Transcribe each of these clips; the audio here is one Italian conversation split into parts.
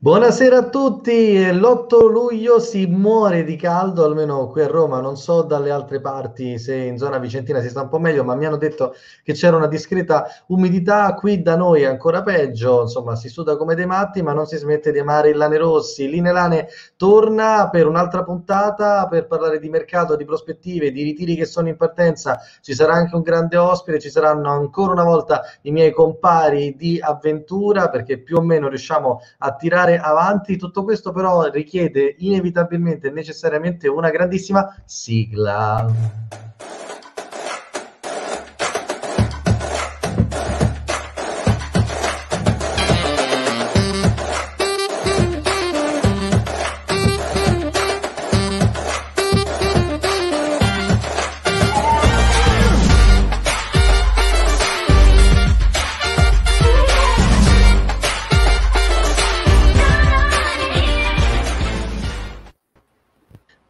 Buonasera a tutti, l'8 luglio si muore di caldo, almeno qui a Roma, non so dalle altre parti se in zona vicentina si sta un po' meglio, ma mi hanno detto che c'era una discreta umidità, qui da noi è ancora peggio, insomma si suda come dei matti, ma non si smette di amare il Lane Rossi. Line Lane torna per un'altra puntata per parlare di mercato, di prospettive, di ritiri che sono in partenza, ci sarà anche un grande ospite, ci saranno ancora una volta i miei compari di avventura, perché più o meno riusciamo a tirare andare avanti. Tutto questo però richiede inevitabilmente e necessariamente una grandissima sigla.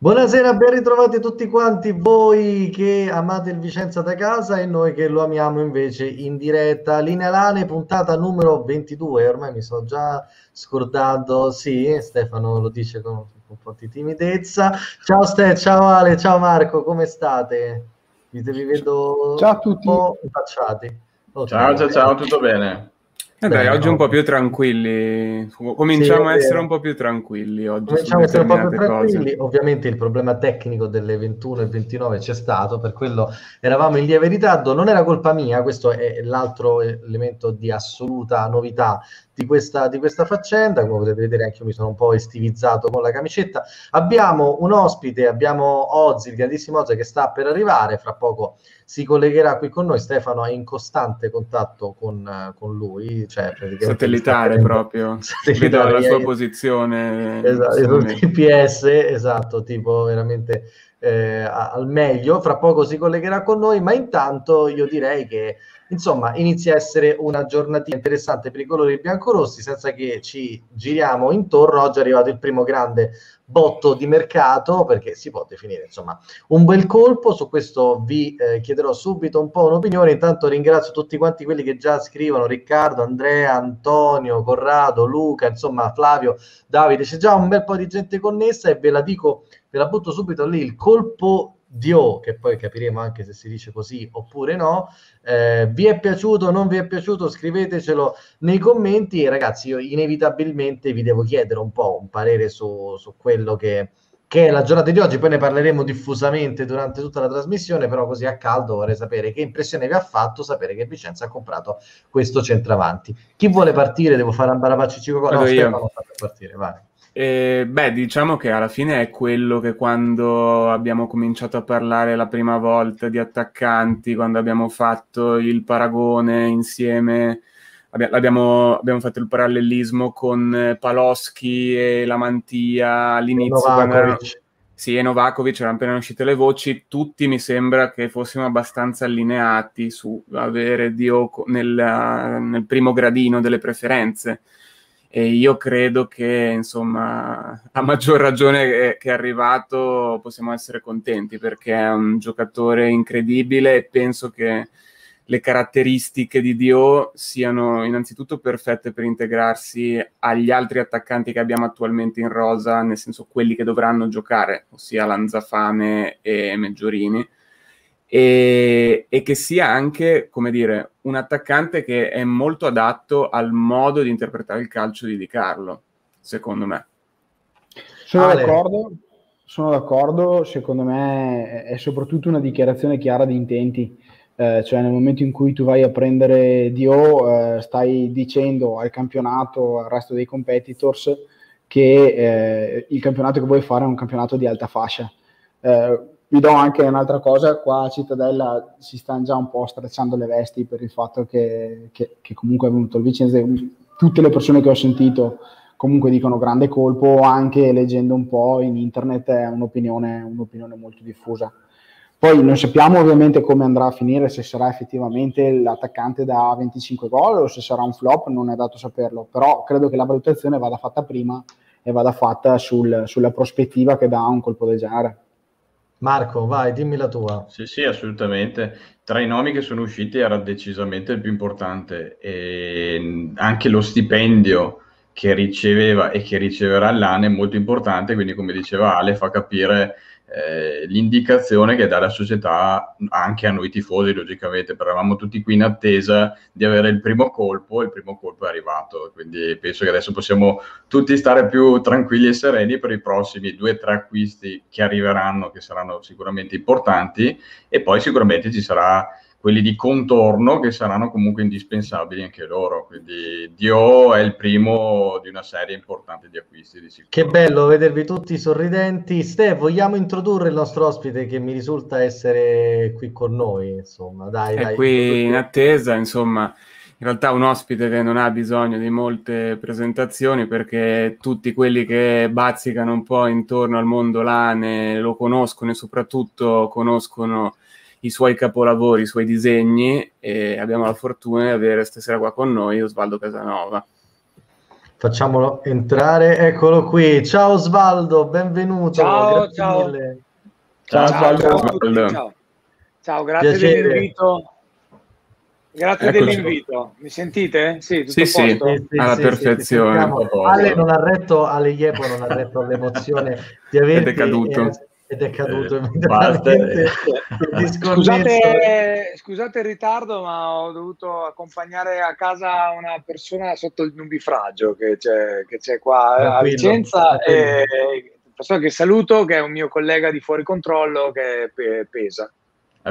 Buonasera, ben ritrovati tutti quanti voi che amate il Vicenza da casa e noi che lo amiamo invece in diretta. Linea Lane, puntata numero 22, ormai mi sono già scordato, sì, Stefano lo dice con, un po' di timidezza. Ciao Ste, ciao Ale, ciao Marco, come state? Vi, vi vedo ciao a tutti. un po' impacciati. Oh, ciao, ciao, ciao, tutto bene? Eh dai, oggi no. un po' più tranquilli, cominciamo sì, a essere un po' più tranquilli oggi. Cominciamo a essere un po' più tranquilli, cose. ovviamente il problema tecnico delle 21 e 29 c'è stato, per quello eravamo in lieve ritardo, non era colpa mia, questo è l'altro elemento di assoluta novità di questa, di questa faccenda, come potete vedere anche io mi sono un po' estivizzato con la camicetta. Abbiamo un ospite, abbiamo Ozzy, il grandissimo Ozzy che sta per arrivare, fra poco si collegherà qui con noi. Stefano è in costante contatto con, con lui, cioè satellitare proprio, satellitare, la sua posizione. Esatto, GPS, esatto, tipo veramente eh, al meglio. Fra poco si collegherà con noi, ma intanto io direi che insomma inizia a essere una giornata interessante per i colori biancorossi senza che ci giriamo intorno. Oggi è arrivato il primo grande botto di mercato perché si può definire insomma un bel colpo. Su questo vi eh, chiederò subito un po' un'opinione. Intanto ringrazio tutti quanti quelli che già scrivono Riccardo, Andrea, Antonio, Corrado, Luca insomma Flavio, Davide. C'è già un bel po' di gente connessa e ve la dico ve la butto subito lì il colpo Dio, che poi capiremo anche se si dice così oppure no. Eh, vi è piaciuto o non vi è piaciuto? Scrivetecelo nei commenti. E ragazzi, io inevitabilmente vi devo chiedere un po' un parere su, su quello che, che, è la giornata di oggi. Poi ne parleremo diffusamente durante tutta la trasmissione, però così a caldo vorrei sapere che impressione vi ha fatto sapere che Vicenza ha comprato questo centravanti. Chi vuole partire? Devo fare un barabacci cico. No, Stefano, partire, vai. Eh, beh, diciamo che alla fine è quello che quando abbiamo cominciato a parlare la prima volta di attaccanti, quando abbiamo fatto il paragone insieme, abbiamo, abbiamo fatto il parallelismo con Paloschi e la Mantia all'inizio. Sì, e Novakovic erano appena uscite le voci, tutti mi sembra che fossimo abbastanza allineati su avere Dio nel, nel primo gradino delle preferenze e io credo che insomma a maggior ragione che è arrivato possiamo essere contenti perché è un giocatore incredibile e penso che le caratteristiche di Dio siano innanzitutto perfette per integrarsi agli altri attaccanti che abbiamo attualmente in rosa, nel senso quelli che dovranno giocare, ossia Lanzafame e Meggiorini e, e, che sia anche, come dire, un attaccante che è molto adatto al modo di interpretare il calcio di Di Carlo, secondo me. Sono Ale. d'accordo, sono d'accordo, secondo me è soprattutto una dichiarazione chiara di intenti, eh, cioè nel momento in cui tu vai a prendere Dio eh, stai dicendo al campionato, al resto dei competitors che eh, il campionato che vuoi fare è un campionato di alta fascia. Eh, vi do anche un'altra cosa, qua a Cittadella si stanno già un po' stracciando le vesti per il fatto che, che, che comunque è venuto il Vicenza, tutte le persone che ho sentito comunque dicono grande colpo, anche leggendo un po' in internet è un'opinione, un'opinione molto diffusa. Poi non sappiamo ovviamente come andrà a finire, se sarà effettivamente l'attaccante da 25 gol o se sarà un flop, non è dato saperlo, però credo che la valutazione vada fatta prima e vada fatta sul, sulla prospettiva che dà un colpo del genere. Marco, vai, dimmi la tua. Sì, sì, assolutamente. Tra i nomi che sono usciti era decisamente il più importante e anche lo stipendio che riceveva e che riceverà l'AN è molto importante, quindi come diceva Ale fa capire eh, l'indicazione che dà la società anche a noi tifosi, logicamente, perché eravamo tutti qui in attesa di avere il primo colpo, il primo colpo è arrivato, quindi penso che adesso possiamo tutti stare più tranquilli e sereni per i prossimi due o tre acquisti che arriveranno, che saranno sicuramente importanti, e poi sicuramente ci sarà quelli di contorno che saranno comunque indispensabili anche loro. Quindi Dio è il primo di una serie importante di acquisti di sicuro. Che bello vedervi tutti sorridenti. Ste, vogliamo introdurre il nostro ospite che mi risulta essere qui con noi, insomma, dai, è dai. qui in attesa, insomma. In realtà un ospite che non ha bisogno di molte presentazioni perché tutti quelli che bazzicano un po' intorno al mondo lane lo conoscono e soprattutto conoscono i suoi capolavori, i suoi disegni e abbiamo la fortuna di avere stasera qua con noi Osvaldo Casanova. Facciamolo entrare, eccolo qui. Ciao Osvaldo, benvenuto. Ciao, grazie ciao. Mille. Ciao, ciao, Osvaldo. ciao. ciao. grazie Piacere. dell'invito. Grazie Eccoci. dell'invito. Mi sentite? Sì, tutto sì, sì, sì, alla sì, perfezione. Sì, Ale non ha retto, Ale Iepo non ha retto all'emozione di averti... È caduto. Eh, ed è caduto eh, immediatamente. scusate, scusate il ritardo, ma ho dovuto accompagnare a casa una persona sotto il nubifragio che c'è, che c'è qua tranquillo, a Vicenza. Tranquillo. E, persona che saluto, che è un mio collega di fuori controllo che pesa.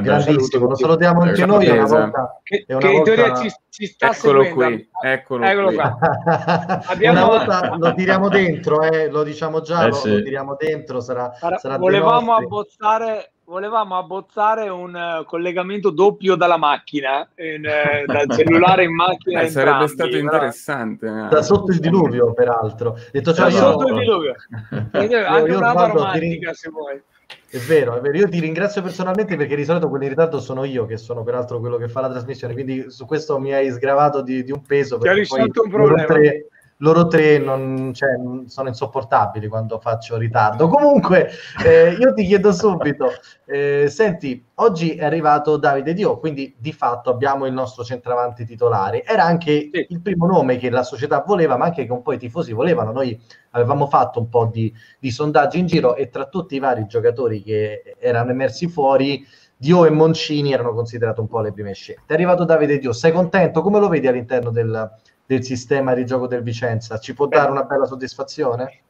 Grandissimo, lo salutiamo anche noi. Una volta, che, una che volta... in teoria ci, ci sta eccolo seguendo. Qui, eccolo, eccolo qui. Abbiamo... Una volta lo tiriamo dentro, eh, lo diciamo già, eh, lo, sì. lo, tiriamo dentro. Sarà, sarà volevamo, abbozzare, volevamo abbozzare un uh, collegamento doppio dalla macchina, in, uh, dal cellulare in macchina. Eh, sarebbe stato interessante. Eh. Da sotto il diluvio, peraltro. Detto, cioè, da io... sotto il diluvio. Anche una romantica, se vuoi. È vero, è vero. Io ti ringrazio personalmente perché di solito quelli in ritardo sono io, che sono peraltro quello che fa la trasmissione. Quindi su questo mi hai sgravato di, di un peso. Ti ha risolto un problema. Tre, loro tre non, cioè, sono insopportabili quando faccio ritardo. Comunque, eh, io ti chiedo subito, eh, senti, oggi è arrivato Davide Dio, quindi di fatto abbiamo il nostro centravanti titolare. Era anche sì. il primo nome che la società voleva, ma anche che un po' i tifosi volevano. Noi avevamo fatto un po' di, di sondaggi in giro e tra tutti i vari giocatori che erano emersi fuori, Dio e Moncini erano considerati un po' le prime scelte. È arrivato Davide Dio, sei contento? Come lo vedi all'interno del, del sistema di gioco del Vicenza? Ci può dare una bella soddisfazione?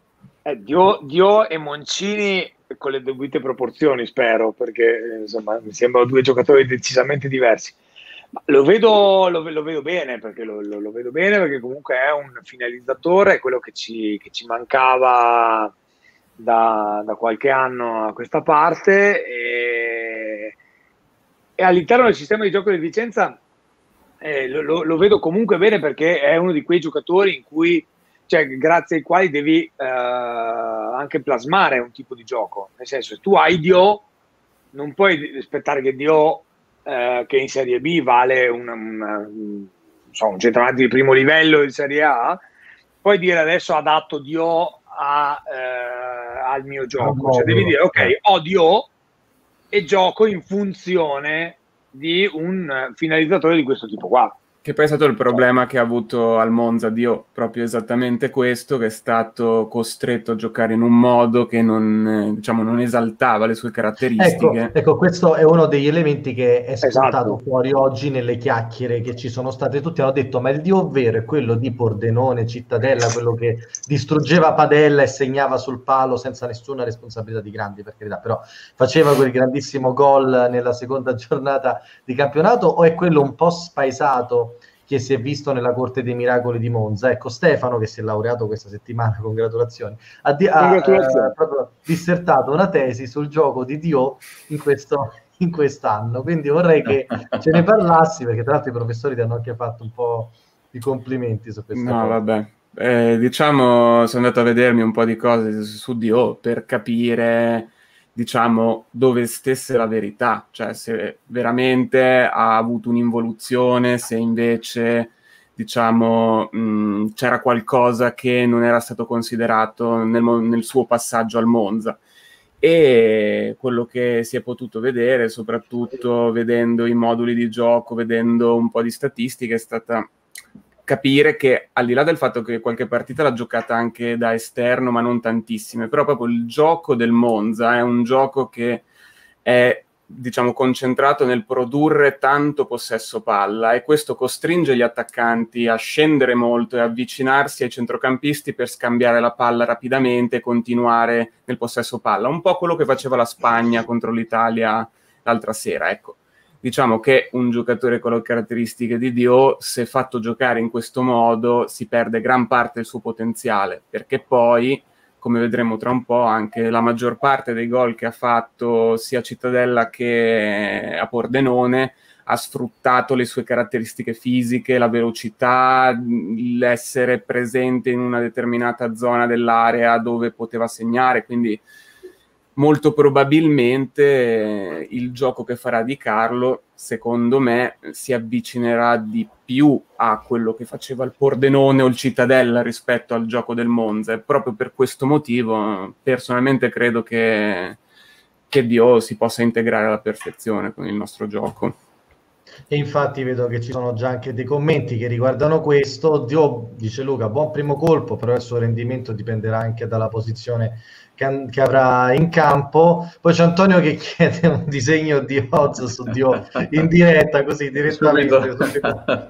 Eh, Dio, Dio, e Moncini con le dovute proporzioni, spero, perché insomma mi sembrano due giocatori decisamente diversi. Ma lo vedo, lo, lo vedo bene, perché lo, lo, lo, vedo bene perché comunque è un finalizzatore, è quello che ci, che ci mancava da, da, qualche anno a questa parte e, e all'interno del sistema di gioco del Vicenza eh, lo, lo, vedo comunque bene perché è uno di quei giocatori in cui, cioè, grazie ai quali devi eh, anche plasmare un tipo di gioco. Nel senso, se tu hai Dio, non puoi aspettare che Dio, eh, che in Serie B vale una, una, un, so, un centravanti di primo livello in Serie A, puoi dire adesso adatto Dio a, eh, al mio gioco. Cioè, devi dire, ok, ho Dio e gioco in funzione di un finalizzatore di questo tipo qua. Che poi è stato il problema che ha avuto al Monza Dio, proprio esattamente questo, che è stato costretto a giocare in un modo che non, diciamo, non esaltava le sue caratteristiche. Ecco, ecco, questo è uno degli elementi che è spuntato esatto. fuori oggi nelle chiacchiere che ci sono state. Tutti hanno detto, ma il Dio vero è quello di Pordenone, Cittadella, quello che distruggeva Padella e segnava sul palo senza nessuna responsabilità di grandi, per carità, però faceva quel grandissimo gol nella seconda giornata di campionato, o è quello un po' spaesato che si è visto nella Corte dei Miracoli di Monza. Ecco, Stefano, che si è laureato questa settimana, congratulazioni, ha, di- ha eh, proprio dissertato una tesi sul gioco di Dio in, questo, in quest'anno. Quindi vorrei che ce ne parlassi, perché tra l'altro i professori ti hanno anche fatto un po' di complimenti su questo. No, cosa. vabbè. Eh, diciamo, sono andato a vedermi un po' di cose su Dio per capire diciamo, dove stesse la verità, cioè se veramente ha avuto un'involuzione, se invece, diciamo, mh, c'era qualcosa che non era stato considerato nel, nel suo passaggio al Monza. E quello che si è potuto vedere, soprattutto vedendo i moduli di gioco, vedendo un po' di statistiche, è stata capire che al di là del fatto che qualche partita l'ha giocata anche da esterno, ma non tantissime, però proprio il gioco del Monza è un gioco che è diciamo concentrato nel produrre tanto possesso palla e questo costringe gli attaccanti a scendere molto e avvicinarsi ai centrocampisti per scambiare la palla rapidamente e continuare nel possesso palla, un po' quello che faceva la Spagna contro l'Italia l'altra sera, ecco diciamo che un giocatore con le caratteristiche di Dio, se fatto giocare in questo modo, si perde gran parte del suo potenziale, perché poi, come vedremo tra un po', anche la maggior parte dei gol che ha fatto sia a Cittadella che a Pordenone ha sfruttato le sue caratteristiche fisiche, la velocità, l'essere presente in una determinata zona dell'area dove poteva segnare, quindi molto probabilmente eh, il gioco che farà Di Carlo, secondo me, si avvicinerà di più a quello che faceva il Pordenone o il Cittadella rispetto al gioco del Monza. E proprio per questo motivo, personalmente credo che, che Dio si possa integrare alla perfezione con il nostro gioco. E infatti vedo che ci sono già anche dei commenti che riguardano questo. Dio, dice Luca, buon primo colpo, però il suo rendimento dipenderà anche dalla posizione che, che, avrà in campo. Poi c'è Antonio che chiede un disegno di Oz su Dio in diretta, così direttamente.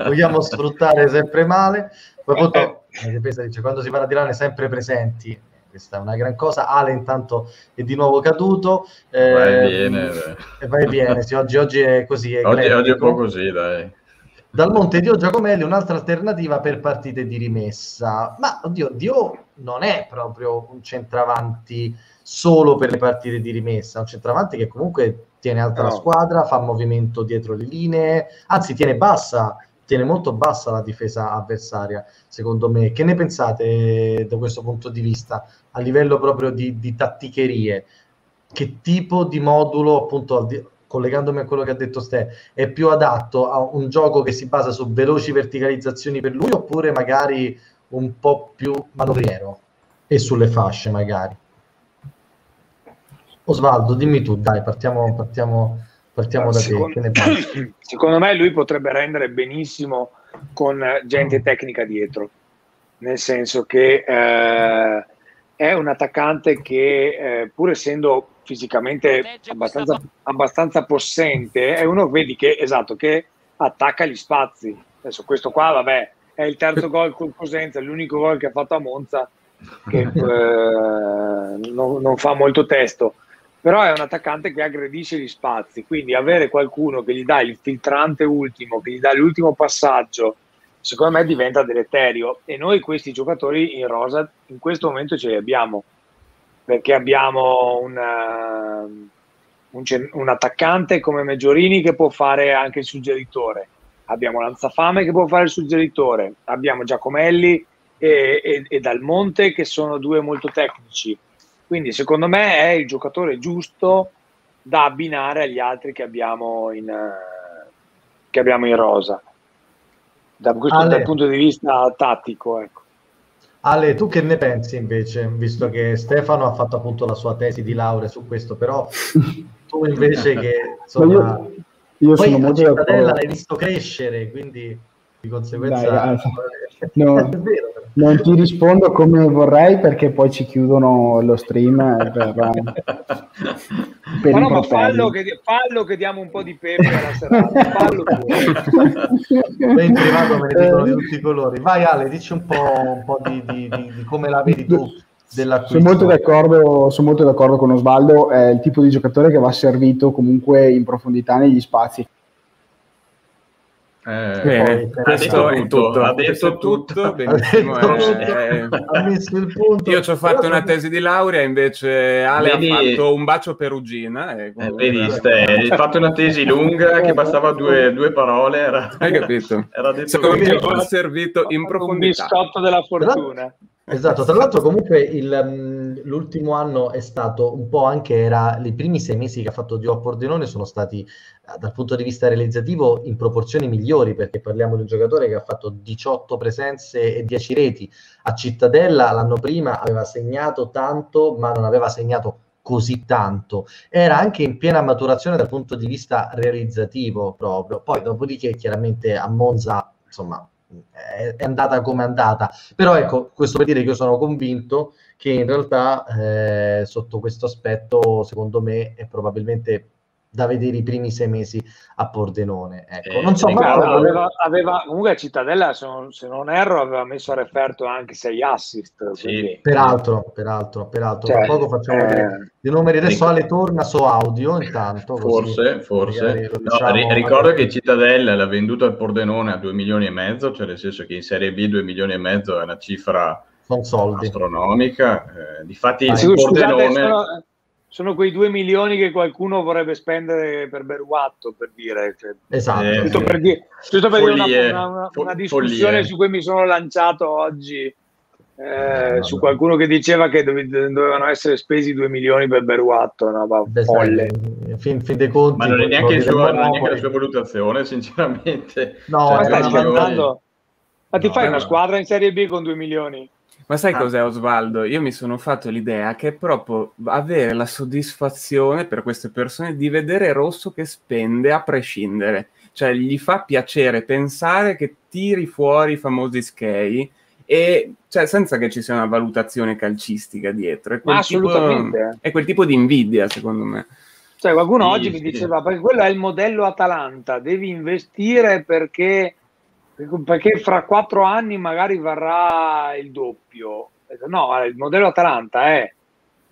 Vogliamo sfruttare sempre male. Poi appunto, dice, quando si parla di lane sempre presenti. Questa è una gran cosa. Ale intanto è di nuovo caduto. Eh, vai bene. E vai bene, sì, oggi, oggi, è così. È oggi, oggi, è un po' così, dai. Dal Monte Dio Giacomelli un'altra alternativa per partite di rimessa. Ma oddio, Dio non è proprio un centravanti solo per le partite di rimessa, un centravanti che comunque tiene alta no. la squadra, fa movimento dietro le linee, anzi tiene bassa, tiene molto bassa la difesa avversaria, secondo me. Che ne pensate da questo punto di vista, a livello proprio di, di tatticherie? Che tipo di modulo, appunto, collegandomi a quello che ha detto Ste, è più adatto a un gioco che si basa su veloci verticalizzazioni per lui oppure magari un po' più manovriero e sulle fasce magari? Osvaldo, dimmi tu, dai, partiamo, partiamo, partiamo da secondo, te. Secondo me lui potrebbe rendere benissimo con gente tecnica dietro, nel senso che eh, è un attaccante che eh, pur essendo fisicamente abbastanza, abbastanza, possente, è uno vedi che, esatto, che attacca gli spazi. Adesso questo qua, vabbè, è il terzo gol con Cosenza, è l'unico gol che ha fatto a Monza, che eh, non, non, fa molto testo. Però è un attaccante che aggredisce gli spazi, quindi avere qualcuno che gli dà il filtrante ultimo, che gli dà l'ultimo passaggio, secondo me diventa deleterio. E noi questi giocatori in rosa in questo momento ce li abbiamo perché abbiamo una, un, un, attaccante come Meggiorini che può fare anche il suggeritore, abbiamo Lanzafame che può fare il suggeritore, abbiamo Giacomelli e, e, e Dalmonte che sono due molto tecnici. Quindi secondo me è il giocatore giusto da abbinare agli altri che abbiamo in, che abbiamo in rosa. Da questo dal punto di vista tattico, ecco. Ale, tu che ne pensi invece, visto che Stefano ha fatto appunto la sua tesi di laurea su questo, però tu invece che insomma, io, io poi sono molto cittadella l'hai visto crescere, quindi di conseguenza Dai, no, non ti rispondo come vorrei perché poi ci chiudono lo stream per, per ma no, ma fallo che, fallo che, diamo un po' di pepe alla serata. Fallo in privato me ne dicono di tutti i colori. Vai Ale dici un po', un po di, di, di, di, come la vedi tu sono molto, d'accordo, sono molto d'accordo con Osvaldo è il tipo di giocatore che va servito comunque in profondità negli spazi eh, Bene, questo è tutto. Ha detto tutto, benissimo. Ha, detto eh, ha messo il punto. Io ci ho fatto una tesi di laurea, invece Ale vedi, ha fatto un bacio perugina. E eh, vedi, Ste, hai fatto una tesi lunga che bastava due, due parole. Era, hai capito? Era detto Secondo me ha servito in profondità. Un biscotto della fortuna. Esatto, tra l'altro comunque il, um, l'ultimo anno è stato un po' anche, era i primi sei mesi che ha fatto Dio a Pordenone sono stati eh, dal punto di vista realizzativo in proporzioni migliori perché parliamo di un giocatore che ha fatto 18 presenze e 10 reti. A Cittadella l'anno prima aveva segnato tanto ma non aveva segnato così tanto. Era anche in piena maturazione dal punto di vista realizzativo proprio. Poi dopodiché chiaramente a Monza insomma è, andata come è andata. Però ecco, questo per dire che io sono convinto che in realtà eh, sotto questo aspetto, secondo me, è probabilmente da vedere i primi sei mesi a Pordenone. Ecco. Eh, non so, ma aveva, aveva, comunque Cittadella, se non, se non, erro, aveva messo a referto anche sei assist. Sì, peraltro, peraltro, peraltro. Cioè, Tra poco facciamo eh, i numeri. Adesso Ale torna su audio intanto. Forse, forse. Diciamo, no, ricordo che Cittadella l'ha venduto al Pordenone a 2 milioni e mezzo, cioè nel senso che in Serie B 2 milioni e mezzo è una cifra astronomica. Eh, difatti il Pordenone... Scusate, sono quei due milioni che qualcuno vorrebbe spendere per Beruatto, per dire. Cioè, esatto. Eh, tutto, per, di- tutto per dire una, una, una, discussione follie. su cui mi sono lanciato oggi. Eh, no, su qualcuno che diceva che dove, dovevano essere spesi due milioni per Beruatto, no, va, folle. Fin, fin dei conti, ma non è neanche, il suo, neanche la sua valutazione, sinceramente. No, cioè, ma stai scherzando? Ma ti no, fai una squadra in Serie B con due milioni? Ma sai ah. cos'è Osvaldo? Io mi sono fatto l'idea che è proprio avere la soddisfazione per queste persone di vedere Rosso che spende a prescindere. Cioè gli fa piacere pensare che tiri fuori i famosi skei e cioè, senza che ci sia una valutazione calcistica dietro. È quel, tipo, è quel tipo di invidia, secondo me. Cioè, qualcuno sì, oggi mi diceva, perché quello è il modello Atalanta, devi investire perché perché fra quattro anni magari varrà il doppio. No, il modello Atalanta è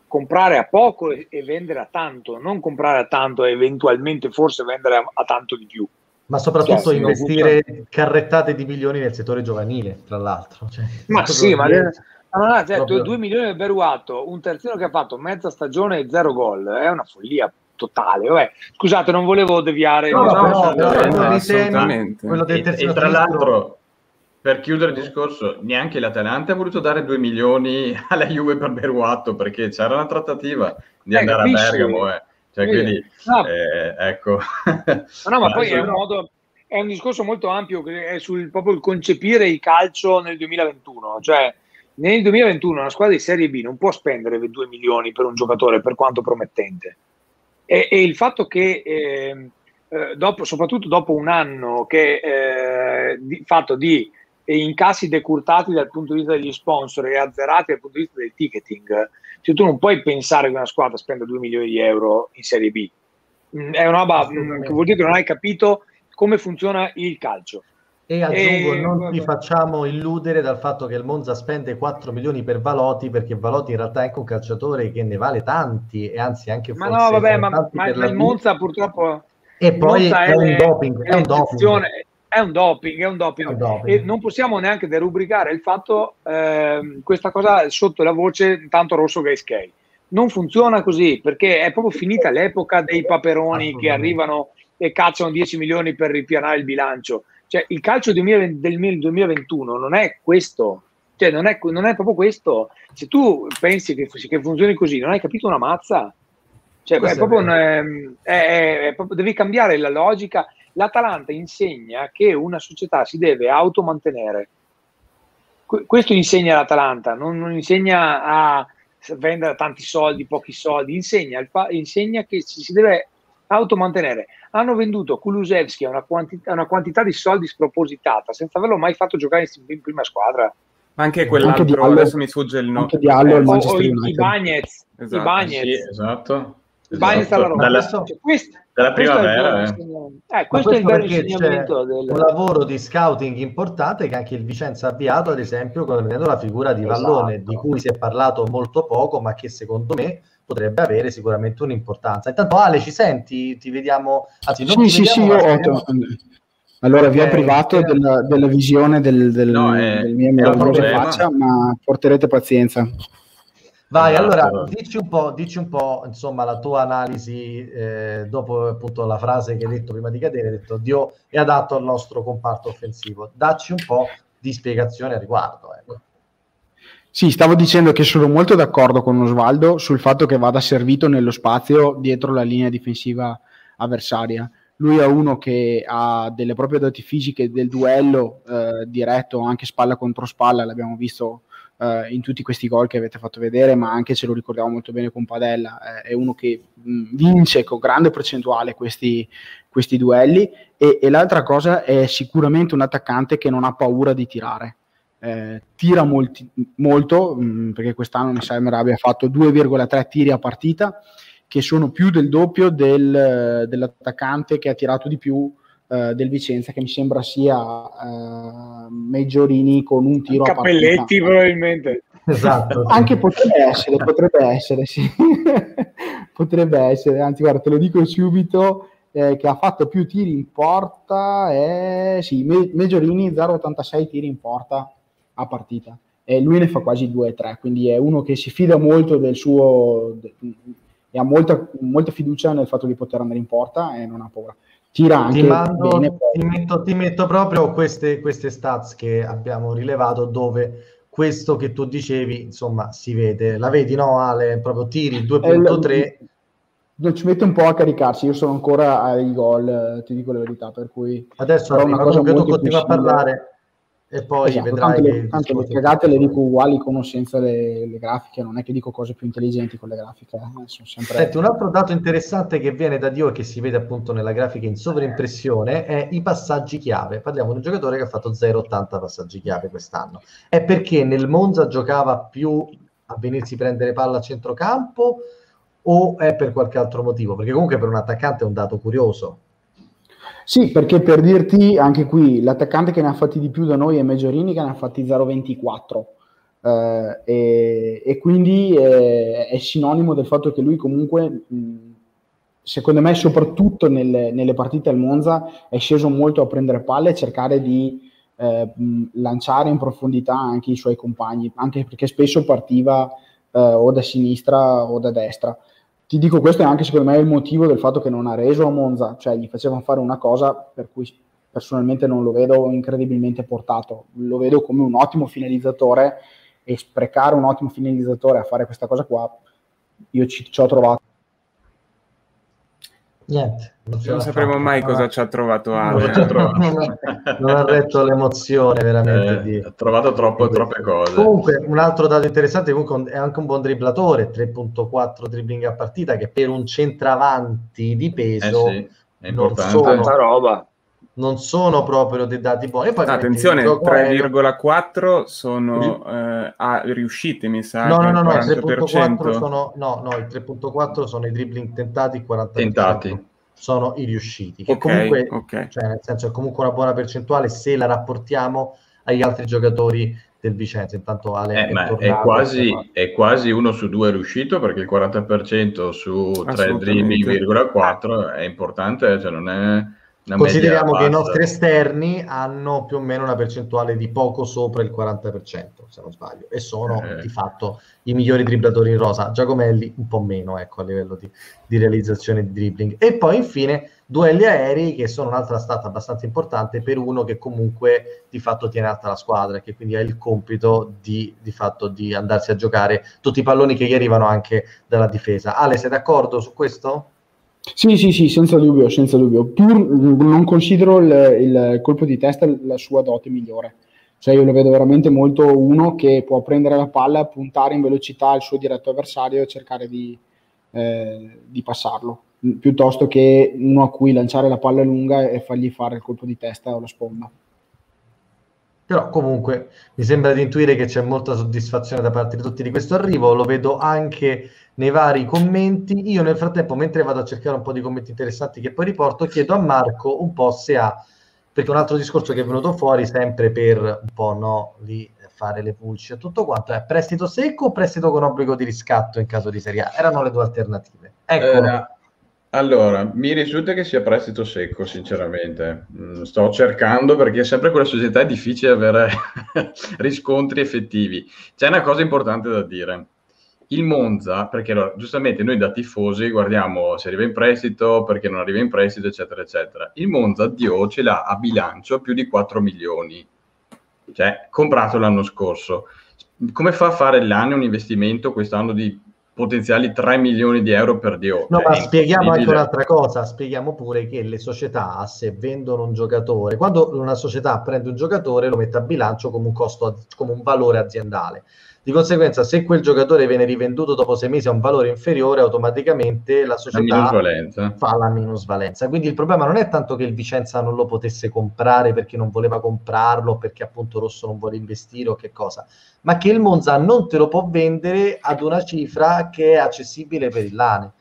comprare a poco e, e, vendere a tanto, non comprare a tanto e eventualmente forse vendere a, a tanto di più. Ma soprattutto cioè, investire funziona. carrettate di milioni nel settore giovanile, tra l'altro. Cioè, ma sì, ma le, allora, cioè, proprio... 2 milioni di Beruato, un terzino che ha fatto mezza stagione e zero gol, è una follia totale. Vabbè, scusate, non volevo deviare. No, no, no, no, assolutamente. Quello del e, e tra l'altro, per chiudere il discorso, neanche l'Atalanta ha voluto dare 2 milioni alla Juve per Beruatto perché c'era una trattativa di eh, andare capisci? a Bergamo. Eh. Cioè, quindi, no. eh, ecco. No, ma poi è un modo è un discorso molto ampio che è sul proprio il concepire il calcio nel 2021, cioè nel 2021 una squadra di Serie B non può spendere 2 milioni per un giocatore per quanto promettente. E, e il fatto che, eh, eh, dopo, soprattutto dopo un anno che eh, di, fatto di incassi decurtati dal punto di vista degli sponsor e azzerati dal punto di vista del ticketing, cioè tu non puoi pensare che una squadra spenda 2 milioni di euro in Serie B. Mm, è una roba mm, che vuol dire che non hai capito come funziona il calcio. E aggiungo, e... non ti facciamo illudere dal fatto che il Monza spende 4 milioni per Valotti, perché Valotti in realtà è anche un calciatore che ne vale tanti, e anzi anche ma no, vabbè, ma, ma, il Monza purtroppo... E poi è, è, un doping, è un doping. È un doping, è un doping. Un doping. E non possiamo neanche derubricare il fatto, eh, questa cosa sotto la voce tanto rosso che skate. Non funziona così, perché è proprio finita l'epoca dei paperoni che arrivano e cacciano 10 milioni per ripianare il bilancio cioè, il calcio 2020, del 2021 non è questo, cioè, non, è, non è proprio questo. Se tu pensi che, che, funzioni così, non hai capito una mazza. Cioè, è proprio un, è, è proprio, devi cambiare la logica. L'Atalanta insegna che una società si deve automantenere. Questo insegna l'Atalanta, non, non insegna a vendere tanti soldi, pochi soldi, insegna, insegna che si deve automantenere. Hanno venduto Kulusevski a una, quantità, una quantità di soldi spropositata senza averlo mai fatto giocare in, in prima squadra. Ma anche quell'altro, anche Diallo, adesso mi sfugge il nome. Anche Diallo, eh, o, o i, i Bagnets. Esatto. I Bagnets. Sì, esatto. Bagnets esatto. alla Dalla, cioè, questo, dalla primavera. Questo è, eh. questo è il vero insegnamento del... un lavoro di scouting importante che anche il Vicenza ha avviato, ad esempio, prendendo la figura di Vallone, esatto. di cui si è parlato molto poco, ma che secondo me potrebbe avere sicuramente un'importanza. Intanto Ale, ci senti? Ti vediamo... Anzi, non sì, sì, sì, io ho... Allora, vi ho privato della, della, visione del, del, no, è, del mio meraviglioso faccia, ma porterete pazienza. Vai, esatto. allora, dici un po', dici un po', insomma, la tua analisi eh, dopo appunto la frase che hai detto prima di cadere, hai detto Dio è adatto al nostro comparto offensivo. Dacci un po' di spiegazione a riguardo. Ecco. Sì, stavo dicendo che sono molto d'accordo con Osvaldo sul fatto che vada servito nello spazio dietro la linea difensiva avversaria. Lui è uno che ha delle proprie doti fisiche del duello eh, diretto, anche spalla contro spalla, l'abbiamo visto uh, in tutti questi gol che avete fatto vedere, ma anche ce lo ricordiamo molto bene con Padella, eh, è uno che mh, vince con grande percentuale questi, questi duelli e, e, l'altra cosa è sicuramente un attaccante che non ha paura di tirare. Eh, tira molti, molto mh, perché quest'anno Nissan abbia fatto 2,3 tiri a partita che sono più del doppio del, dell'attaccante che ha tirato di più uh, del Vicenza, che mi sembra sia uh, Meggiorini con un tiro Cappelletti, a partita. probabilmente. Esatto. Anche potrebbe essere, potrebbe essere, sì. potrebbe essere, anzi guarda, te lo dico subito, eh, che ha fatto più tiri in porta, è, sì, Me- Meggiorini 0,86 tiri in porta a partita. E lui ne fa quasi 2-3, quindi è uno che si fida molto del suo, e ha molta, molta fiducia nel fatto di poter andare in porta e non ha paura tira anche ti, mando, bene, ti, metto, ti metto, proprio queste, queste stats che abbiamo rilevato dove questo che tu dicevi insomma si vede. La vedi no Ale? Proprio tiri 2.3 eh, non ci mette un po' a caricarsi io sono ancora ai gol ti dico la verità per cui adesso arriva, una cosa tu continua a parlare e poi esatto, vedrai tanto, le, tanto le cagate le dico uguali conoscenza le, le, grafiche non è che dico cose più intelligenti con le grafiche eh. sempre... Senti, un altro dato interessante che viene da Dio e che si vede appunto nella grafica in sovraimpressione è i passaggi chiave. Parliamo di un giocatore che ha fatto 0,80 passaggi chiave quest'anno. È perché nel Monza giocava più a venirsi prendere palla a centrocampo o è per qualche altro motivo? Perché comunque per un attaccante è un dato curioso sì, perché per dirti anche qui l'attaccante che ne ha fatti di più da noi è Meggiorini che ne ha fatti 0,24 eh, e, e, quindi eh, è sinonimo del fatto che lui comunque secondo me soprattutto nelle, nelle, partite al Monza è sceso molto a prendere palle e cercare di eh, lanciare in profondità anche i suoi compagni, anche perché spesso partiva eh, o da sinistra o da destra ti dico questo è anche secondo me il motivo del fatto che non ha reso a Monza, cioè gli facevano fare una cosa per cui personalmente non lo vedo incredibilmente portato, lo vedo come un ottimo finalizzatore e sprecare un ottimo finalizzatore a fare questa cosa qua, io ci, ci ho trovato Niente. Non, non sapremo mai cosa ci ha trovato Ale. Non, ha retto l'emozione veramente. Eh, di... Ha trovato troppo, troppe cose. Comunque, un altro dato interessante comunque è anche un buon dribblatore, 3.4 dribbling a partita, che per un centravanti di peso eh sì, è importante. Non sono, roba non sono proprio dei dati buoni. Poi Attenzione, 3,4 sono eh, ah, riuscite, mi sa. No, no, no, no, 3.4 sono, no, no, il 3.4 sono i dribbling tentati, 40% tentati. sono i riusciti. Che okay, comunque, okay. Cioè, nel senso, è comunque una buona percentuale se la rapportiamo agli altri giocatori del Vicenza. Intanto Ale eh, è, tornato, è, quasi, è, quasi, uno su due riuscito perché il 40% su 3 dribbling, 4 è importante, cioè non è Consideriamo che i nostri esterni hanno più o meno una percentuale di poco sopra il 40%, se non sbaglio, e sono eh. di fatto i migliori dribblatori in rosa. Giacomelli un po' meno, ecco, a livello di, di realizzazione di dribbling. E poi infine duelli aerei, che sono un'altra stata abbastanza importante per uno che comunque di fatto tiene alta la squadra, che quindi ha il compito di, di fatto di andarsi a giocare tutti i palloni che gli arrivano anche dalla difesa. Ale, sei d'accordo su questo? Sì, sì, sì, senza dubbio, senza dubbio. Pur non considero il, il, colpo di testa la sua dote migliore. Cioè io lo vedo veramente molto uno che può prendere la palla, puntare in velocità al suo diretto avversario e cercare di, eh, di passarlo, piuttosto che uno a cui lanciare la palla lunga e fargli fare il colpo di testa o la sponda. Però comunque mi sembra di intuire che c'è molta soddisfazione da parte di tutti di questo arrivo, lo vedo anche nei vari commenti. Io nel frattempo, mentre vado a cercare un po' di commenti interessanti che poi riporto, chiedo a Marco un po' se ha, perché un altro discorso che è venuto fuori sempre per un po' no, lì fare le pulci e tutto quanto è prestito secco o prestito con obbligo di riscatto in caso di Serie A? Erano le due alternative. Ecco. Eh, allora, mi risulta che sia prestito secco, sinceramente. Mm, sto cercando perché sempre con la società è difficile avere riscontri effettivi. C'è una cosa importante da dire. Il Monza, perché allora, giustamente noi da tifosi guardiamo se arriva in prestito, perché non arriva in prestito, eccetera, eccetera. Il Monza, Dio, ce l'ha a bilancio più di 4 milioni. Cioè, comprato l'anno scorso. Come fa a fare l'anno un investimento quest'anno di potenziali 3 milioni di euro per Dio. No, ma spieghiamo anche un'altra cosa, spieghiamo pure che le società se vendono un giocatore, quando una società prende un giocatore lo mette a bilancio come un costo, come un valore aziendale. Di conseguenza, se quel giocatore viene rivenduto dopo sei mesi a un valore inferiore, automaticamente la società la fa la minusvalenza. Quindi il problema non è tanto che il Vicenza non lo potesse comprare perché non voleva comprarlo, perché appunto Rosso non vuole investire o che cosa, ma che il Monza non te lo può vendere ad una cifra che è accessibile per il Lane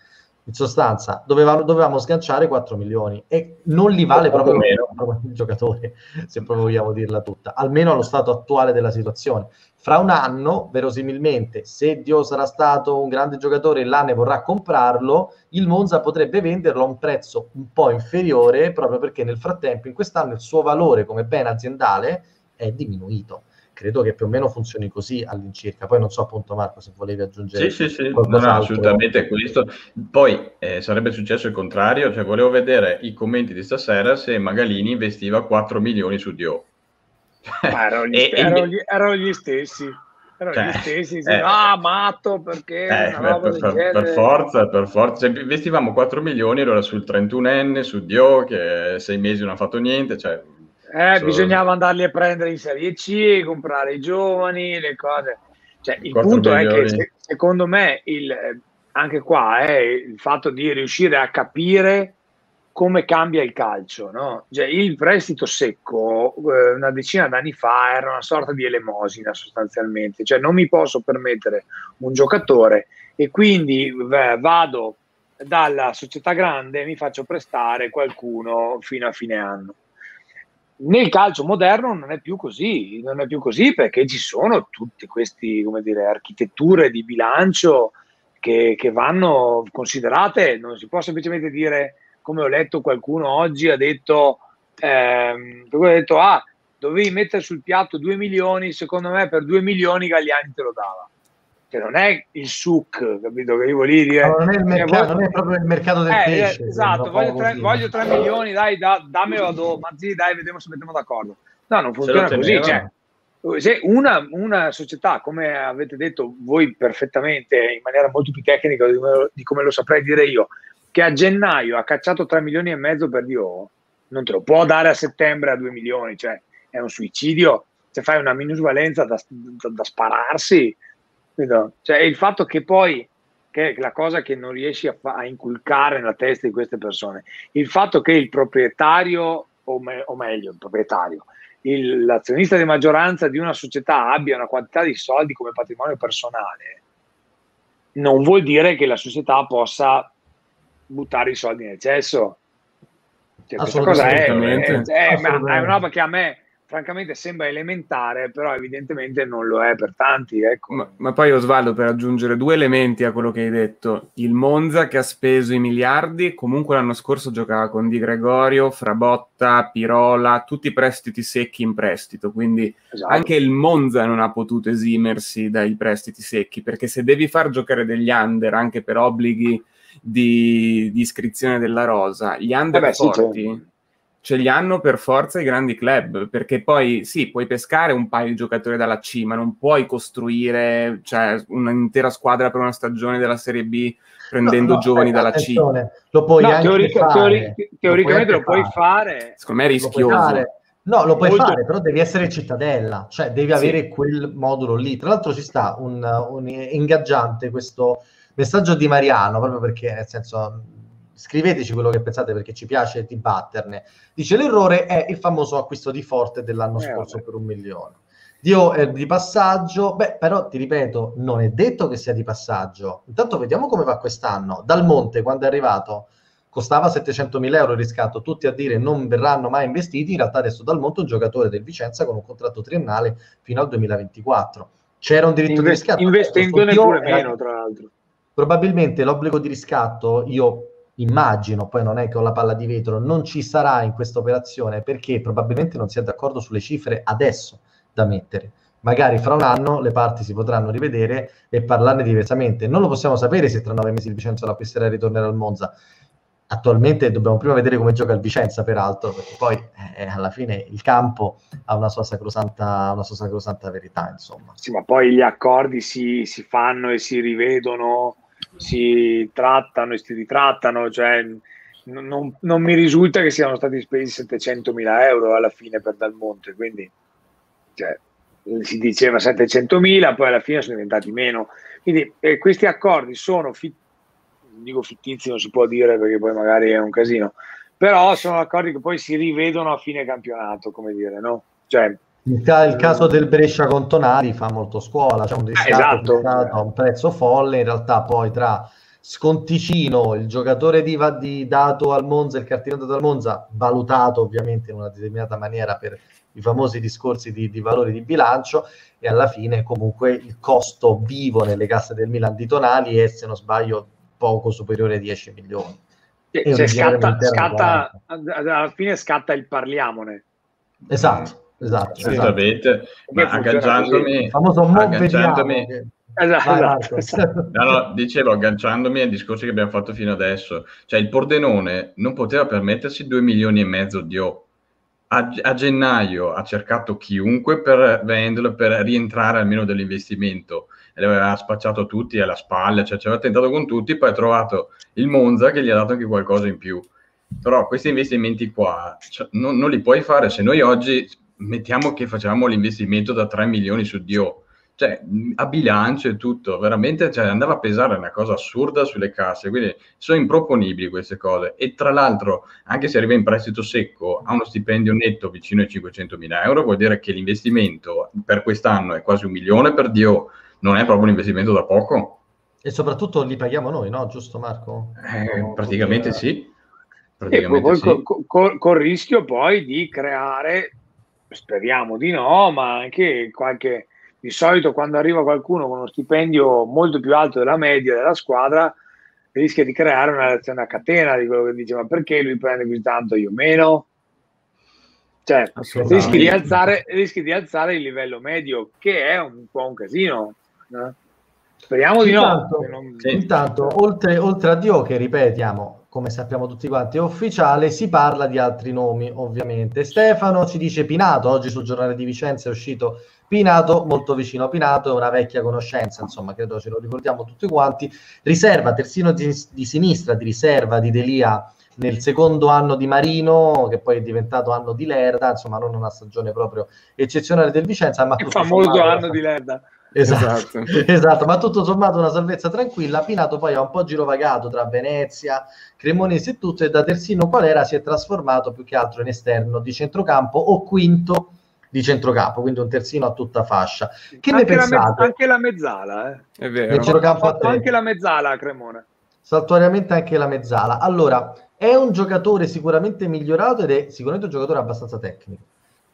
in sostanza dovevamo, dovevamo, sganciare 4 milioni e non li vale proprio meno il giocatore, se proprio vogliamo dirla tutta, almeno allo stato attuale della situazione. Fra un anno, verosimilmente, se Dio sarà stato un grande giocatore e l'Ane vorrà comprarlo, il Monza potrebbe venderlo a un prezzo un po' inferiore proprio perché nel frattempo in quest'anno il suo valore come bene aziendale è diminuito credo che più o meno funzioni così all'incirca. Poi non so appunto Marco se volevi aggiungere. Sì, sì, sì, no, assolutamente questo. Poi eh, sarebbe successo il contrario, cioè volevo vedere i commenti di stasera se Magalini investiva 4 milioni su Dio. Erano, gli, e, erano, gli, erano gli stessi. Erano cioè, gli stessi, eh, ah, matto perché eh, per, per, per, forza, per forza. Cioè, investivamo 4 milioni allora sul 31enne, su Dio che sei mesi non ha fatto niente, cioè eh, so... bisognava andarli a prendere in Serie C, comprare i giovani, le cose. Cioè, il punto milioni. è che se, secondo me il, anche qua è il fatto di riuscire a capire come cambia il calcio. No? Cioè, il prestito secco eh, una decina d'anni fa era una sorta di elemosina sostanzialmente, cioè non mi posso permettere un giocatore e quindi eh, vado dalla società grande e mi faccio prestare qualcuno fino a fine anno nel calcio moderno non è più così, non è più così perché ci sono tutte queste architetture di bilancio che, che, vanno considerate, non si può semplicemente dire, come ho letto qualcuno oggi, ha detto, ehm, ha detto ah, dovevi mettere sul piatto 2 milioni, secondo me per 2 milioni Gagliani te lo dava che non è il suc, capito? Che io voglio dire. No, non, è il mercato, non è proprio il mercato del eh, pesce. Esatto, voglio 3, voglio 3, milioni, dai, da, dammelo a do, ma sì, dai, vediamo se mettiamo d'accordo. No, non funziona così. Cioè, se una, una, società, come avete detto voi perfettamente, in maniera molto più tecnica di come, di come lo saprei dire io, che a gennaio ha cacciato 3 milioni e mezzo per Dio, non te lo può dare a settembre a 2 milioni, cioè è un suicidio. Se fai una minusvalenza da, da, da spararsi, cioè, il fatto che poi, che è la cosa che non riesci a, fa- a, inculcare nella testa di queste persone, il fatto che il proprietario, o, me- o meglio, il proprietario, il, l'azionista di maggioranza di una società abbia una quantità di soldi come patrimonio personale, non vuol dire che la società possa buttare i soldi nel cesso. Cioè, questa cosa è, è, è, è, una roba che a me francamente sembra elementare, però evidentemente non lo è per tanti. Ecco. Ma, ma, poi Osvaldo, per aggiungere due elementi a quello che hai detto, il Monza che ha speso i miliardi, comunque l'anno scorso giocava con Di Gregorio, Frabotta, Pirola, tutti prestiti secchi in prestito, quindi esatto. anche il Monza non ha potuto esimersi dai prestiti secchi, perché se devi far giocare degli under anche per obblighi di, di iscrizione della rosa, gli under eh beh, forti... Sì, ce li hanno per forza i grandi club, perché poi sì, puoi pescare un paio di giocatori dalla C, ma non puoi costruire cioè, un'intera squadra per una stagione della Serie B prendendo no, no, giovani dalla C. Lo puoi no, teorica, teori, teoricamente lo puoi, lo puoi fare. Secondo me è rischioso. No, lo puoi Molto... fare, però devi essere cittadella, cioè devi sì. avere quel modulo lì. Tra l'altro ci sta un, un ingaggiante questo messaggio di Mariano, proprio perché nel senso scriveteci quello che pensate perché ci piace dibatterne. Dice l'errore è il famoso acquisto di Forte dell'anno eh, scorso vabbè. per un milione. Dio è di passaggio, beh, però ti ripeto, non è detto che sia di passaggio. Intanto vediamo come va quest'anno. Dal Monte, quando è arrivato, costava 700.000 euro il riscatto, tutti a dire non verranno mai investiti, in realtà adesso Dal Monte è un giocatore del Vicenza con un contratto triennale fino al 2024. C'era un diritto Inve- di riscatto. Investendone pure meno, tra l'altro. Probabilmente l'obbligo di riscatto, io immagino, poi non è che ho la palla di vetro, non ci sarà in questa operazione perché probabilmente non si è d'accordo sulle cifre adesso da mettere. Magari fra un anno le parti si potranno rivedere e parlarne diversamente. Non lo possiamo sapere se tra nove mesi il Vicenza acquisterà e ritornerà al Monza. Attualmente dobbiamo prima vedere come gioca il Vicenza, peraltro, perché poi eh, alla fine il campo ha una sua sacrosanta, una sua sacrosanta verità, insomma. Sì, ma poi gli accordi si, si fanno e si rivedono si trattano e si ritrattano, cioè non, non, mi risulta che siano stati spesi 700 mila euro alla fine per Dal Monte, quindi cioè, si diceva 700 mila, poi alla fine sono diventati meno. Quindi eh, questi accordi sono, fit- dico fittizi, non si può dire perché poi magari è un casino, però sono accordi che poi si rivedono a fine campionato, come dire, no? Cioè, il, ca- il, caso del Brescia con Tonali fa molto scuola, c'è un riscatto esatto. a un prezzo folle, in realtà poi tra Sconticino, il giocatore di, di dato al Monza, il cartino dato al Monza, valutato ovviamente in una determinata maniera per i famosi discorsi di, di valori di bilancio, e alla fine comunque il costo vivo nelle casse del Milan di Tonali è, se non sbaglio, poco superiore ai 10 milioni. Cioè, scatta, scatta alla fine scatta il parliamone. Esatto. Esatto, esattamente. Ma agganciandomi, famoso agganciandomi, che... Esatto, esatto. No, no, dicevo, agganciandomi ai discorsi che abbiamo fatto fino adesso, cioè il Pordenone non poteva permettersi 2 milioni e mezzo di O. A, a, gennaio ha cercato chiunque per venderlo, per rientrare almeno dell'investimento e le aveva spacciato tutti alla spalla, cioè ci aveva tentato con tutti, poi ha trovato il Monza che gli ha dato anche qualcosa in più. Però questi investimenti qua cioè, non, non li puoi fare se noi oggi mettiamo che facciamo l'investimento da 3 milioni su Dio, cioè a bilancio e tutto, veramente cioè, andava a pesare una cosa assurda sulle casse, quindi sono improponibili queste cose. E tra l'altro, anche se arriva in prestito secco, ha uno stipendio netto vicino ai 500 mila euro, vuol dire che l'investimento per quest'anno è quasi un milione per Dio, non è proprio un investimento da poco. E soprattutto li paghiamo noi, no? Giusto Marco? Eh, praticamente sì. Praticamente e poi sì. Col, col, col rischio poi di creare speriamo di no, ma anche qualche... Di solito quando arriva qualcuno con uno stipendio molto più alto della media della squadra, rischia di creare una reazione a catena di quello che dice ma perché lui prende così tanto io meno? Cioè, rischi di, alzare, rischi di alzare il livello medio, che è un po' un casino. Eh? Speriamo di intanto, no. Non... Intanto, oltre, oltre a Dio, che ripetiamo, come sappiamo tutti quanti, è ufficiale, si parla di altri nomi, ovviamente. Stefano ci dice Pinato, oggi sul giornale di Vicenza è uscito Pinato, molto vicino a Pinato, è una vecchia conoscenza, insomma, credo ce lo ricordiamo tutti quanti. Riserva, terzino di, di sinistra, di riserva di Delia nel secondo anno di Marino, che poi è diventato anno di Lerda, insomma, non una stagione proprio eccezionale del Vicenza, ma il famoso anno di Lerda. Esatto, esatto. esatto, ma tutto sommato una salvezza tranquilla. Pinato poi ha un po' girovagato tra Venezia, Cremonese e tutto, e da terzino qual era si è trasformato più che altro in esterno di centrocampo o quinto di centrocampo, quindi un terzino a tutta fascia. Che anche ne pensate? La anche la mezzala, eh. è vero. Anche la mezzala a Cremona. Saltuariamente anche la mezzala. Allora, è un giocatore sicuramente migliorato ed è sicuramente un giocatore abbastanza tecnico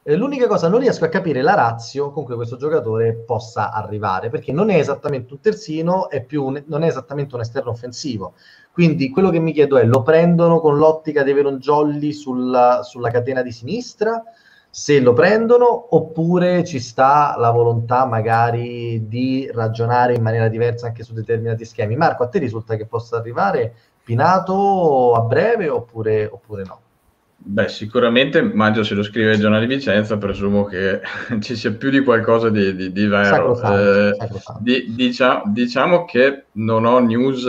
eh, l'unica cosa, non riesco a capire la razio con cui questo giocatore possa arrivare, perché non è esattamente un terzino, è un, non è esattamente un esterno offensivo. Quindi quello che mi chiedo è, lo prendono con l'ottica di avere un jolly sulla, sulla catena di sinistra? Se lo prendono, oppure ci sta la volontà magari di ragionare in maniera diversa anche su determinati schemi. Marco, a te risulta che possa arrivare Pinato a breve oppure, oppure no? Beh, sicuramente Maggio se lo scrive il giornale di Vicenza, presumo che ci sia più di qualcosa di, di, di vero. Eh, di, diciamo, diciamo, che non ho news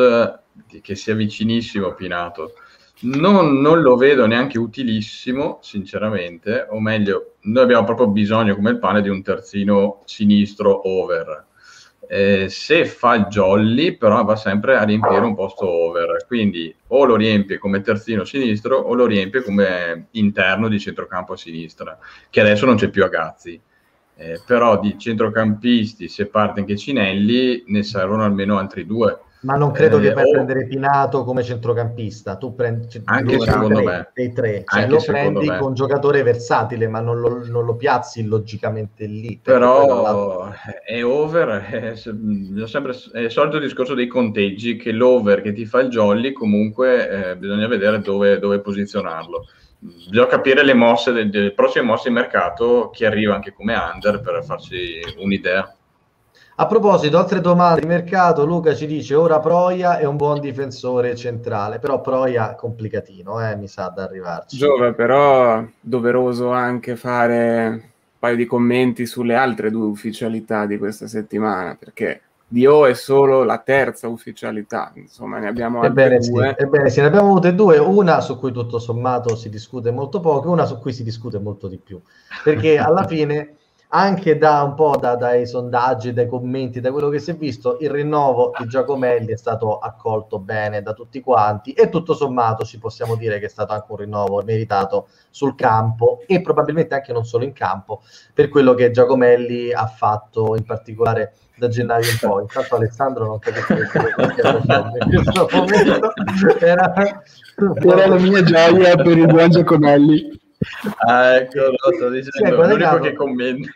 che sia vicinissimo a Pinato. Non, non, lo vedo neanche utilissimo, sinceramente, o meglio, noi abbiamo proprio bisogno, come il pane, di un terzino sinistro over eh, se fa il jolly però va sempre a riempire un posto over. Quindi o lo riempie come terzino sinistro o lo riempie come interno di centrocampo a sinistra che adesso non c'è più a Gazzi. Eh, però di centrocampisti se parte anche Cinelli ne servono almeno altri due ma non credo eh, che vai a prendere Pinato come centrocampista. Tu prendi anche secondo tre, me. dei tre, cioè lo prendi me. con giocatore versatile, ma non lo, non lo piazzi logicamente lì. Però è over, è, sempre, è, il solito discorso dei conteggi che l'over che ti fa il jolly comunque eh, bisogna vedere dove, dove posizionarlo bisogna capire le mosse, le prossime mosse di mercato, chi arriva anche come under per farci un'idea. A proposito, altre domande di mercato, Luca ci dice ora Proia è un buon difensore centrale, però Proia complicatino, eh, mi sa da arrivarci. Giove, però doveroso anche fare un paio di commenti sulle altre due ufficialità di questa settimana, perché Dio è solo la terza ufficialità, insomma ne abbiamo altre ebbene due. Sì, ebbene sì, ne abbiamo avute due, una su cui tutto sommato si discute molto poco, una su cui si discute molto di più, perché alla fine anche da un po' da, dai sondaggi, dai commenti, da quello che si è visto, il rinnovo di Giacomelli è stato accolto bene da tutti quanti e tutto sommato ci possiamo dire che è stato anche un rinnovo meritato sul campo e probabilmente anche non solo in campo per quello che Giacomelli ha fatto in particolare da gennaio in poi. Intanto Alessandro non capisce che in questo momento. Era, era la mia gioia per il buon Giacomelli. Ah, ecco, lo sto dicendo, l'unico che commenta.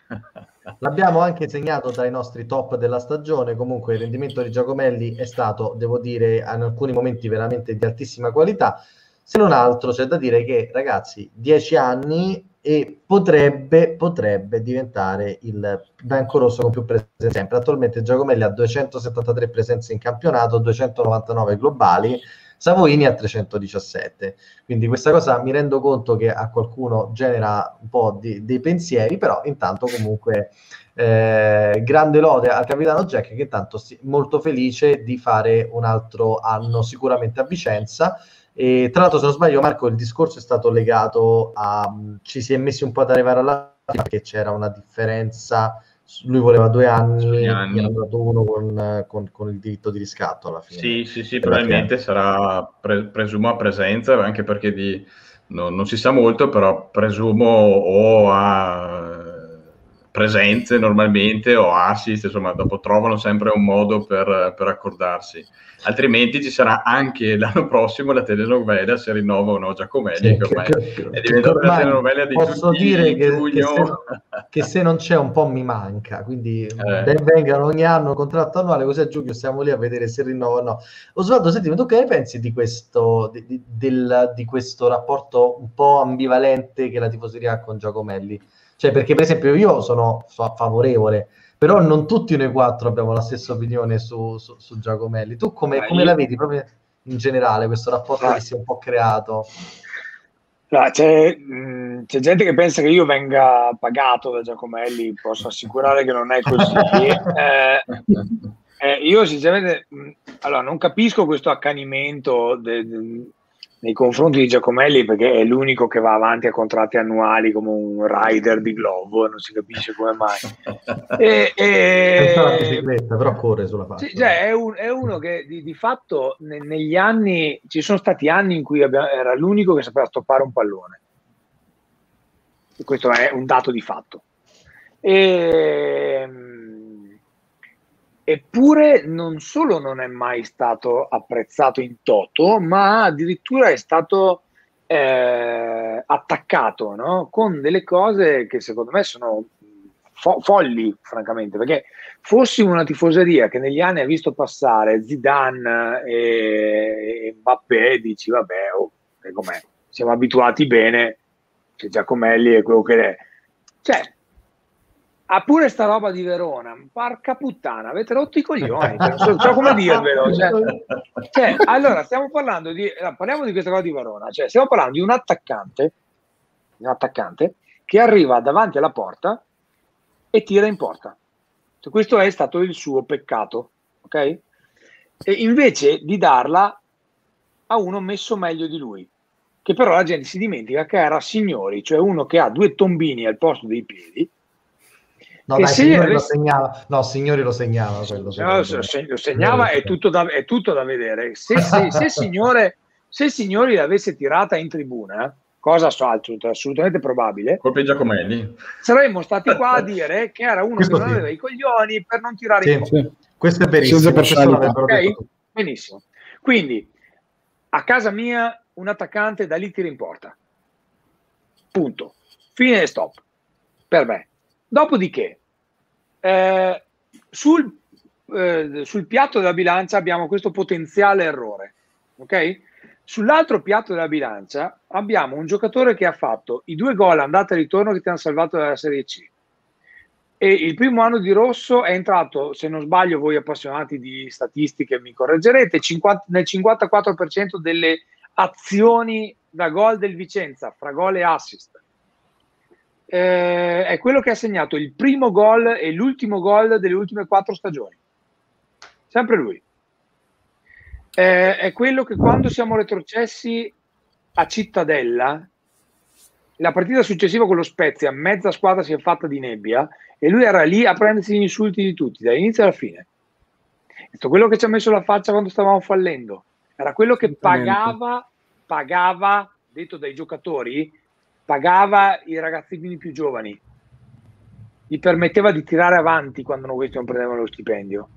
L'abbiamo anche segnato tra i nostri top della stagione, comunque il rendimento di Giacomelli è stato, devo dire, in alcuni momenti veramente di altissima qualità. Se non altro c'è da dire che, ragazzi, 10 anni e potrebbe, potrebbe diventare il bianco-rosso con più presenze sempre. Attualmente Giacomelli ha 273 presenze in campionato, 299 globali, Savoini a 317. Quindi questa cosa mi rendo conto che a qualcuno genera un po' di, dei pensieri, però intanto comunque eh, grande lode al capitano Jack che intanto è molto felice di fare un altro anno sicuramente a Vicenza. E tra l'altro, se non sbaglio, Marco, il discorso è stato legato a ci si è messi un po' ad arrivare alla fine perché c'era una differenza lui voleva due anni, anni. hanno dato uno con, con, con, il diritto di riscatto alla fine. Sì, sì, sì, probabilmente sarà, pre, presumo a presenza, anche perché di, no, non si sa molto, però presumo o a presenze normalmente o assist, insomma, dopo trovano sempre un modo per, per, accordarsi. Altrimenti ci sarà anche l'anno prossimo la telenovela se rinnova o no Giacomelli, sì, che ormai che, è diventata una telenovela di Posso tutti, dire che, che, se, che, se, non c'è un po' mi manca, quindi eh. ben vengano ogni anno contratto annuale, così a giugno stiamo lì a vedere se rinnova o no. Osvaldo, senti, tu che ne pensi di questo, di, di, del, di questo rapporto un po' ambivalente che la tifoseria ha con Giacomelli? Cioè, perché per esempio io sono favorevole, però non tutti noi quattro abbiamo la stessa opinione su, su, su Giacomelli. Tu come, come io... la vedi proprio in generale questo rapporto ah. che si è un po' creato? No, c'è, mh, c'è, gente che pensa che io venga pagato da Giacomelli, posso assicurare che non è così. eh, eh, io sinceramente, mh, allora, non capisco questo accanimento de, de, nei confronti di Giacomelli perché è l'unico che va avanti a contratti annuali come un rider di Globo, non si capisce come mai. e, e... bicicletta, però corre sulla faccia. Sì, cioè, è, un, è, uno che di, di fatto ne, negli anni, ci sono stati anni in cui abbiamo, era l'unico che sapeva stoppare un pallone. E questo è un dato di fatto. E, Eppure non solo non è mai stato apprezzato in toto, ma addirittura è stato eh, attaccato no? con delle cose che secondo me sono fo- folli, francamente, perché fossi una tifoseria che negli anni ha visto passare Zidane e, e Mbappé, dici vabbè, oh, siamo abituati bene, c'è Giacomelli e quello che è. Cioè, ha pure sta roba di Verona, porca puttana, avete rotto i coglioni, cioè, non so, so come dirvelo. Cioè, cioè, allora, stiamo parlando di, parliamo di questa cosa di Verona, cioè, stiamo parlando di un attaccante, un attaccante che arriva davanti alla porta e tira in porta. Cioè, questo è stato il suo peccato, ok? E invece di darla a uno messo meglio di lui, che però la gente si dimentica che era Signori, cioè uno che ha due tombini al posto dei piedi No, dai, signori avesse... lo segnava. No, signori lo segnava. Quello, no, lo segnava, è tutto, da, è tutto da vedere. Se, se, se, signore, se signori l'avesse tirata in tribuna, cosa assolutamente probabile, colpa di Giacomelli, saremmo stati qua a dire che era uno Questo che non aveva i coglioni per non tirare sì, in sì. Questo è verissimo. Okay? Benissimo. Quindi, a casa mia, un attaccante da lì tira in porta. Punto. Fine e stop. Per me. Dopodiché, eh, sul, eh, sul, piatto della bilancia abbiamo questo potenziale errore, ok? Sull'altro piatto della bilancia abbiamo un giocatore che ha fatto i due gol andata e ritorno che ti hanno salvato dalla Serie C. E il primo anno di Rosso è entrato, se non sbaglio, voi appassionati di statistiche mi correggerete, 50, nel 54% delle azioni da gol del Vicenza, fra gol e assist eh, è quello che ha segnato il primo gol e l'ultimo gol delle ultime quattro stagioni. sempre lui. Eh, è quello che quando siamo retrocessi a Cittadella, la partita successiva con lo Spezia, mezza squadra si è fatta di nebbia e lui era lì a prendersi gli insulti di tutti, dall'inizio alla fine. È quello che ci ha messo la faccia quando stavamo fallendo. Era quello che pagava, pagava, detto dai giocatori, pagava i ragazzini più giovani. Gli permetteva di tirare avanti quando questi non prendevano lo stipendio.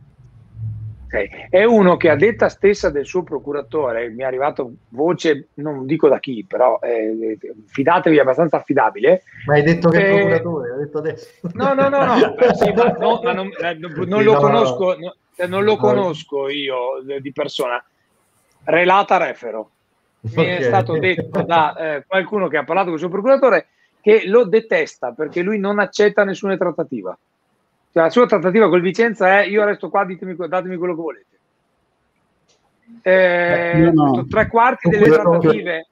Okay. È uno che a detta stessa del suo procuratore, mi è arrivato voce, non dico da chi, però eh, fidatevi, è abbastanza affidabile. Ma hai detto che è eh, procuratore, hai detto adesso. No, no, no, no, sì, ma no ma non, eh, non, lo conosco, no, cioè, non lo conosco io di persona. Relata refero. Mi okay. è stato detto da eh, qualcuno che ha parlato con il suo procuratore che lo detesta perché lui non accetta nessuna trattativa. Cioè, la sua trattativa col Vicenza è io resto qua, ditemi, datemi quello che volete. Eh, no. Tre quarti delle trattative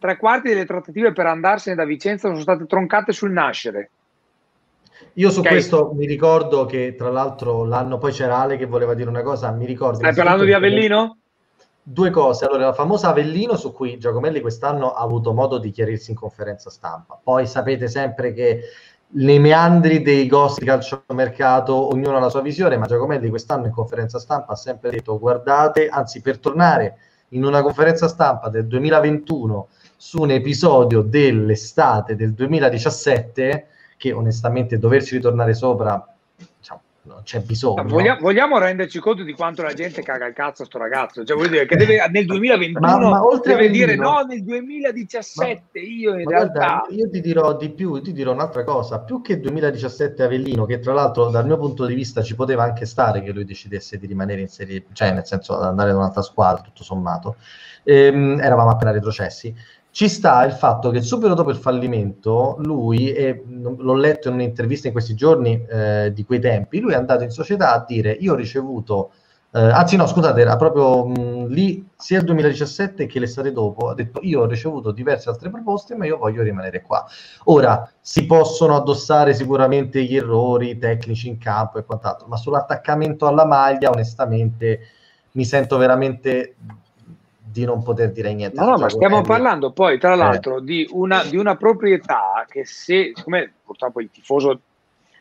tre quarti delle trattative per andarsene da Vicenza sono state troncate sul nascere. Io su okay. questo mi ricordo che tra l'altro l'anno poi c'era Ale che voleva dire una cosa, mi ricordo... Stai parlando di Avellino? Due cose, allora la famosa Avellino su cui Giacomelli quest'anno ha avuto modo di chiarirsi in conferenza stampa, poi sapete sempre che nei meandri dei di calciomercato ognuno ha la sua visione, ma Giacomelli quest'anno in conferenza stampa ha sempre detto guardate, anzi per tornare in una conferenza stampa del 2021 su un episodio dell'estate del 2017 che onestamente doverci ritornare sopra non c'è bisogno. Vogliamo, vogliamo, renderci conto di quanto la gente caga il cazzo a sto ragazzo? Cioè, vuol dire che deve, nel 2021 ma, ma oltre deve dire no, nel 2017 ma, io in realtà... Guarda, io ti dirò di più, ti dirò un'altra cosa, più che 2017 Avellino, che tra l'altro dal mio punto di vista ci poteva anche stare che lui decidesse di rimanere in serie, cioè nel senso ad andare da un'altra squadra, tutto sommato, ehm, eravamo appena retrocessi ci sta il fatto che subito dopo il fallimento lui, e l'ho letto in un'intervista in questi giorni eh, di quei tempi, lui è andato in società a dire io ho ricevuto, eh, anzi no scusate, era proprio mh, lì sia il 2017 che l'estate dopo, ha detto io ho ricevuto diverse altre proposte ma io voglio rimanere qua. Ora si possono addossare sicuramente gli errori tecnici in campo e quant'altro, ma sull'attaccamento alla maglia onestamente mi sento veramente di non poter dire niente. No, no ma stiamo parlando poi, tra eh. l'altro, eh. di, una, di, una, proprietà che se, siccome purtroppo il tifoso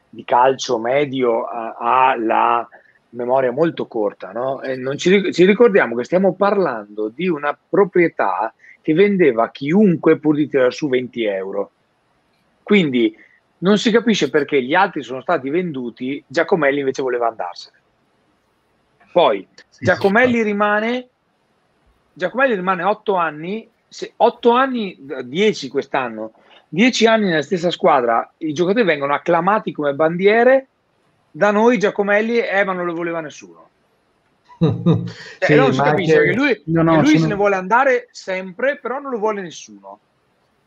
di calcio medio ha, ha la memoria molto corta, no? E non ci, ci, ricordiamo che stiamo parlando di una proprietà che vendeva chiunque pur di tirare su 20 euro. Quindi non si capisce perché gli altri sono stati venduti, Giacomelli invece voleva andarsene. Poi sì, Giacomelli sì. rimane Giacomelli rimane 8 anni, 8 anni, 10 quest'anno, 10 anni nella stessa squadra, i giocatori vengono acclamati come bandiere, da noi Giacomelli eh, ma non lo voleva nessuno. Cioè, sì, non si capisce anche... che lui, no, no, lui sono... se ne vuole andare sempre, però non lo vuole nessuno.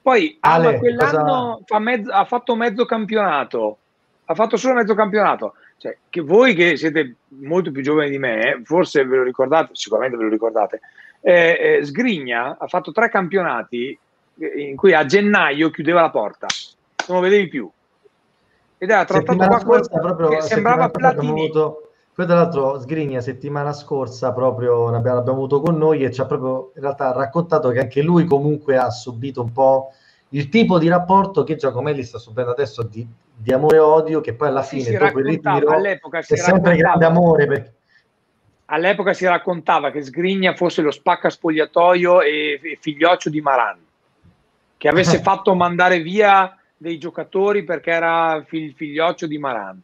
Poi Ale, ah, quell'anno cosa... fa mezzo, ha fatto mezzo campionato, ha fatto solo mezzo campionato. Cioè, che voi che siete molto più giovani di me, forse ve lo ricordate, sicuramente ve lo ricordate, eh, eh, Sgrigna ha fatto tre campionati in cui a gennaio chiudeva la porta, non lo vedevi più. Ed era trattato qua scorsa, proprio, che sembrava Platini. poi tra l'altro Sgrigna settimana scorsa proprio l'abbiamo, l'abbiamo avuto con noi e ci ha proprio in realtà raccontato che anche lui comunque ha subito un po' il tipo di rapporto che Giacomelli sta subendo adesso di, di amore e odio che poi alla fine sì, dopo il ritiro è sempre grande amore perché all'epoca si raccontava che Sgrigna fosse lo spacca spogliatoio e, e figlioccio di Maran, che avesse fatto mandare via dei giocatori perché era il figlioccio di Maran.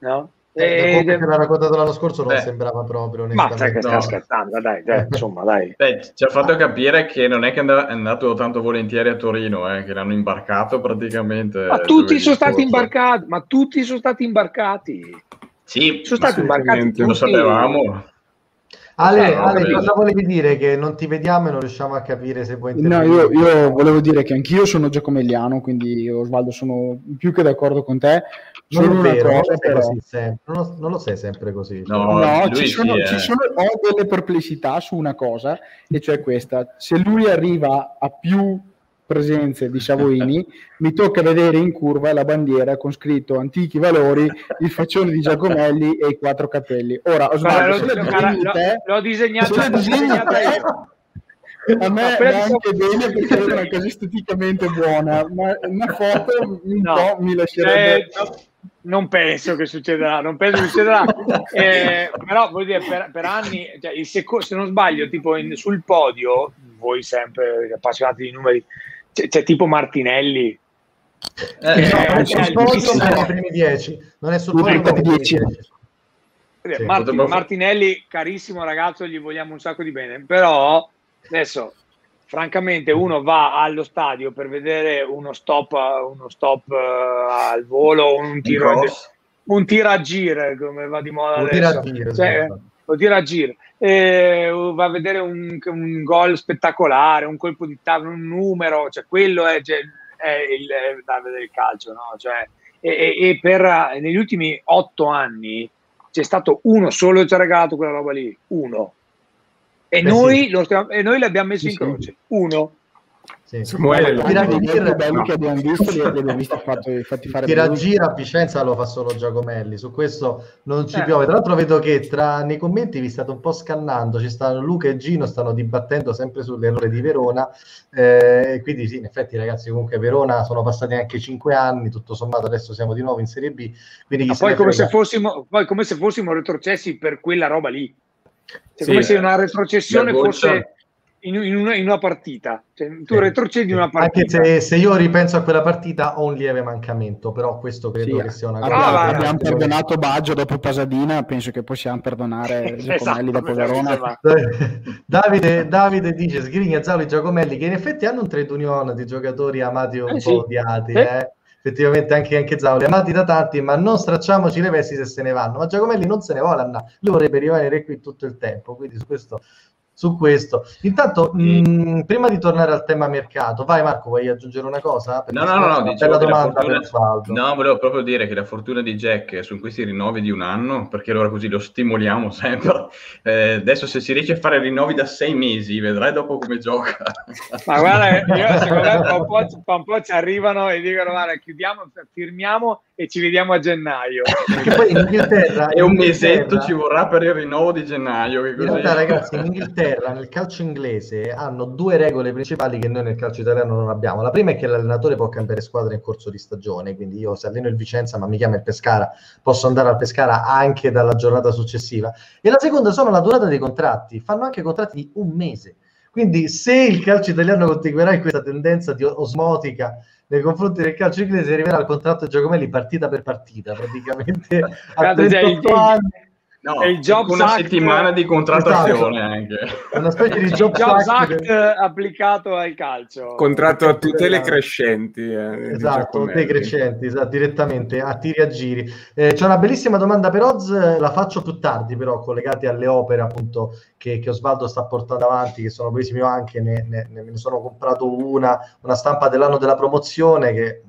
No? Eh, e, l'ha raccontato l'anno scorso non beh, sembrava proprio ma che no. scherzando dai, dai insomma dai beh, ci ha fatto capire che non è che è andato tanto volentieri a Torino eh, che l'hanno imbarcato praticamente ma tutti sono stati imbarcati ma tutti sono stati imbarcati sì, sono stati imbarcati lo sapevamo. Ale, eh, Ale cosa volevi dire? Che non ti vediamo e non riusciamo a capire se vuoi No, io, io, volevo dire che anch'io sono giacomelliano, quindi Osvaldo sono più che d'accordo con te. Non Solo è vero, cosa, però... non, lo, non, lo, sei sempre così. No, no ci, sono, sì, ci sono, ho delle perplessità su una cosa, e cioè questa. Se lui arriva a più presenze di Savoini, mi tocca vedere in curva la bandiera con scritto antichi valori, il faccione di Giacomelli e i quattro capelli. Ora, Osvaldo, l'ho, l'ho, l'ho disegnato, l'ho disegnato a me va anche bene perché è una cosa esteticamente buona, ma una foto un no, po' mi lascerebbe... Eh, no, non penso che succederà, non penso che succederà, eh, però vuol dire per, per anni, cioè, seco- se non sbaglio, tipo in, sul podio, voi sempre appassionati di numeri, c'è, c'è tipo Martinelli. Eh, eh, no, podio ma nei primi 10, non è ma nei primi 10. Sì, Martin, Martinelli, carissimo ragazzo, gli vogliamo un sacco di bene, però Adesso, francamente, uno va allo stadio per vedere uno stop, uno stop uh, al volo, un tiro, un, un tiro a giro, come va di moda un adesso. Tiro cioè, un tiro a giro. E va a vedere un, un gol spettacolare, un colpo di tavola, un numero, cioè quello è, cioè, è il Davide del calcio, no? Cioè, e, e, per negli ultimi otto anni c'è stato uno solo che ci ha regalato quella roba lì, uno e, Beh, noi, sì. stiamo, e noi l'abbiamo messo sì, in croce. Uno. Sì. Samuele, lo gira, gira, belli che abbiamo visto li abbiamo visti fatti, fatti fare tira gira a Vicenza lo fa solo Giacomelli su questo non ci eh. piove. Tra l'altro vedo che tra nei commenti vi state un po' scannando ci stanno Luca e Gino stanno dibattendo sempre sull'errore di Verona eh, quindi sì in effetti ragazzi comunque Verona sono passati anche cinque anni tutto sommato adesso siamo di nuovo in Serie B quindi poi come, fossimo, poi come se fossimo retrocessi per quella roba lì. Cioè, sì, come se una retrocessione fosse in, in, una, in, una, partita. Cioè, tu sì, retrocedi sì. una partita. Anche se, se, io ripenso a quella partita ho un lieve mancamento, però questo credo sì, che sia una cosa. Abbiamo, ah, abbiamo perdonato Baggio dopo Pasadina, penso che possiamo perdonare Giacomelli esatto, dopo Verona. Davide, Davide dice Sgrigna, Zauli, Giacomelli, che in effetti hanno un trade union di giocatori amati o un eh, po' odiati. Eh? effettivamente anche, anche Zauli, amati da tanti, ma non stracciamoci le vesti se se ne vanno. Ma Giacomelli non se ne vuole andare, lui vorrebbe rimanere qui tutto il tempo, quindi su questo su questo. Intanto, mh, mm, prima di tornare al tema mercato, vai Marco, vuoi aggiungere una cosa? Perché no, no, no, no bella domanda fortuna... No, volevo proprio dire che la fortuna di Jack è su questi rinnovi di un anno, perché allora così lo stimoliamo sempre. Eh, adesso se si riesce a fare rinnovi da sei mesi, vedrai dopo come gioca. Ma guarda, io secondo me un po', un po' ci arrivano e dicono guarda, chiudiamo, firmiamo e ci vediamo a gennaio. Perché poi in Inghilterra... e un mesetto ci vorrà per il rinnovo di gennaio. Che così... In realtà ragazzi, in Inghilterra Inghilterra, nel calcio inglese, hanno due regole principali che noi nel calcio italiano non abbiamo. La prima è che l'allenatore può cambiare squadra in corso di stagione, quindi io se alleno il Vicenza ma mi chiama il Pescara, posso andare al Pescara anche dalla giornata successiva. E la seconda sono la durata dei contratti, fanno anche contratti di un mese. Quindi se il calcio italiano continuerà in questa tendenza di osmotica nei confronti del calcio inglese, arriverà il contratto di Giacomelli partita per partita, praticamente a 38 anni No, è il Jobs una Act, settimana di contrattazione esatto. anche. È una specie di Jobs, Jobs Act, Act applicato al calcio. Contratto a tutele crescenti. Eh, esatto, tutele crescenti, esatto, direttamente a tiri a giri. Eh, c'è una bellissima domanda per Oz, la faccio più tardi però, collegate alle opere appunto che, che Osvaldo sta portando avanti, che sono bellissime anche, ne, ne, ne sono comprato una, una stampa dell'anno della promozione che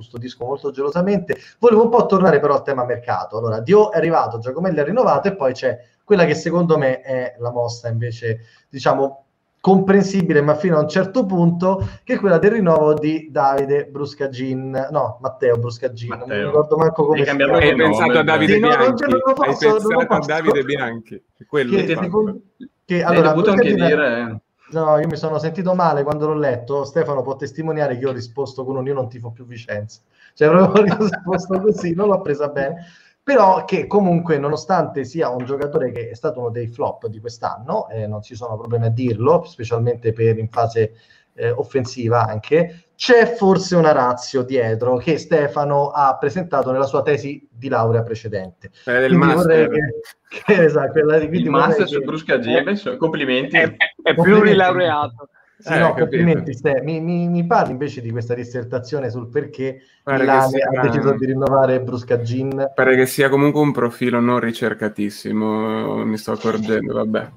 custodisco molto gelosamente. Volevo un po' tornare però al tema mercato. Allora, Dio è arrivato, Giacomelli ha rinnovato e poi c'è quella che secondo me è la mossa invece, diciamo, comprensibile ma fino a un certo punto che è quella del rinnovo di Davide Bruscagin. No Matteo Bruscagin Matteo. non mi ricordo manco come si chiama. hai pensato a Davide sì, Bianchi. no, non, posso, hai pensato a Davide Bianchi. Quello che, secondo, che allora anche dire No, io mi sono sentito male quando l'ho letto. Stefano può testimoniare che io ho risposto con un io non tifo più Vicenza. Cioè, proprio risposto così, non l'ho presa bene. Però che comunque, nonostante sia un giocatore che è stato uno dei flop di quest'anno, eh, non ci sono problemi a dirlo, specialmente per in fase eh, offensiva anche, c'è forse una razio dietro che Stefano ha presentato nella sua tesi di laurea precedente. Quella del master. Che, che, esatto, quella di, il master su Brusca Gimes, complimenti. È, è, è più rilaureato. Sì, eh, no, complimenti, Ste. Mi, mi, mi, parli invece di questa dissertazione sul perché Milano ha deciso di rinnovare Brusca Gin? Pare che sia comunque un profilo non ricercatissimo, mi sto accorgendo, vabbè,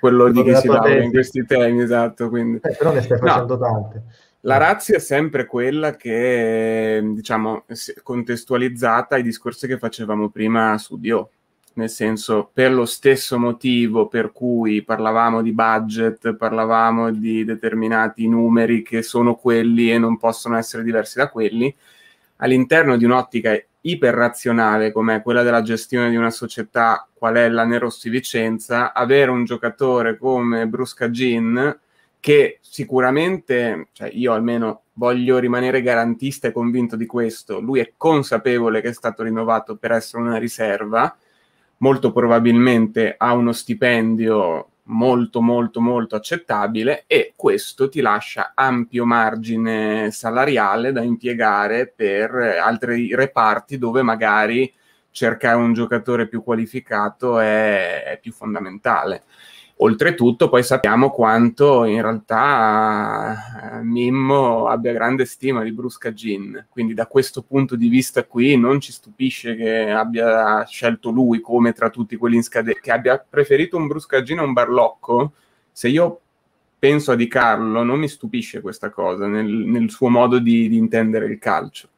quello di chi si laurea in questi temi, esatto. Quindi... Eh, però ne stai facendo no. tante. La razza è sempre quella che, diciamo, contestualizzata ai discorsi che facevamo prima su Dio. nel senso per lo stesso motivo per cui parlavamo di budget, parlavamo di determinati numeri che sono quelli e non possono essere diversi da quelli, all'interno di un'ottica iperrazionale come quella della gestione di una società, qual è la Nerossi Vicenza, avere un giocatore come Brusca Gin che sicuramente, cioè io almeno voglio rimanere garantista e convinto di questo, lui è consapevole che è stato rinnovato per essere una riserva, molto probabilmente ha uno stipendio molto molto molto accettabile e questo ti lascia ampio margine salariale da impiegare per altri reparti dove magari cercare un giocatore più qualificato è, è più fondamentale. Oltretutto poi sappiamo quanto in realtà Mimmo abbia grande stima di Brusca Gin, quindi da questo punto di vista qui non ci stupisce che abbia scelto lui come tra tutti quelli in scadenza, che abbia preferito un Brusca Gin a un Barlocco. Se io penso a Di Carlo non mi stupisce questa cosa nel, nel suo modo di, di intendere il calcio.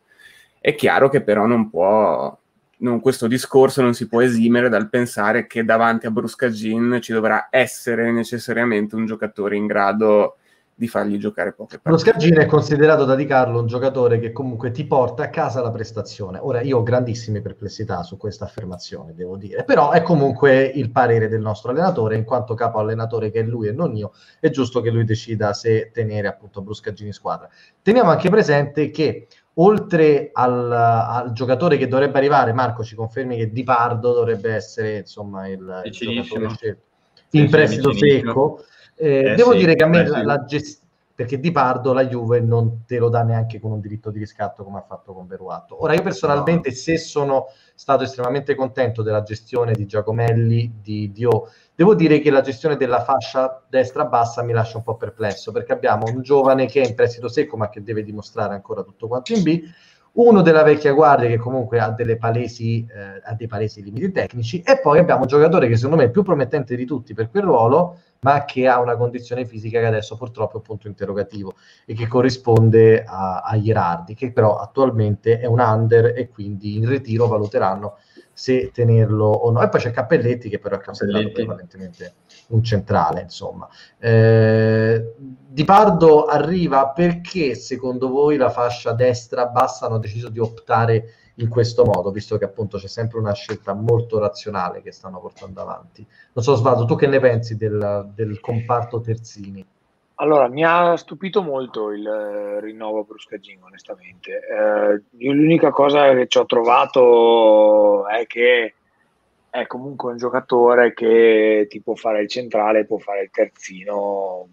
È chiaro che però non può non, questo discorso non si può esimere dal pensare che davanti a Bruscagin ci dovrà essere necessariamente un giocatore in grado di fargli giocare poche partite. Bruscagin è considerato da Di Carlo un giocatore che comunque ti porta a casa la prestazione. Ora io ho grandissime perplessità su questa affermazione, devo dire, però è comunque il parere del nostro allenatore, in quanto capo allenatore che è lui e non io, è giusto che lui decida se tenere appunto Bruscagin in squadra. Teniamo anche presente che oltre al, al, giocatore che dovrebbe arrivare, Marco ci confermi che Di Pardo dovrebbe essere insomma il, il giocatore scelto. In prestito secco. Eh, eh, devo sì, dire che a me la, la gestione perché Di Pardo la Juve non te lo dà neanche con un diritto di riscatto come ha fatto con Beruatto. Ora io personalmente se sono stato estremamente contento della gestione di Giacomelli, di Dio, devo dire che la gestione della fascia destra-bassa mi lascia un po' perplesso perché abbiamo un giovane che è in prestito secco ma che deve dimostrare ancora tutto quanto in B, uno della vecchia guardia che comunque ha, palesi, eh, ha dei palesi limiti tecnici e poi abbiamo un giocatore che secondo me è il più promettente di tutti per quel ruolo ma che ha una condizione fisica che adesso purtroppo è un punto interrogativo e che corrisponde a, a Gerardi, che però attualmente è un under e quindi in ritiro valuteranno se tenerlo o no. E poi c'è Cappelletti che però è considerato prevalentemente un centrale, insomma. Eh, di Pardo arriva perché secondo voi la fascia destra bassa hanno deciso di optare in questo modo, visto che appunto c'è sempre una scelta molto razionale che stanno portando avanti. Non so, Svaldo, tu che ne pensi del, del comparto terzini? Allora, mi ha stupito molto il eh, rinnovo Bruscagin, onestamente. Eh, l'unica cosa che ci ho trovato è che è comunque un giocatore che ti può fare il centrale, può fare il terzino,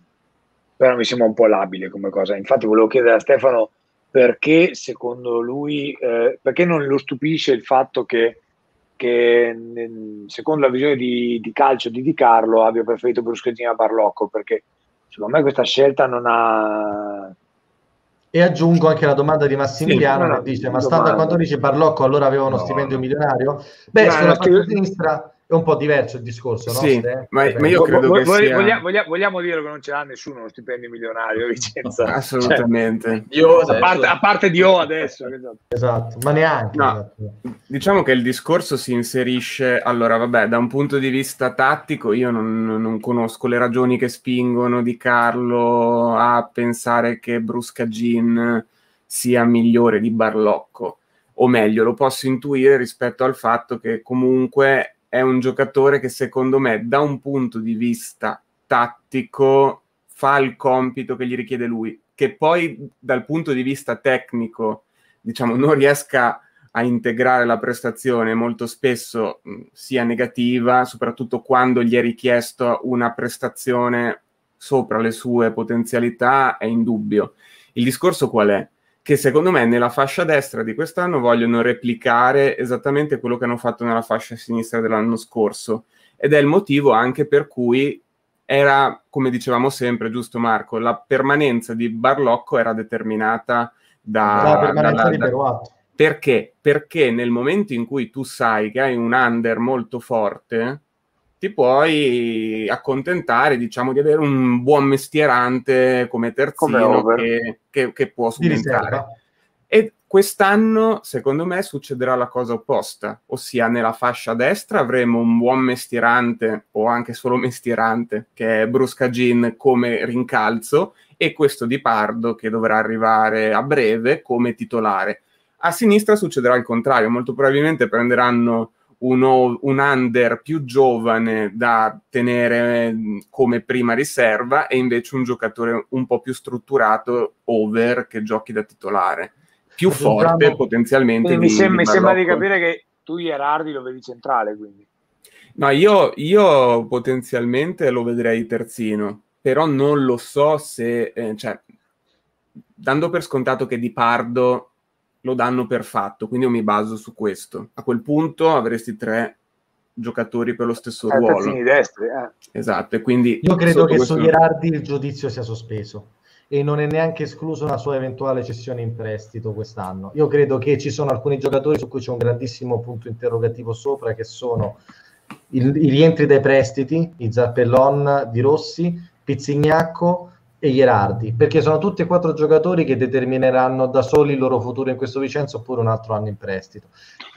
però mi sembra un po' labile come cosa. Infatti volevo chiedere a Stefano perché secondo lui, eh, perché non lo stupisce il fatto che, che secondo la visione di, di, calcio di Di Carlo abbia preferito Bruschettini a Barlocco, perché secondo me questa scelta non ha... E aggiungo anche la domanda di Massimiliano sì, che dice, ma stando a quanto dice Barlocco allora aveva uno no, stipendio no. milionario? Beh, no, sulla parte sinistra è un po' diverso il discorso, no? Sì, ma, ma, io credo che sia... vogliamo, vogliamo, dire che non ce l'ha nessuno uno stipendio milionario Vicenza. Assolutamente. Cioè, Dio a, parte, a parte Dio adesso. Esatto, ma neanche. No, esatto. Diciamo che il discorso si inserisce, allora vabbè, da un punto di vista tattico io non, non conosco le ragioni che spingono Di Carlo a pensare che Brusca Gin sia migliore di Barlocco. O meglio, lo posso intuire rispetto al fatto che comunque è un giocatore che secondo me da un punto di vista tattico fa il compito che gli richiede lui, che poi dal punto di vista tecnico diciamo non riesca a integrare la prestazione molto spesso mh, sia negativa, soprattutto quando gli è richiesto una prestazione sopra le sue potenzialità, è indubbio. Il discorso qual è? Che secondo me nella fascia destra di quest'anno vogliono replicare esattamente quello che hanno fatto nella fascia sinistra dell'anno scorso ed è il motivo anche per cui era, come dicevamo sempre, giusto Marco, la permanenza di Barlocco era determinata da... La permanenza da, da, di Beruato. Perché? Perché nel momento in cui tu sai che hai un under molto forte, ti puoi accontentare, diciamo, di avere un buon mestierante come terzino come che, che, che, può subentrare. E Quest'anno, secondo me, succederà la cosa opposta, ossia nella fascia destra avremo un buon mestierante o anche solo mestierante, che è Bruscagin come rincalzo, e questo di Pardo che dovrà arrivare a breve come titolare. A sinistra succederà il contrario, molto probabilmente prenderanno uno, un under più giovane da tenere come prima riserva e invece un giocatore un po' più strutturato over che giochi da titolare più forte diciamo, potenzialmente. Mi, sembra, mi sembra di capire che tu Gerardi lo vedi centrale, quindi. No, io, io, potenzialmente lo vedrei terzino, però non lo so se, eh, cioè, dando per scontato che Di Pardo lo danno per fatto, quindi io mi baso su questo. A quel punto avresti tre giocatori per lo stesso eh, ruolo. Destri, eh. Esatto, e quindi... Io credo che su Gerardi il giudizio sia sospeso e non è neanche escluso una sua eventuale cessione in prestito quest'anno. Io credo che ci sono alcuni giocatori su cui c'è un grandissimo punto interrogativo sopra, che sono il, i rientri dai prestiti, i Zappellon di Rossi, Pizzignacco e Ierardi, perché sono tutti e quattro giocatori che determineranno da soli il loro futuro in questo Vicenza oppure un altro anno in prestito.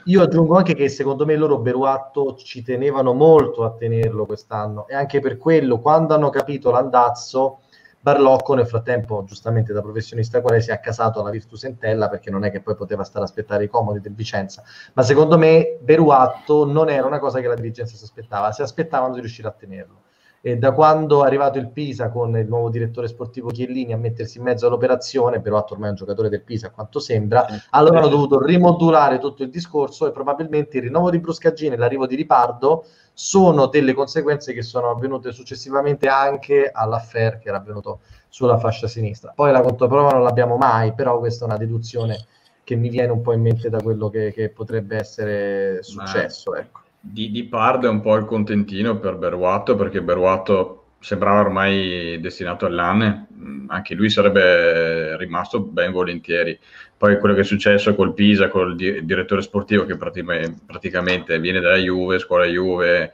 Io aggiungo anche che secondo me loro Beruatto ci tenevano molto a tenerlo quest'anno e anche per quello quando hanno capito l'andazzo Barlocco nel frattempo, giustamente da professionista quale si è accasato alla Virtus Entella perché non è che poi poteva stare a aspettare i comodi del Vicenza, ma secondo me Beruatto non era una cosa che la dirigenza si aspettava, si aspettavano di riuscire a tenerlo. E da quando è arrivato il Pisa con il nuovo direttore sportivo Chiellini a mettersi in mezzo all'operazione, però ormai è un giocatore del Pisa a quanto sembra, allora hanno dovuto rimodulare tutto il discorso e probabilmente il rinnovo di Bruscagini e l'arrivo di Ripardo sono delle conseguenze che sono avvenute successivamente anche all'affair che era avvenuto sulla fascia sinistra. Poi la controprova non l'abbiamo mai, però questa è una deduzione che mi viene un po' in mente da quello che, che potrebbe essere successo. Ecco di, di Pardo è un po' il contentino per Beruato perché Beruato sembrava ormai destinato all'ANE, mm, anche lui sarebbe rimasto ben volentieri. Poi quello che è successo col Pisa, col di- direttore sportivo che praticamente viene dalla Juve, scuola Juve,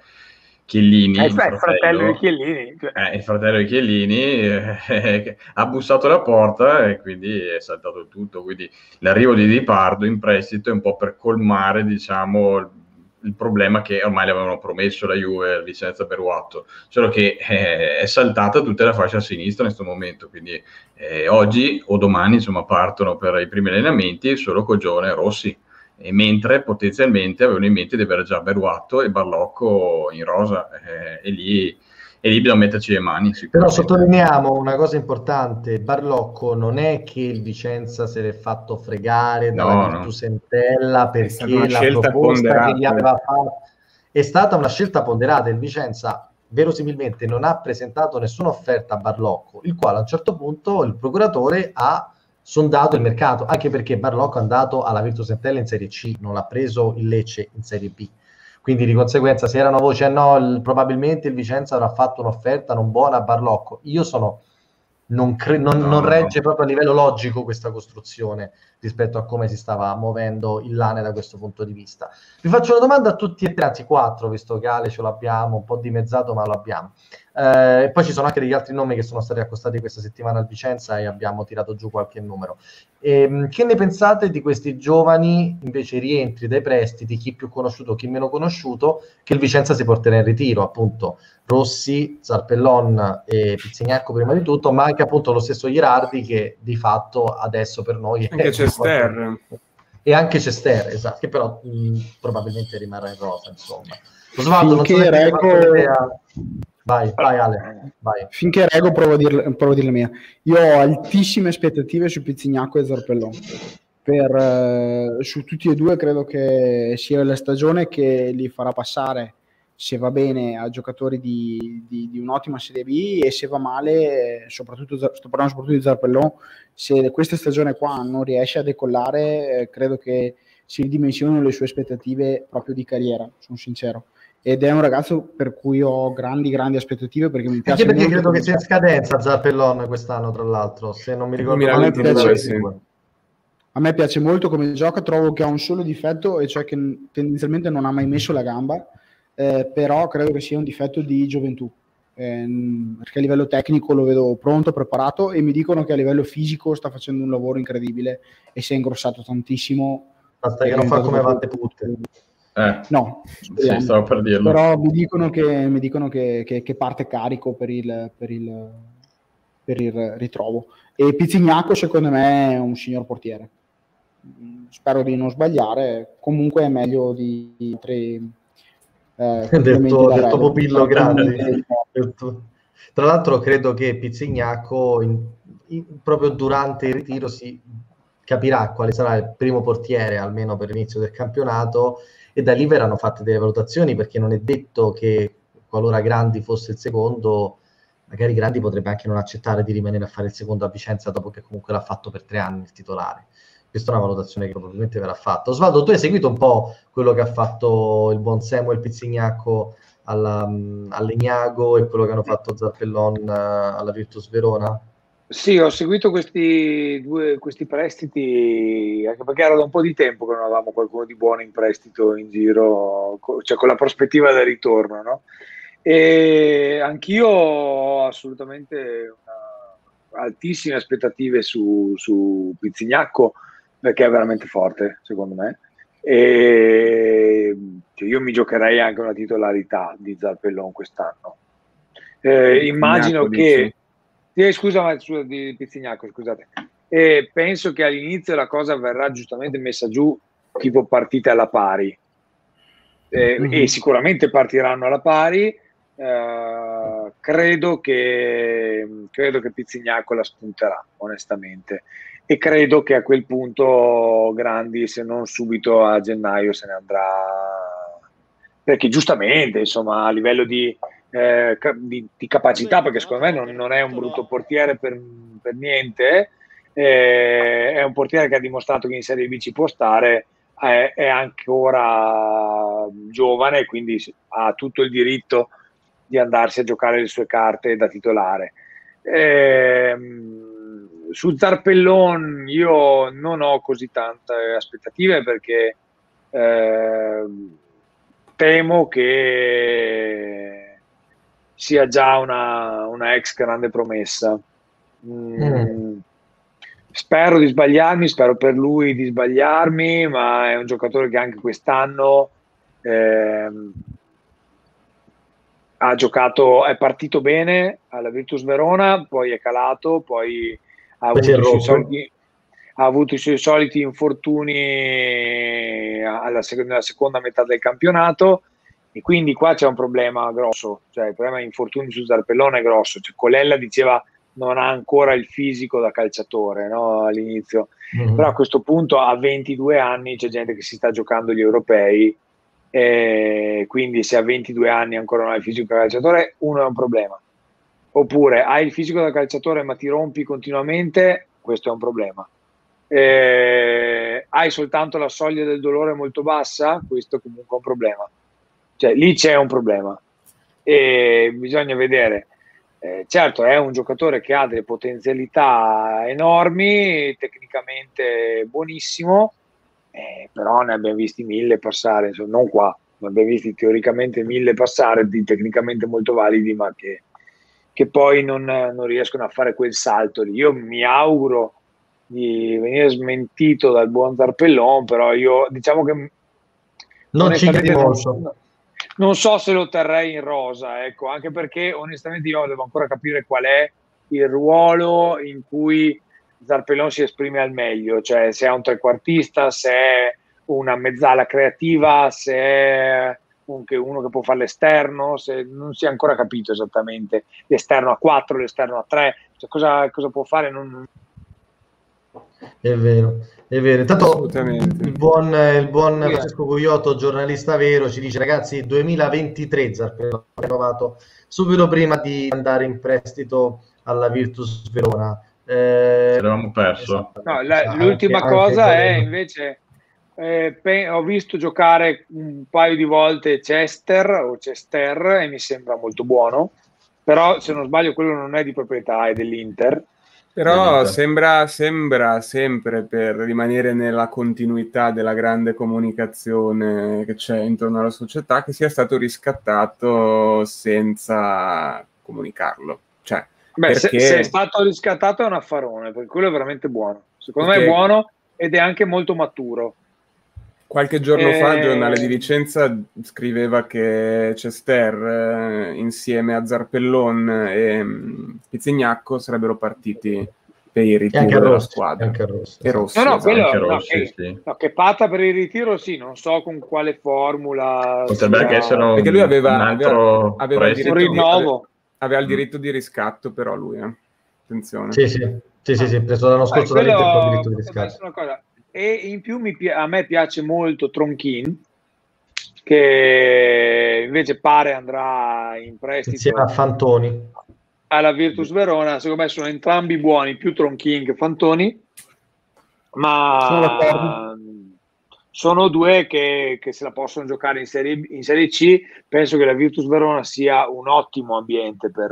Chiellini, eh, il, fratello, fratello di Chiellini, cioè. eh, il fratello di Chiellini eh, ha bussato alla porta e quindi è saltato tutto. Quindi l'arrivo di Di Pardo in prestito è un po' per colmare, diciamo, il problema che ormai le avevano promesso la Juve Vicenza Beruatto, solo che eh, è saltata tutta la fascia a sinistra in questo momento, quindi eh, oggi o domani insomma partono per i primi allenamenti solo Cogione e Rossi, e mentre potenzialmente avevano in mente di avere già Beruatto e Barlocco in rosa eh, e lì e lì bisogna metterci le mani. Però sottolineiamo una cosa importante: Barlocco non è che il Vicenza se l'è fatto fregare dalla no, Virtus no. Entella perché la proposta ponderata. che gli aveva fatto è stata una scelta ponderata. Il Vicenza verosimilmente non ha presentato nessuna offerta a Barlocco, il quale a un certo punto il procuratore ha sondato il mercato, anche perché Barlocco è andato alla Virtus Entella in Serie C, non l'ha preso il Lecce in Serie B quindi di conseguenza se erano voci a no, il, probabilmente il Vicenza avrà fatto un'offerta non buona a Barlocco. Io sono non, cre- non, no, non regge no. proprio a livello logico questa costruzione rispetto a come si stava muovendo il Lane da questo punto di vista. Vi faccio una domanda a tutti e tre, anzi quattro, visto che Ale ce l'abbiamo, un po' dimezzato ma lo abbiamo. Eh, poi ci sono anche degli altri nomi che sono stati accostati questa settimana al Vicenza e abbiamo tirato giù qualche numero. E, ehm, che ne pensate di questi giovani invece rientri dai prestiti, chi più conosciuto, chi meno conosciuto, che il Vicenza si porterà in ritiro, appunto Rossi, Zarpellon e Pizzignacco prima di tutto, ma anche appunto lo stesso Girardi che di fatto adesso per noi è Cester e anche Cester, esatto, che però mh, probabilmente rimarrà in rosa, insomma. Osvaldo, non so se Reco... Vai, vai Ale, vai. Finché Rego provo a, dirle, provo a dire la mia. Io ho altissime aspettative su Pizzignacco e Zarpellon. Per, eh, su tutti e due credo che sia la stagione che li farà passare, se va bene, a giocatori di, di, di un'ottima Serie B e se va male, soprattutto, sto parlando soprattutto di Zarpellon, se questa stagione qua non riesce a decollare, eh, credo che si ridimensionino le sue aspettative proprio di carriera, sono sincero. Ed è un ragazzo per cui ho grandi grandi aspettative perché mi piace Anche perché credo che sia in scadenza Zappellon quest'anno tra l'altro se non mi ricordo male a, piace, a me piace molto come gioca trovo che ha un solo difetto e cioè che tendenzialmente non ha mai messo la gamba eh, però credo che sia un difetto di gioventù ehm, perché a livello tecnico lo vedo pronto, preparato e mi dicono che a livello fisico sta facendo un lavoro incredibile e si è ingrossato tantissimo. Basta che non fa come Vatte Putte. Eh, no, sì, stavo per dirlo. Però mi dicono che, mi dicono che, che, che parte carico per il, per, il, per il ritrovo. E Pizzignacco secondo me è un signor portiere. Spero di non sbagliare, comunque è meglio di altri eh, del, tuo, del tuo pupillo grande. Tra l'altro credo che Pizzignacco in, in, proprio durante il ritiro si capirà quale sarà il primo portiere, almeno per l'inizio del campionato, e da lì verranno fatte delle valutazioni perché non è detto che qualora Grandi fosse il secondo, magari Grandi potrebbe anche non accettare di rimanere a fare il secondo a Vicenza dopo che comunque l'ha fatto per tre anni il titolare questa è una valutazione che probabilmente verrà fatta. Osvaldo, tu hai seguito un po' quello che ha fatto il buon Samuel Pizzignacco alla, all'Egnago e quello che hanno fatto Zappellon uh, alla Virtus Verona? Sì, ho seguito questi, due, questi prestiti anche perché era da un po' di tempo che non avevamo qualcuno di buono in prestito in giro, cioè con la prospettiva del ritorno, no? E anch'io ho assolutamente altissime aspettative su, su Pizzignacco perché è veramente forte, secondo me. E cioè, io mi giocherei anche una titolarità di Zarpellon quest'anno. Eh, immagino che... Eh, scusa, ma, scusa, di Pizzignacco, scusate. E penso che all'inizio la cosa verrà giustamente messa giù tipo partite alla pari. Eh, mm-hmm. E sicuramente partiranno alla pari. Uh, credo, che, credo che Pizzignacco la spunterà, onestamente e credo che a quel punto Grandi, se non subito a gennaio, se ne andrà perché giustamente, insomma, a livello di, eh, di, di capacità, perché secondo me non, non, è un brutto portiere per, per niente, eh, è un portiere che ha dimostrato che in Serie B ci può stare, è, è ancora giovane, quindi ha tutto il diritto di andarsi a giocare le sue carte da titolare. Eh, su Zarpellon io non ho così tante aspettative perché eh, temo che sia già una, una ex grande promessa. Mm, mm. Spero di sbagliarmi, spero per lui di sbagliarmi, ma è un giocatore che anche quest'anno eh, ha giocato, è partito bene alla Virtus Verona, poi è calato, poi ha avuto, soliti, ha avuto, i suoi soliti infortuni alla sec- nella seconda metà del campionato e quindi qua c'è un problema grosso, cioè il problema di infortuni su Zarpellone è grosso, cioè, Colella diceva non ha ancora il fisico da calciatore no? all'inizio, mm-hmm. però a questo punto a 22 anni c'è gente che si sta giocando gli europei e quindi se a 22 anni ancora non ha il fisico da calciatore uno è un problema oppure hai il fisico da calciatore ma ti rompi continuamente, questo è un problema. Eh, hai soltanto la soglia del dolore molto bassa, questo è comunque un problema. Cioè, lì c'è un problema e bisogna vedere. Eh, certo, è un giocatore che ha delle potenzialità enormi, tecnicamente buonissimo, eh, però ne abbiamo visti mille passare, insomma, non qua, ne abbiamo visti teoricamente mille passare di tecnicamente molto validi, ma che che poi non, non, riescono a fare quel salto lì. Io mi auguro di venire smentito dal buon Zarpellon, però io diciamo che non ci non, non so se lo terrei in rosa, ecco, anche perché onestamente io devo ancora capire qual è il ruolo in cui Zarpellon si esprime al meglio, cioè se è un trequartista, se è una mezzala creativa, se è anche uno che può fare l'esterno, se non si è ancora capito esattamente l'esterno a 4, l'esterno a 3, cioè cosa, cosa può fare non... È vero, è vero. Intanto il buon, il buon sì. Francesco Guiotto, giornalista vero, ci dice ragazzi 2023 Zarpello ha rinnovato subito prima di andare in prestito alla Virtus Verona. Eh, Ci perso. Esatto. No, la, l'ultima anche, cosa anche è invece eh, pe- ho visto giocare un paio di volte Chester o Chester e mi sembra molto buono, però se non sbaglio quello non è di proprietà, è dell'Inter. Però sembra, sembra, sempre per rimanere nella continuità della grande comunicazione che c'è intorno alla società che sia stato riscattato senza comunicarlo. Cioè, Beh, perché... se, se, è stato riscattato è un affarone, perché quello è veramente buono. Secondo perché... me è buono ed è anche molto maturo. Qualche giorno e... fa il giornale di Vicenza scriveva che Cester eh, insieme a Zarpellon e um, Pizzignacco sarebbero partiti per il ritiro della Rossi, squadra. Anche Rossi. E Rossi, no, no, esatto. quello, no, Rossi, che, sì. no, che patta per il ritiro sì, non so con quale formula. Potrebbe sia... essere Perché lui aveva, un, aveva, aveva, il diritto di, aveva, aveva il diritto di riscatto però lui, eh. attenzione. Sì, sì, sì, sì, sì preso l'anno scorso eh, quello, il diritto di riscatto e in più mi, a me piace molto Tronchin che invece pare andrà in prestito insieme a Fantoni. alla Virtus Verona. Secondo me sono entrambi buoni più Tronchin che Fantoni. Ma sono due che, che, se la possono giocare in serie, in serie C. Penso che la Virtus Verona sia un ottimo ambiente per,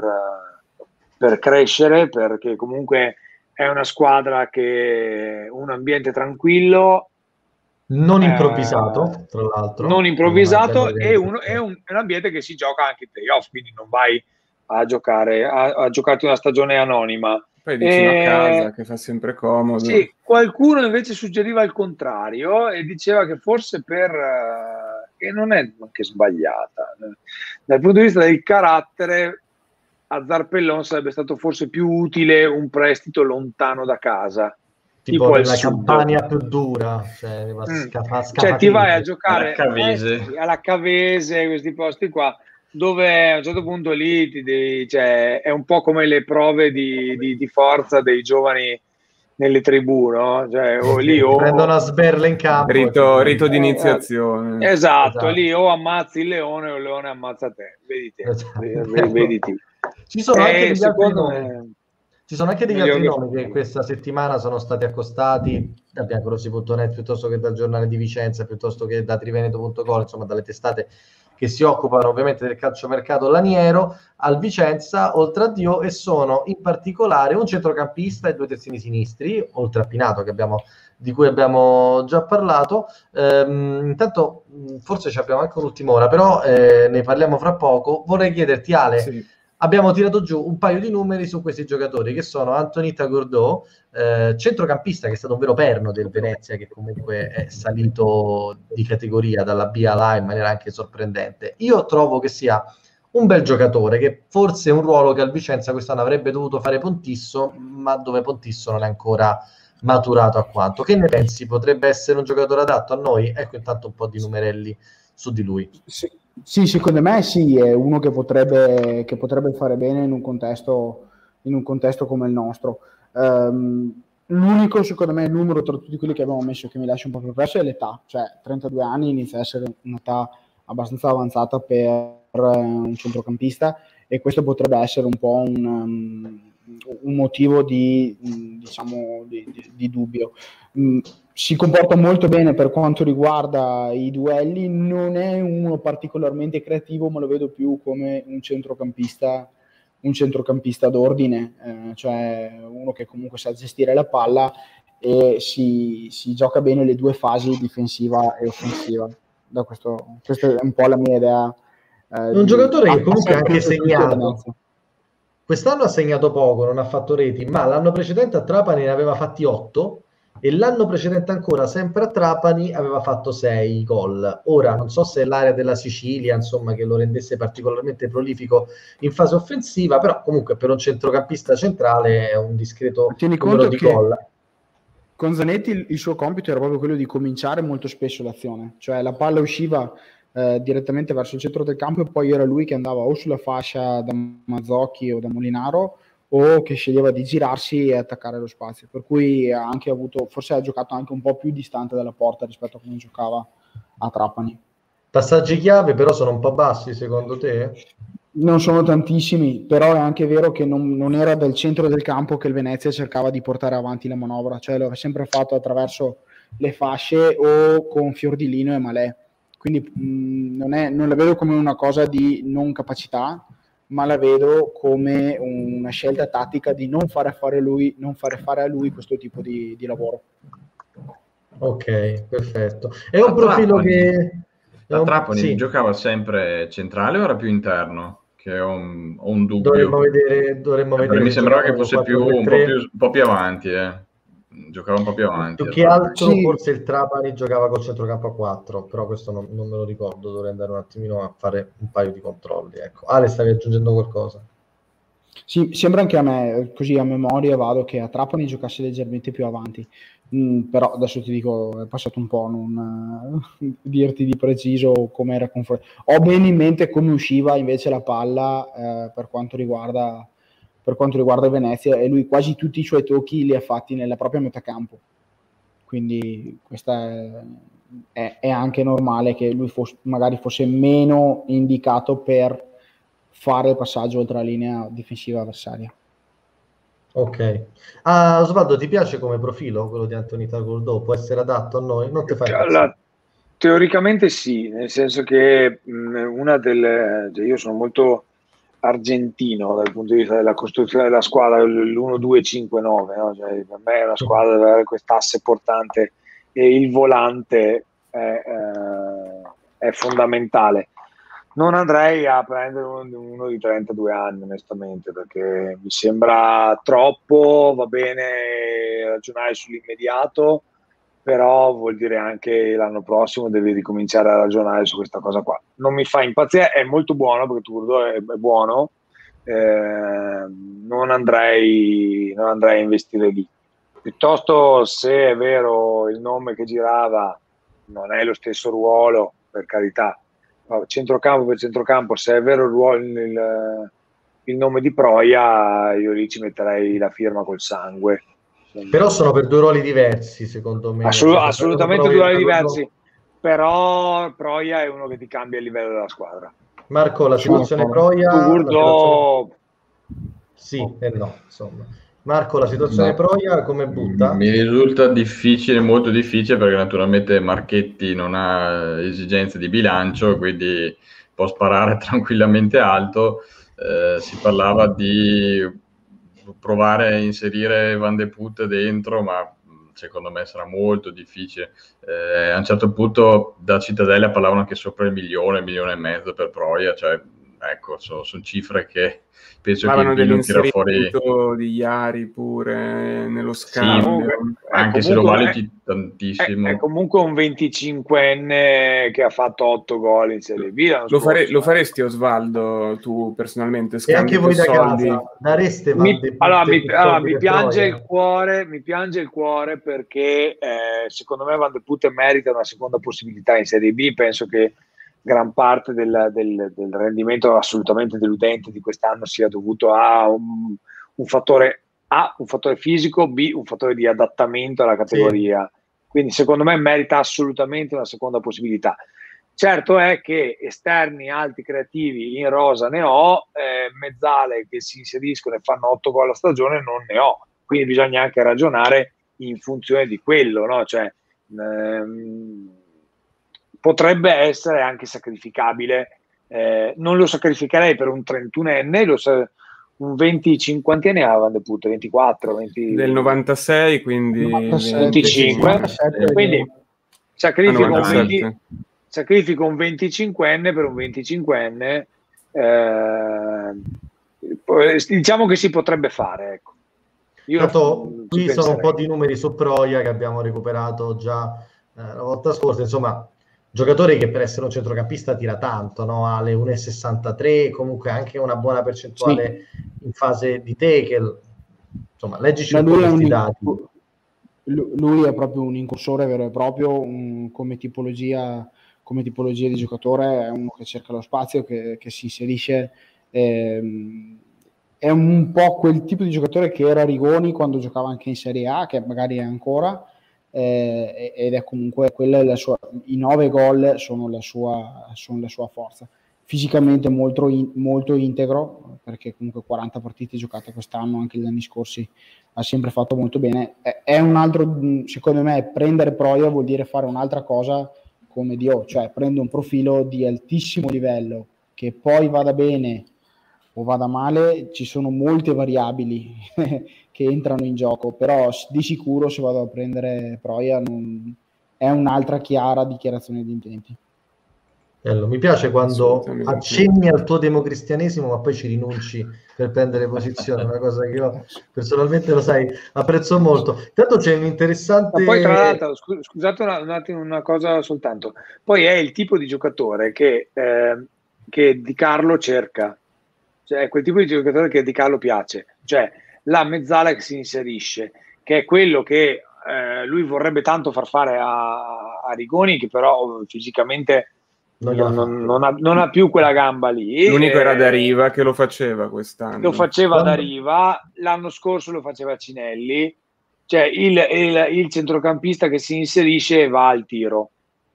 per crescere perché comunque è una squadra che un ambiente tranquillo non eh, improvvisato eh, tra l'altro. non improvvisato e un, è, un, è, un, ambiente che si gioca anche in playoff quindi non vai a giocare a, a giocarti una stagione anonima. Poi vicino eh, a casa che fa sempre comodo. sì, qualcuno invece suggeriva il contrario e diceva che forse per uh, che non è anche sbagliata dal punto di vista del carattere a Zarpellon sarebbe stato forse più utile un prestito lontano da casa. Tipo, tipo la campagna più dura, cioè, mm. sca- cioè ti vai a giocare alla Cavese. alla Cavese, questi posti qua, dove a un certo punto lì ti devi, cioè, è un po' come le prove di, di, di forza dei giovani nelle tribù, no? Cioè, o lì o... Prendono a sberle in campo. Rito, rito di iniziazione. Eh, esatto, esatto, lì o ammazzi il leone o il leone ammazza te. Vedi te, esatto. vedi, vedi te. Ci sono anche eh, degli altri nomi. Ci sono anche degli altri nomi che questa settimana sono stati accostati da biancorossi.net piuttosto che dal giornale di Vicenza, piuttosto che da triveneto.com, insomma dalle testate che si occupano ovviamente del calciomercato laniero al Vicenza, oltre a Dio, e sono in particolare un centrocampista e due terzini sinistri, oltre a Pinato abbiamo, di cui abbiamo già parlato. Ehm, intanto forse ci abbiamo anche un'ultima ora, però eh, ne parliamo fra poco. Vorrei chiederti Ale, sì abbiamo tirato giù un paio di numeri su questi giocatori che sono Antonita Gordò, eh, centrocampista che è stato un vero perno del Venezia che comunque è salito di categoria dalla B alla A in maniera anche sorprendente. Io trovo che sia un bel giocatore che forse è un ruolo che al Vicenza quest'anno avrebbe dovuto fare Pontisso, ma dove Pontisso non è ancora maturato a quanto. Che ne pensi? Potrebbe essere un giocatore adatto a noi? Ecco intanto un po' di numerelli su di lui. Sì, sì, secondo me sì, è uno che potrebbe, che potrebbe fare bene in un, contesto, in un contesto come il nostro. Um, l'unico, secondo me, numero tra tutti quelli che abbiamo messo che mi lascia un po' perplesso è l'età, cioè 32 anni inizia a essere un'età abbastanza avanzata per eh, un centrocampista e questo potrebbe essere un po' un, um, un motivo di, diciamo, di, di, di dubbio. Um, si comporta molto bene per quanto riguarda i duelli, non è uno particolarmente creativo, ma lo vedo più come un centrocampista, un centrocampista d'ordine, eh, cioè uno che comunque sa gestire la palla e si, si, gioca bene le due fasi difensiva e offensiva. Da questo, questa è un po' la mia idea. Eh, un giocatore che comunque ha anche segnato. Quest'anno ha segnato poco, non ha fatto reti, ma l'anno precedente a Trapani ne aveva fatti 8 e l'anno precedente ancora, sempre a Trapani, aveva fatto 6 gol. Ora non so se è l'area della Sicilia, insomma, che lo rendesse particolarmente prolifico in fase offensiva, però comunque per un centrocampista centrale è un discreto Tieni numero di gol. Con Zanetti il, il suo compito era proprio quello di cominciare molto spesso l'azione, cioè la palla usciva eh, direttamente verso il centro del campo e poi era lui che andava o sulla fascia da Mazzocchi o da Molinaro o che sceglieva di girarsi e attaccare lo spazio, per cui ha anche avuto, forse ha giocato anche un po' più distante dalla porta rispetto a come giocava a Trapani. Passaggi chiave però sono un po' bassi secondo te? Non sono tantissimi, però è anche vero che non, non era dal centro del campo che il Venezia cercava di portare avanti la manovra, cioè l'aveva sempre fatto attraverso le fasce o con Fiordilino e Malè. Quindi mh, non, è, non la vedo come una cosa di non capacità, ma la vedo come una scelta tattica di non fare, fare, lui, non fare fare a lui questo tipo di, di lavoro. Ok, perfetto. È un profilo Trapani, che... La Trapani sì. giocava sempre centrale o era più interno? che ho un, ho un dubbio. Dovremmo vedere, dovremmo eh, vedere mi sembrava che fosse più, un, po più, un po' più avanti, eh. Giocava un po' più avanti. Più che altro sì. forse il Trapani giocava col centrocampo a 4, però questo non, non, me lo ricordo, dovrei andare un attimino a fare un paio di controlli. Ecco. Ale, stavi aggiungendo qualcosa? Sì, sembra anche a me, così a memoria vado, che a Trapani giocasse leggermente più avanti. Mm, però adesso ti dico, è passato un po' a non uh, dirti di preciso come era confrontato. Ho bene in mente come usciva invece la palla eh, per, quanto riguarda, per quanto riguarda Venezia e lui quasi tutti i suoi tocchi li ha fatti nella propria metacampo. Quindi questa è, è, è anche normale che lui fosse, magari fosse meno indicato per fare il passaggio oltre la linea difensiva avversaria. Ok. Ah, Osvaldo, ti piace come profilo quello di Antonita Goldò? Può essere adatto a noi? Non ti fai allora, Teoricamente sì, nel senso che mh, una delle... Cioè io sono molto argentino dal punto di vista della costruzione della squadra, l'1-2-5-9, no? cioè, per me è una squadra deve avere quest'asse portante e il volante è, eh, è fondamentale. Non andrei a prendere uno, uno, di 32 anni, onestamente, perché mi sembra troppo, va bene ragionare sull'immediato, però vuol dire anche l'anno prossimo devi ricominciare a ragionare su questa cosa qua. Non mi fa impazzire, è molto buono perché Turdo è, è buono, eh, non, andrei, non andrei a investire lì. Piuttosto, se è vero il nome che girava, non è lo stesso ruolo, per carità, centrocampo per centrocampo, se è vero il, ruolo, il, il nome di Proia, io lì ci metterei la firma col sangue. Però sono per due ruoli diversi, secondo me. Assolut- assolutamente due ruoli diversi, però Proia è uno che ti cambia il livello della squadra. Marco, la situazione no, Proia... Turdo... Sì e no, insomma. Marco, la situazione no. Proia come butta? Mi risulta difficile, molto difficile, perché naturalmente Marchetti non ha esigenze di bilancio, quindi può sparare tranquillamente alto. Eh, si parlava di provare a inserire Van de Put dentro, ma secondo me sarà molto difficile. Eh, a un certo punto da Cittadella parlavano anche sopra il milione, milione e mezzo per Proia, cioè ecco, sono, sono cifre che penso Parlavano che non tira fuori di Iari pure nello scambio. sì, anche se lo vale tantissimo. è, è, comunque un 25enne che ha fatto 8 gol in Serie B lo, fare, lo, faresti Osvaldo tu personalmente e anche voi da soldi. casa dareste mi, allora, mi, allora, mi piange il cuore mi piange il cuore perché eh, secondo me Van de Putte merita una seconda possibilità in Serie B penso che gran parte del, del, del, rendimento assolutamente deludente di quest'anno sia dovuto a un, un, fattore A, un fattore fisico, B, un fattore di adattamento alla categoria. Sì. Quindi secondo me merita assolutamente una seconda possibilità. Certo è che esterni alti creativi in rosa ne ho, eh, mezzale che si inseriscono e fanno 8 gol a stagione non ne ho. Quindi bisogna anche ragionare in funzione di quello, no? Cioè, ehm, potrebbe essere anche sacrificabile. Eh, non lo sacrificherei per un 31enne, lo sa- un 25 anni aveva De Put, 24, 20... del 96, quindi 96, 25, 97, quindi sacrifico un, 20, sacrifico un 25enne per un 25enne. Eh, diciamo che si potrebbe fare. Ecco. Io Tanto, qui sono un po' di numeri su Proia che abbiamo recuperato già eh, la volta scorsa. Insomma, giocatore che per essere un centrocampista tira tanto, no? ha le 1,63, comunque anche una buona percentuale sì. in fase di tackle. Insomma, leggici un po' questi dati. Lui è proprio un incursore vero e proprio, un, come, tipologia, come, tipologia, di giocatore, è uno che cerca lo spazio, che, che si inserisce. Ehm, è un po' quel tipo di giocatore che era Rigoni quando giocava anche in Serie A, che magari è ancora, eh, ed è comunque quella la sua, i nove gol sono la sua, sono la sua forza. Fisicamente molto, in, molto integro, perché comunque 40 partite giocate quest'anno, anche gli anni scorsi ha sempre fatto molto bene. È, è un altro, secondo me, prendere Proia vuol dire fare un'altra cosa come Dio, cioè prende un profilo di altissimo livello che poi vada bene o vada male, ci sono molte variabili che entrano in gioco, però di sicuro se vado a prendere Proia non... è un'altra chiara dichiarazione di intenti. Bello. Mi piace quando accenni al tuo democristianesimo, ma poi ci rinunci per prendere posizione, una cosa che io personalmente lo sai, apprezzo molto. Intanto c'è un interessante. Ma poi, tra l'altro, scusate un attimo, una cosa soltanto. Poi è il tipo di giocatore che, eh, che Di Carlo cerca, cioè è quel tipo di giocatore che Di Carlo piace, cioè la mezzala che si inserisce, che è quello che eh, lui vorrebbe tanto far fare a, a Rigoni, che però fisicamente non, non, non, ha, non, ha, più quella gamba lì. L'unico era da Riva che lo faceva quest'anno. Lo faceva da Riva, l'anno scorso lo faceva Cinelli, cioè il, il, il centrocampista che si inserisce e va al tiro,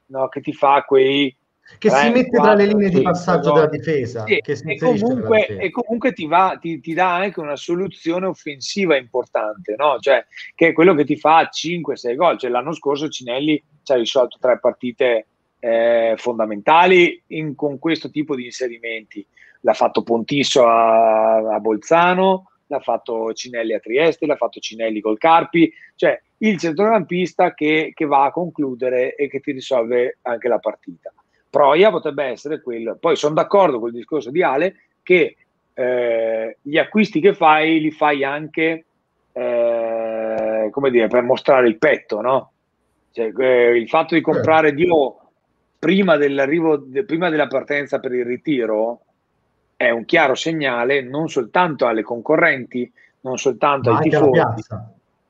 no? che ti fa quei... Che 3, si mette 4, tra le linee di passaggio no? della difesa. Sì, e, comunque, difesa. e, comunque, ti, va, ti, ti, dà anche una soluzione offensiva importante, no? cioè, che è quello che ti fa 5-6 gol. Cioè, l'anno scorso Cinelli ci ha risolto tre partite eh, fondamentali in, con questo tipo di inserimenti. L'ha fatto Pontisso a, a, Bolzano, l'ha fatto Cinelli a Trieste, l'ha fatto Cinelli col Carpi, cioè il centrocampista che, che va a concludere e che ti risolve anche la partita. Proia potrebbe essere quello. Poi sono d'accordo con il discorso di Ale che eh, gli acquisti che fai li fai anche eh, come dire, per mostrare il petto, no? Cioè, eh, il fatto di comprare Dio prima dell'arrivo, de, prima della partenza per il ritiro, è un chiaro segnale non soltanto alle concorrenti, non soltanto Ma ai tifosi.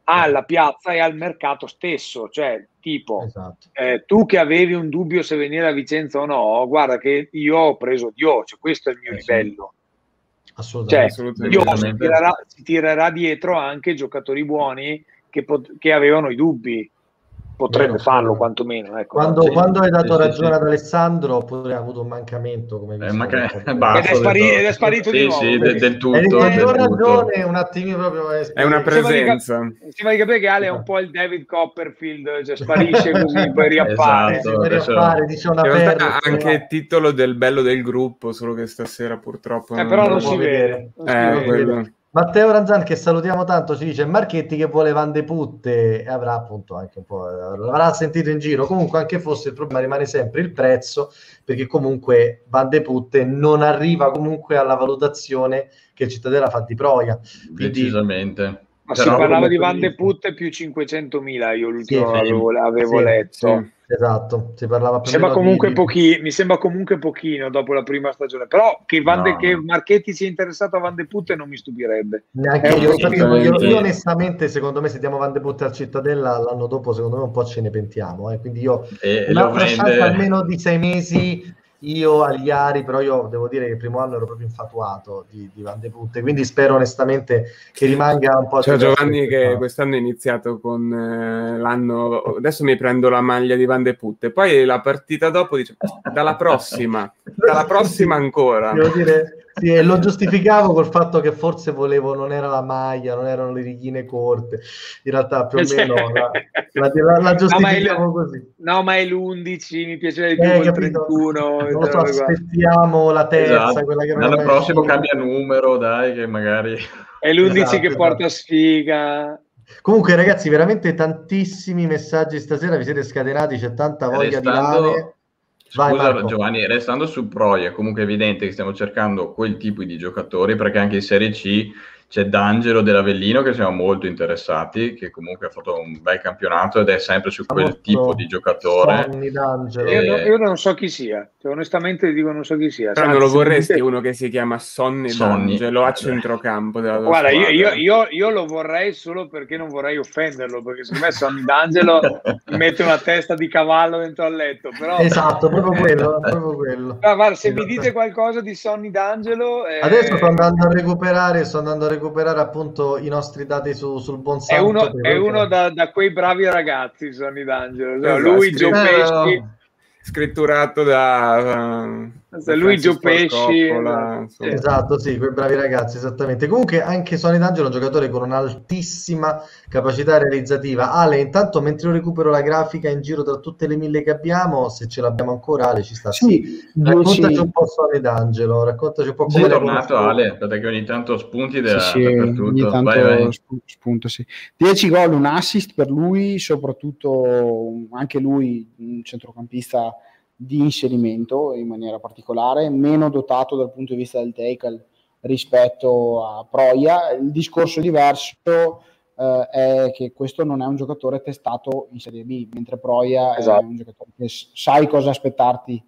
Alla piazza e al mercato stesso. Cioè, tipo, esatto. eh, tu che avevi un dubbio se venire a Vicenza o no, guarda che io ho preso Dio, cioè, questo è il mio eh, livello. Assolutamente. Cioè, Dio si tirerà, si tirerà, dietro anche giocatori buoni che, pot- che avevano i dubbi potrebbe farlo quantomeno. Ecco. Quando, quando, hai dato sì, ragione sì, ad Alessandro, oppure ha avuto un mancamento come eh, manca... ed, è spari- ed, è sparito sì, di nuovo. Sì, del, del tutto. Hai ragione, un attimino proprio. È una presenza. Sembra di capire che Ale è un po' il David Copperfield, cioè sparisce così, poi riappare. Esatto, riappare dice una perla, anche il titolo del bello del gruppo, solo che stasera purtroppo... Eh, però non, non si vede. Eh, Matteo Ranzan che salutiamo tanto ci dice Marchetti che vuole Van de Putte. E avrà appunto anche un po' l'avrà sentito in giro. Comunque anche fosse il problema rimane sempre il prezzo perché comunque Van de Putte non arriva comunque alla valutazione che Cittadella fa di Proia. Quindi, decisamente ma Però si parlava di Van de Putte più 500.000 io l'ultimo sì, avevo, avevo sì, letto sì. Esatto, si parlava mi sembra, comunque di... pochi, mi sembra comunque pochino dopo la prima stagione, però che, Van no. che Marchetti sia interessato a Van de Putte non mi stupirebbe. Neanche io, io, io, io, onestamente, secondo me se diamo Van de Putte al Cittadella l'anno dopo, secondo me un po' ce ne pentiamo, eh. quindi io e un'altra chance almeno di sei mesi io agli Ari, però io devo dire che il primo anno ero proprio infatuato di, di Van de Putte, quindi spero onestamente che rimanga un po'... Cioè Giovanni che quest'anno è iniziato con eh, l'anno, adesso mi prendo la maglia di Van de Putte, poi la partita dopo dice dalla prossima, dalla prossima ancora. Devo dire, sì, e lo giustificavo col fatto che forse volevo, non era la maglia, non erano le righine corte, in realtà più o meno la, la, la, la giustificavo no, così. No, ma è l'11, mi piace di più eh, il 31. Non so, aspettiamo la terza, esatto. quella che L'anno prossimo cambia numero, dai, che magari... È l'11 esatto, che esatto. porta sfiga. Comunque, ragazzi, veramente tantissimi messaggi stasera, vi siete scatenati, c'è tanta voglia Restando... di Vai, Scusa Marco. Giovanni, restando su Pro, è comunque evidente che stiamo cercando quel tipo di giocatori perché anche in Serie C c'è D'Angelo dell'Avellino che siamo molto interessati, che comunque ha fatto un bel campionato ed è sempre su quel molto tipo di giocatore. E... Io, io, non so chi sia, cioè, onestamente dico non so chi sia. Però non lo vorresti uno che si chiama Sonny, Sonny. D'Angelo a centrocampo della tua Guarda, io, io, io, io, lo vorrei solo perché non vorrei offenderlo, perché secondo me Sonny D'Angelo mette una testa di cavallo dentro al letto. Però... Esatto, proprio quello. proprio quello. No, guarda, se mi dite qualcosa di Sonny D'Angelo... Eh... Adesso sto andando a recuperare, sto andando a recuperare recuperare appunto i nostri dati su, sul buon È uno, è uno da, da, quei bravi ragazzi, Sonny D'Angelo. Cioè, esatto, lui, Gio Pesci... Scritturato da... Uh Luigi Pesci esatto sì quei bravi ragazzi esattamente. Comunque anche Sony D'Angelo è un giocatore con un'altissima capacità realizzativa. Ale intanto mentre io recupero la grafica in giro tra tutte le mille che abbiamo se ce l'abbiamo ancora Ale ci sta. Sì, raccontaci un po' Sony D'Angelo raccontaci un po' come è tornato Ale perché ogni tanto spunti da, sì, sì, ogni tanto vai, vai. spunto sì. 10 gol un assist per lui soprattutto anche lui un centrocampista di inserimento in maniera particolare, meno dotato dal punto di vista del tackle rispetto a Proia. Il discorso diverso eh, è che questo non è un giocatore testato in Serie B, mentre Proia esatto. è un giocatore che sai cosa aspettarti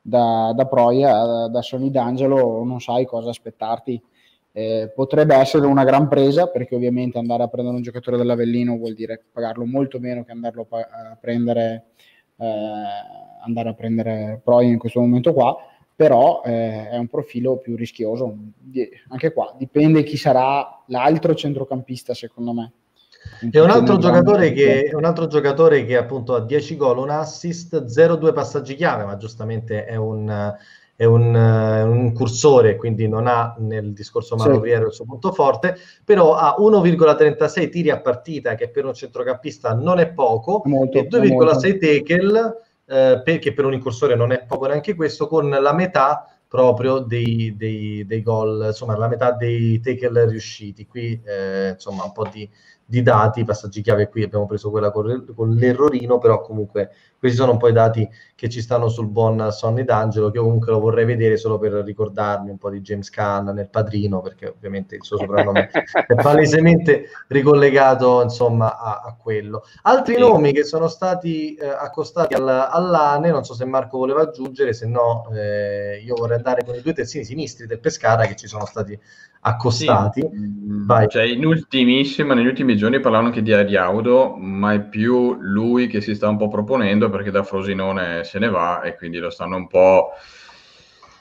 da, da Proia, da, Sony D'Angelo, non sai cosa aspettarti. Eh, potrebbe essere una gran presa perché ovviamente andare a prendere un giocatore dell'Avellino vuol dire pagarlo molto meno che andarlo a prendere, eh, andare a prendere Proia in questo momento qua però eh, è un profilo più rischioso. Anche qua dipende chi sarà l'altro centrocampista, secondo me. È un altro, giocatore che, un altro giocatore che appunto ha 10 gol, un assist, 0-2 passaggi chiave, ma giustamente è un, è un, un cursore, quindi non ha nel discorso manovriero sì. il suo punto forte, però ha 1,36 tiri a partita, che per un centrocampista non è poco, molto, e 2,6 tackle eh, perché per un incursore non è poco neanche questo, con la metà proprio dei, dei, dei gol, insomma la metà dei tackle riusciti. Qui eh, insomma un po' di, di dati, passaggi chiave qui abbiamo preso quella con, con, l'errorino, però comunque questi sono un po' i dati che ci stanno sul buon Sonny D'Angelo, che comunque lo vorrei vedere solo per ricordarmi un po' di James Caan nel padrino, perché ovviamente il suo soprannome è palesemente ricollegato insomma a, a quello. Altri sì. nomi che sono stati eh, accostati al, all'ANE, non so se Marco voleva aggiungere, se no eh, io vorrei andare con i due terzini sinistri del Pescara che ci sono stati accostati. Sì. Vai. Cioè, in ultimissima, negli ultimi giorni parlavano anche di Ariaudo, ma è più lui che si sta un po' proponendo perché da Frosinone se ne va e quindi lo stanno un po'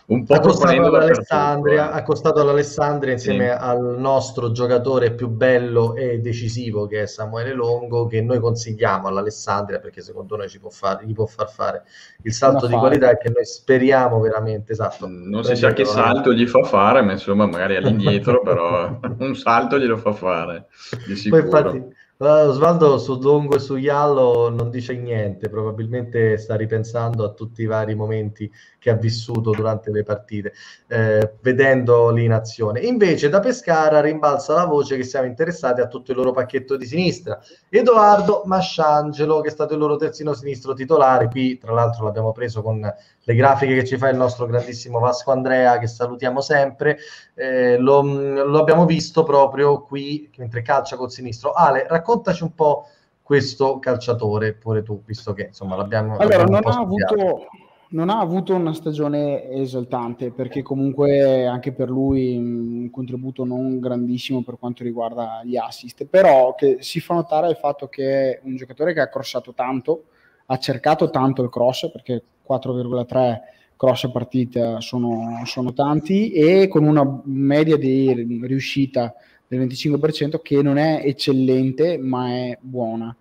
un po' accostato all'Alessandria, accostato all'Alessandria insieme sì. al nostro giocatore più bello e decisivo che è Samuele Longo che noi consigliamo all'Alessandria perché secondo noi ci può fare, gli può far fare il salto di qualità e che noi speriamo veramente esatto non si sa che salto gli fa fare ma insomma magari all'indietro però un salto glielo fa fare di sicuro Poi infatti Osvaldo su Longo e su Iallo non dice niente, probabilmente sta ripensando a tutti i vari momenti che ha vissuto durante le partite, eh, vedendo lì in azione. Invece da Pescara rimbalza la voce che siamo interessati a tutto il loro pacchetto di sinistra. Edoardo Masciangelo, che è stato il loro terzino sinistro titolare, qui tra l'altro l'abbiamo preso con le grafiche che ci fa il nostro grandissimo Vasco Andrea, che salutiamo sempre, eh, lo, lo, abbiamo visto proprio qui mentre calcia col sinistro. Ale, raccontaci un po' questo calciatore, pure tu, visto che insomma l'abbiamo... Allora, l'abbiamo non, ha avuto, non ha avuto una stagione esaltante, perché comunque anche per lui un contributo non grandissimo per quanto riguarda gli assist, però che si fa notare il fatto che è un giocatore che ha crossato tanto, ha cercato tanto il cross, perché 4,3 cross a partita sono, sono tanti e con una media di riuscita del 25% che non è eccellente ma è buona.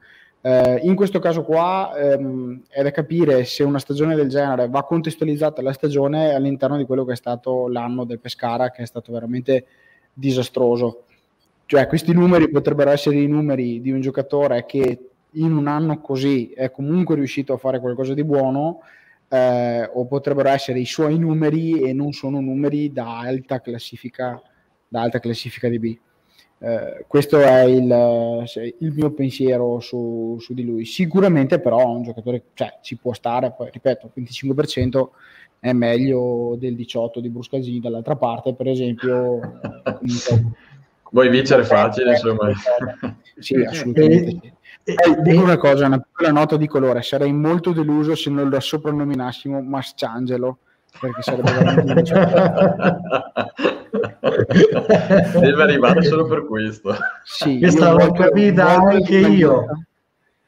Eh, in questo caso qua ehm, è da capire se una stagione del genere va contestualizzata la stagione all'interno di quello che è stato l'anno del Pescara, che è stato veramente disastroso. Cioè, questi numeri potrebbero essere i numeri di un giocatore che in un anno così è comunque riuscito a fare qualcosa di buono, eh, o potrebbero essere i suoi numeri e non sono numeri da alta classifica, da alta classifica di B. Eh, questo è il, il mio pensiero su, su, di lui. Sicuramente però un giocatore cioè, ci può stare, poi ripeto, il 25% è meglio del 18% di Bruscasi, dall'altra parte per esempio... Vuoi vincere facile, insomma. Sì, assolutamente. Sì. E, dico una cosa, una piccola nota di colore, sarei molto deluso se non lo soprannominassimo Masciangelo, perché sarebbe veramente Deve arrivare solo per questo. Sì, Questa l'ho capita anche io.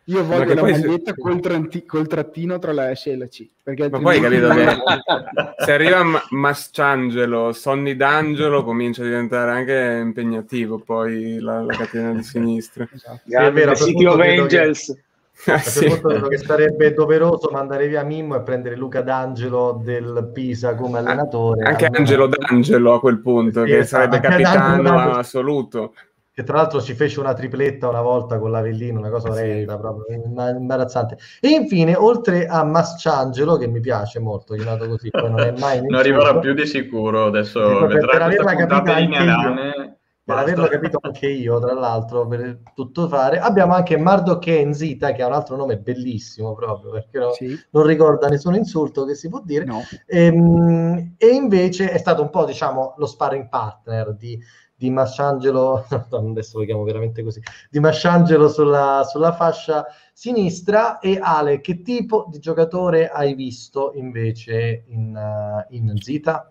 Io voglio la maglietta se... col, tranti- col, trattino tra la S e la C. Perché Ma poi capito che se arriva M- Masciangelo, Sonny D'Angelo comincia a diventare anche impegnativo poi la, la catena di sinistra. Esatto. Sì, è vero, City of Angels. Che, ah, sì. che sarebbe doveroso mandare via Mimmo e prendere Luca D'Angelo del Pisa come allenatore. Anche Angelo D'Angelo a quel punto, sì, che esatto. sarebbe capitano assoluto che tra l'altro ci fece una tripletta una volta con l'Avellino, una cosa orrenda, sì. proprio imbarazzante. E infine, oltre a Masciangelo, che mi piace molto, chiamato così, poi non è mai... non arriverà più di sicuro, adesso vedrà per averla capita anche io. Per averlo capito anche io, tra l'altro, per tutto fare. Abbiamo anche Mardok Enzita, che ha un altro nome bellissimo proprio, perché no, sì. non ricorda nessun insulto che si può dire. No. E, ehm, e, invece è stato un po', diciamo, lo sparring partner di, di Masciangelo, adesso lo chiamo veramente così, di Masciangelo sulla, sulla fascia sinistra. E Ale, che tipo di giocatore hai visto invece in, uh, in Zita?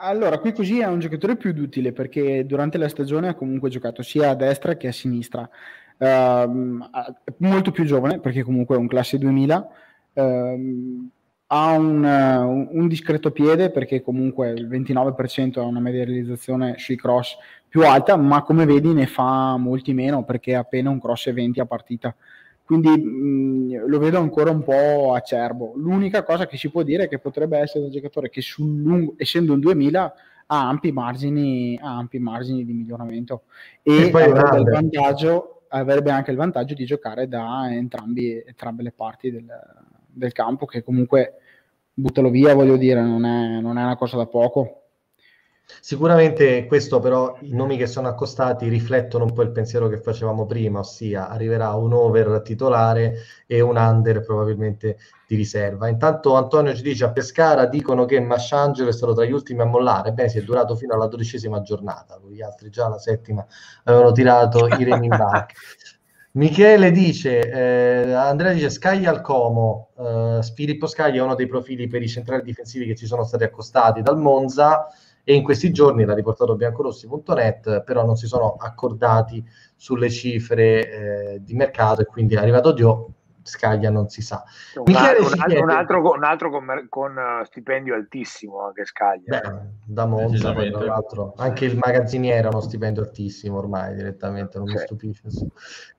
Allora, qui così è un giocatore più utile perché durante la stagione ha comunque giocato sia a destra che a sinistra. Uh, molto più giovane perché comunque è un classe 2000. Uh, ha un, uh, un, discreto piede perché comunque il 29% ha una media realizzazione sui cross più alta, ma come vedi ne fa molti meno perché ha appena un cross e 20 a partita quindi mh, lo vedo ancora un po' acerbo. L'unica cosa che si può dire è che potrebbe essere un giocatore che sul lungo, essendo un 2000 ha ampi margini, ha ampi margini di miglioramento e, e avrebbe, il vantaggio, avrebbe anche il vantaggio di giocare da entrambi, entrambe le parti del, del campo che comunque buttalo via voglio dire non è, non è una cosa da poco Sicuramente questo però, i nomi che sono accostati riflettono un po' il pensiero che facevamo prima, ossia arriverà un over titolare e un under probabilmente di riserva. Intanto Antonio ci dice a Pescara dicono che Masciangelo è stato tra gli ultimi a mollare, beh si è durato fino alla dodicesima giornata, gli altri già alla settima avevano tirato i remi in banca. Michele dice, eh, Andrea dice Scaglia al Como, eh, Filippo Scaglia è uno dei profili per i centrali difensivi che ci sono stati accostati dal Monza, e in questi giorni l'ha riportato biancorossi.net, però non si sono accordati sulle cifre eh, di mercato e quindi è arrivato Dio, Scaglia non si sa. Un, un, altro, un, altro, un altro, con, con uh, stipendio altissimo anche Scaglia. Beh, da Monza, poi, tra l'altro, anche il magazziniere ha uno stipendio altissimo ormai direttamente, non sì. mi stupisce.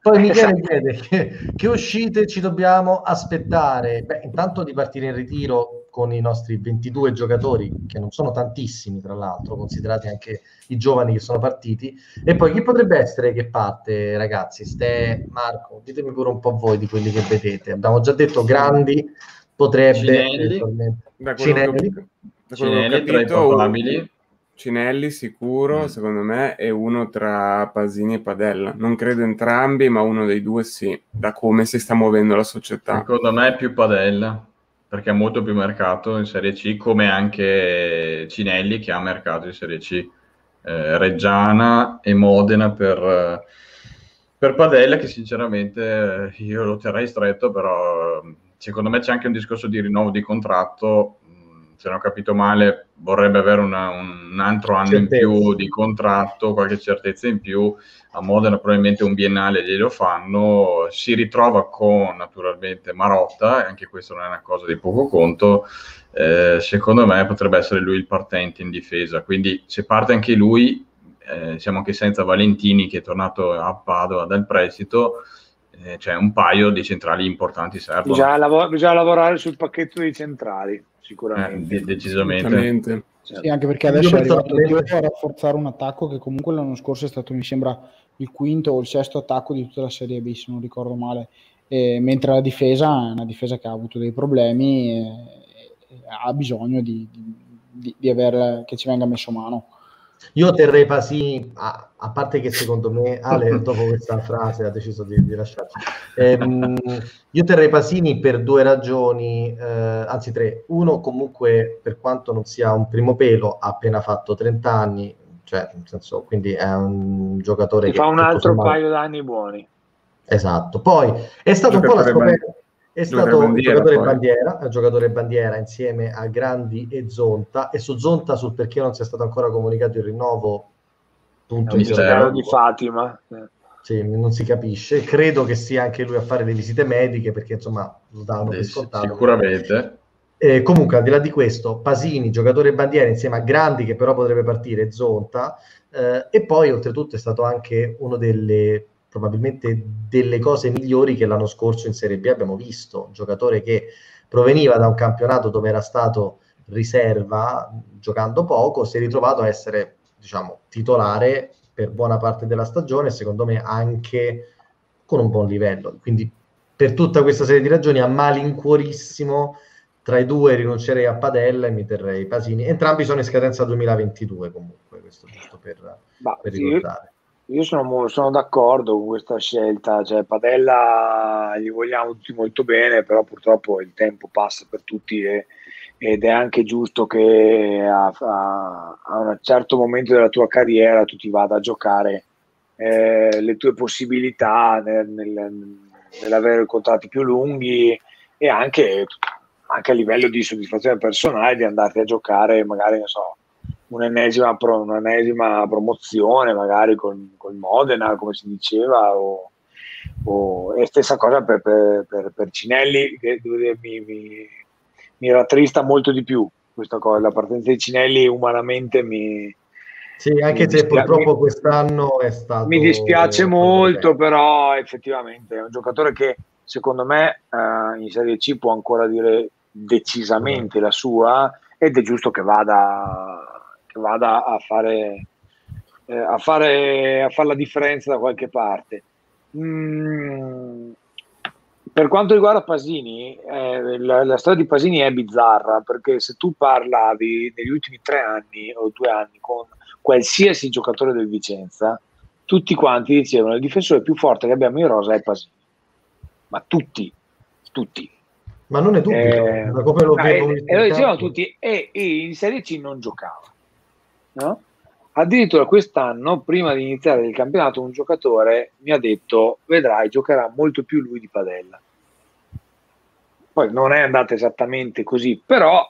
Poi Michele esatto. chiede che, che uscite ci dobbiamo aspettare. Beh, intanto di partire in ritiro con i nostri 22 giocatori, che non sono tantissimi tra l'altro, considerati anche i giovani che sono partiti. E poi chi potrebbe essere che parte, ragazzi? Ste, Marco, ditemi pure un po' voi di quelli che vedete. Abbiamo già detto grandi, potrebbe... Cinelli, da Cinelli. Che, da Cinelli tra i probabili. Cinelli sicuro, mm. secondo me, è uno tra Pasini e Padella. Non credo entrambi, ma uno dei due sì, da come si sta muovendo la società. Secondo me è più Padella perché ha molto più mercato in Serie C, come anche Cinelli che ha mercato in Serie C. Eh, Reggiana e Modena per, per Padella che sinceramente io lo terrei stretto, però secondo me c'è anche un discorso di rinnovo di contratto se non ho capito male, vorrebbe avere una, un altro anno certezza. in più di contratto, qualche certezza in più. A Modena probabilmente un biennale glielo fanno. Si ritrova con naturalmente Marotta, e anche questo non è una cosa di poco conto. Eh, secondo me potrebbe essere lui il partente in difesa. Quindi se parte anche lui, eh, siamo anche senza Valentini che è tornato a Padova dal prestito. Eh, cioè un paio di centrali importanti servono. Bisogna, lav- bisogna lavorare sul pacchetto dei centrali sicuramente. Eh, decisamente. Certo. Sì, anche perché adesso è arrivato Dio a rafforzare un attacco che comunque l'anno scorso è stato, mi sembra, il quinto o il sesto attacco di tutta la Serie B, se non ricordo male. E, mentre la difesa è una difesa che ha avuto dei problemi e, e ha bisogno di, di, di aver, che ci venga messo mano. Io terrei Pasini, a, a, parte che secondo me Ale dopo questa frase ha deciso di, di lasciarci. Ehm, io terrei Pasini per due ragioni, eh, anzi tre. Uno comunque per quanto non sia un primo pelo, ha appena fatto 30 anni, cioè nel senso, quindi è un giocatore che... fa un altro paio d'anni buoni. Esatto, poi è stato un po' la scoperta è stato un giocatore poi. bandiera, un giocatore bandiera insieme a Grandi e Zonta e su Zonta sul perché non sia stato ancora comunicato il rinnovo punto di, di Fatima sì, non si capisce. Credo che sia anche lui a fare le visite mediche perché insomma lo danno per scontato. sicuramente. Eh, comunque al di là di questo Pasini giocatore bandiera insieme a Grandi che però potrebbe partire Zonta eh, e poi oltretutto è stato anche uno delle probabilmente delle cose migliori che l'anno scorso in Serie B abbiamo visto. Un giocatore che proveniva da un campionato dove era stato riserva, giocando poco, si è ritrovato a essere, diciamo, titolare per buona parte della stagione, secondo me anche con un buon livello. Quindi per tutta questa serie di ragioni a malincuorissimo tra i due rinuncerei a Padella e mi terrei Pasini. Entrambi sono in scadenza 2022 comunque, questo giusto per, per ricordare. Io sono, sono, d'accordo con questa scelta, cioè Padella gli vogliamo tutti molto bene, però purtroppo il tempo passa per tutti e, ed è anche giusto che a, a, a, un certo momento della tua carriera tu ti vada a giocare eh, le tue possibilità nel, nel, nell'avere contratti più lunghi e anche, anche, a livello di soddisfazione personale di andarti a giocare magari, non so, un'ennesima, pro, un'ennesima promozione, magari con, con, Modena, come si diceva, o, o, e stessa cosa per, per, per, per Cinelli, che mi, mi, mi, rattrista molto di più questa cosa, la partenza di Cinelli umanamente mi... Sì, anche se dispia- purtroppo quest'anno è stato... Mi dispiace molto, però effettivamente è un giocatore che secondo me eh, in Serie C può ancora dire decisamente la sua ed è giusto che vada vada a fare, eh, a fare, a fare la differenza da qualche parte. Mm, per quanto riguarda Pasini, eh, la, la, storia di Pasini è bizzarra perché se tu parlavi negli ultimi tre anni o due anni con qualsiasi giocatore del Vicenza, tutti quanti dicevano il difensore più forte che abbiamo in rosa è Pasini. Ma tutti, tutti. Ma non è dubbio, eh, come lo vedo. E lo dicevano tutti, e, e in Serie C non giocava no? Addirittura quest'anno, prima di iniziare il campionato, un giocatore mi ha detto: Vedrai, giocherà molto più lui di Padella. Poi non è andata esattamente così, però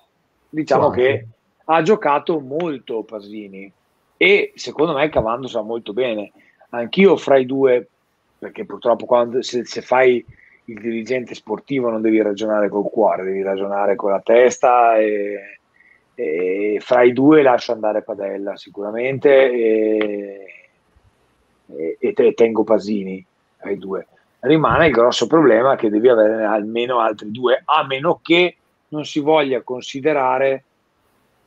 diciamo sì. che ha giocato molto Pasini e secondo me cavandosi molto bene. Anch'io fra i due, perché purtroppo quando, se, se fai il dirigente sportivo non devi ragionare col cuore, devi ragionare con la testa e e fra i due lascio andare Padella sicuramente e, e, e tengo Pasini ai due. Rimane il grosso problema che devi avere almeno altri due, a meno che non si voglia considerare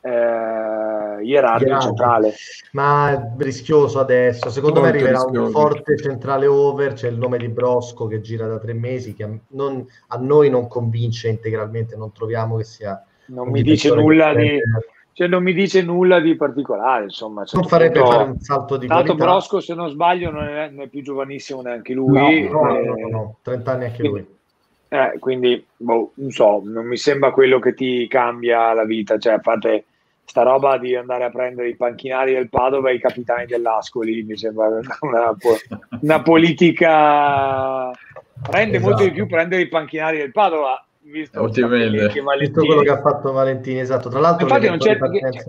eh, Ierardo centrale. Ma è rischioso adesso. Secondo Molto me arriverà rischioso. un forte centrale over. C'è il nome di Brosco che gira da tre mesi, che non, a noi non convince integralmente. Non troviamo che sia non mi dice nulla di cioè non mi dice nulla di particolare insomma non farebbe punto, fare un salto di tanto qualità. Brosco se non sbaglio non è, non è, più giovanissimo neanche lui no, no, eh, no, no 30 anni anche quindi, lui eh, quindi boh, non so non mi sembra quello che ti cambia la vita cioè a parte sta roba di andare a prendere i panchinari del Padova e i capitani dell'Ascoli mi sembra una, una politica rende esatto. molto di più prendere i panchinari del Padova visto, visto quello che ha fatto Valentini, esatto. Tra l'altro, infatti, non c'è,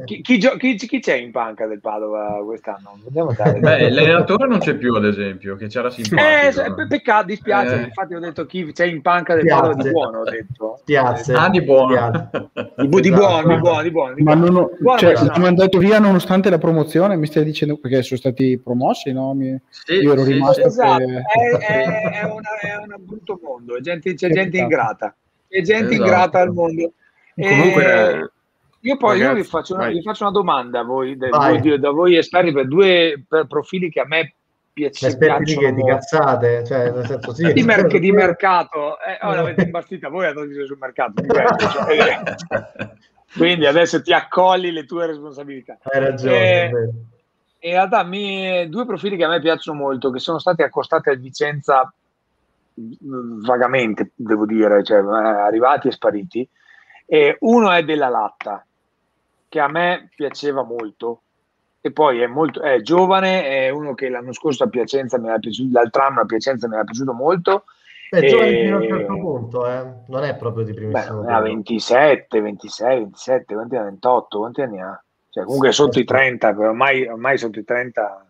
chi, chi, chi, chi, c'è in panca del Padova quest'anno? Beh, l'allenatore non c'è più, ad esempio, che c'era simpatico. Eh, peccato, dispiace. Eh. Infatti, ho detto chi c'è in panca del Padova di buono. Ho detto. Spiazze. Ah, di buono. Di, bu- di, buono, di buono, di buono. Di Ma non ho, buono cioè, mi hanno mandato via nonostante la promozione, mi stai dicendo perché sono stati promossi, no? Mi, sì, io ero sì, rimasto. Esatto. Che... È, è, è, una, è un brutto mondo, gente, c'è gente ingrata e gente esatto. ingrata al mondo. Comunque, io poi ragazzi, io vi, faccio una, vi, faccio una, domanda a voi, da voi, da voi esperti per due per profili che a me piacciono. Esperti di, di cazzate, cioè, nel senso, sì, di, mer- di mercato. Eh, oh, l'avete imbastita voi a dire sul mercato. Cioè, quindi adesso ti accogli le tue responsabilità. Hai ragione. Eh, in realtà mi, due profili che a me piacciono molto, che sono stati accostati a Vicenza vagamente, devo dire, cioè, arrivati e spariti. E uno è della latta, che a me piaceva molto, e poi è, molto, è giovane, è uno che l'anno scorso a Piacenza mi era piaciuto, l'altro anno a Piacenza mi era piaciuto molto. Beh, e... giovane fino a un certo punto, eh? non è proprio di primissimo. Beh, ha 27, 26, 27, quanti anni 28, quanti anni ha? Cioè, comunque sotto i 30, però ormai, ormai sotto i 30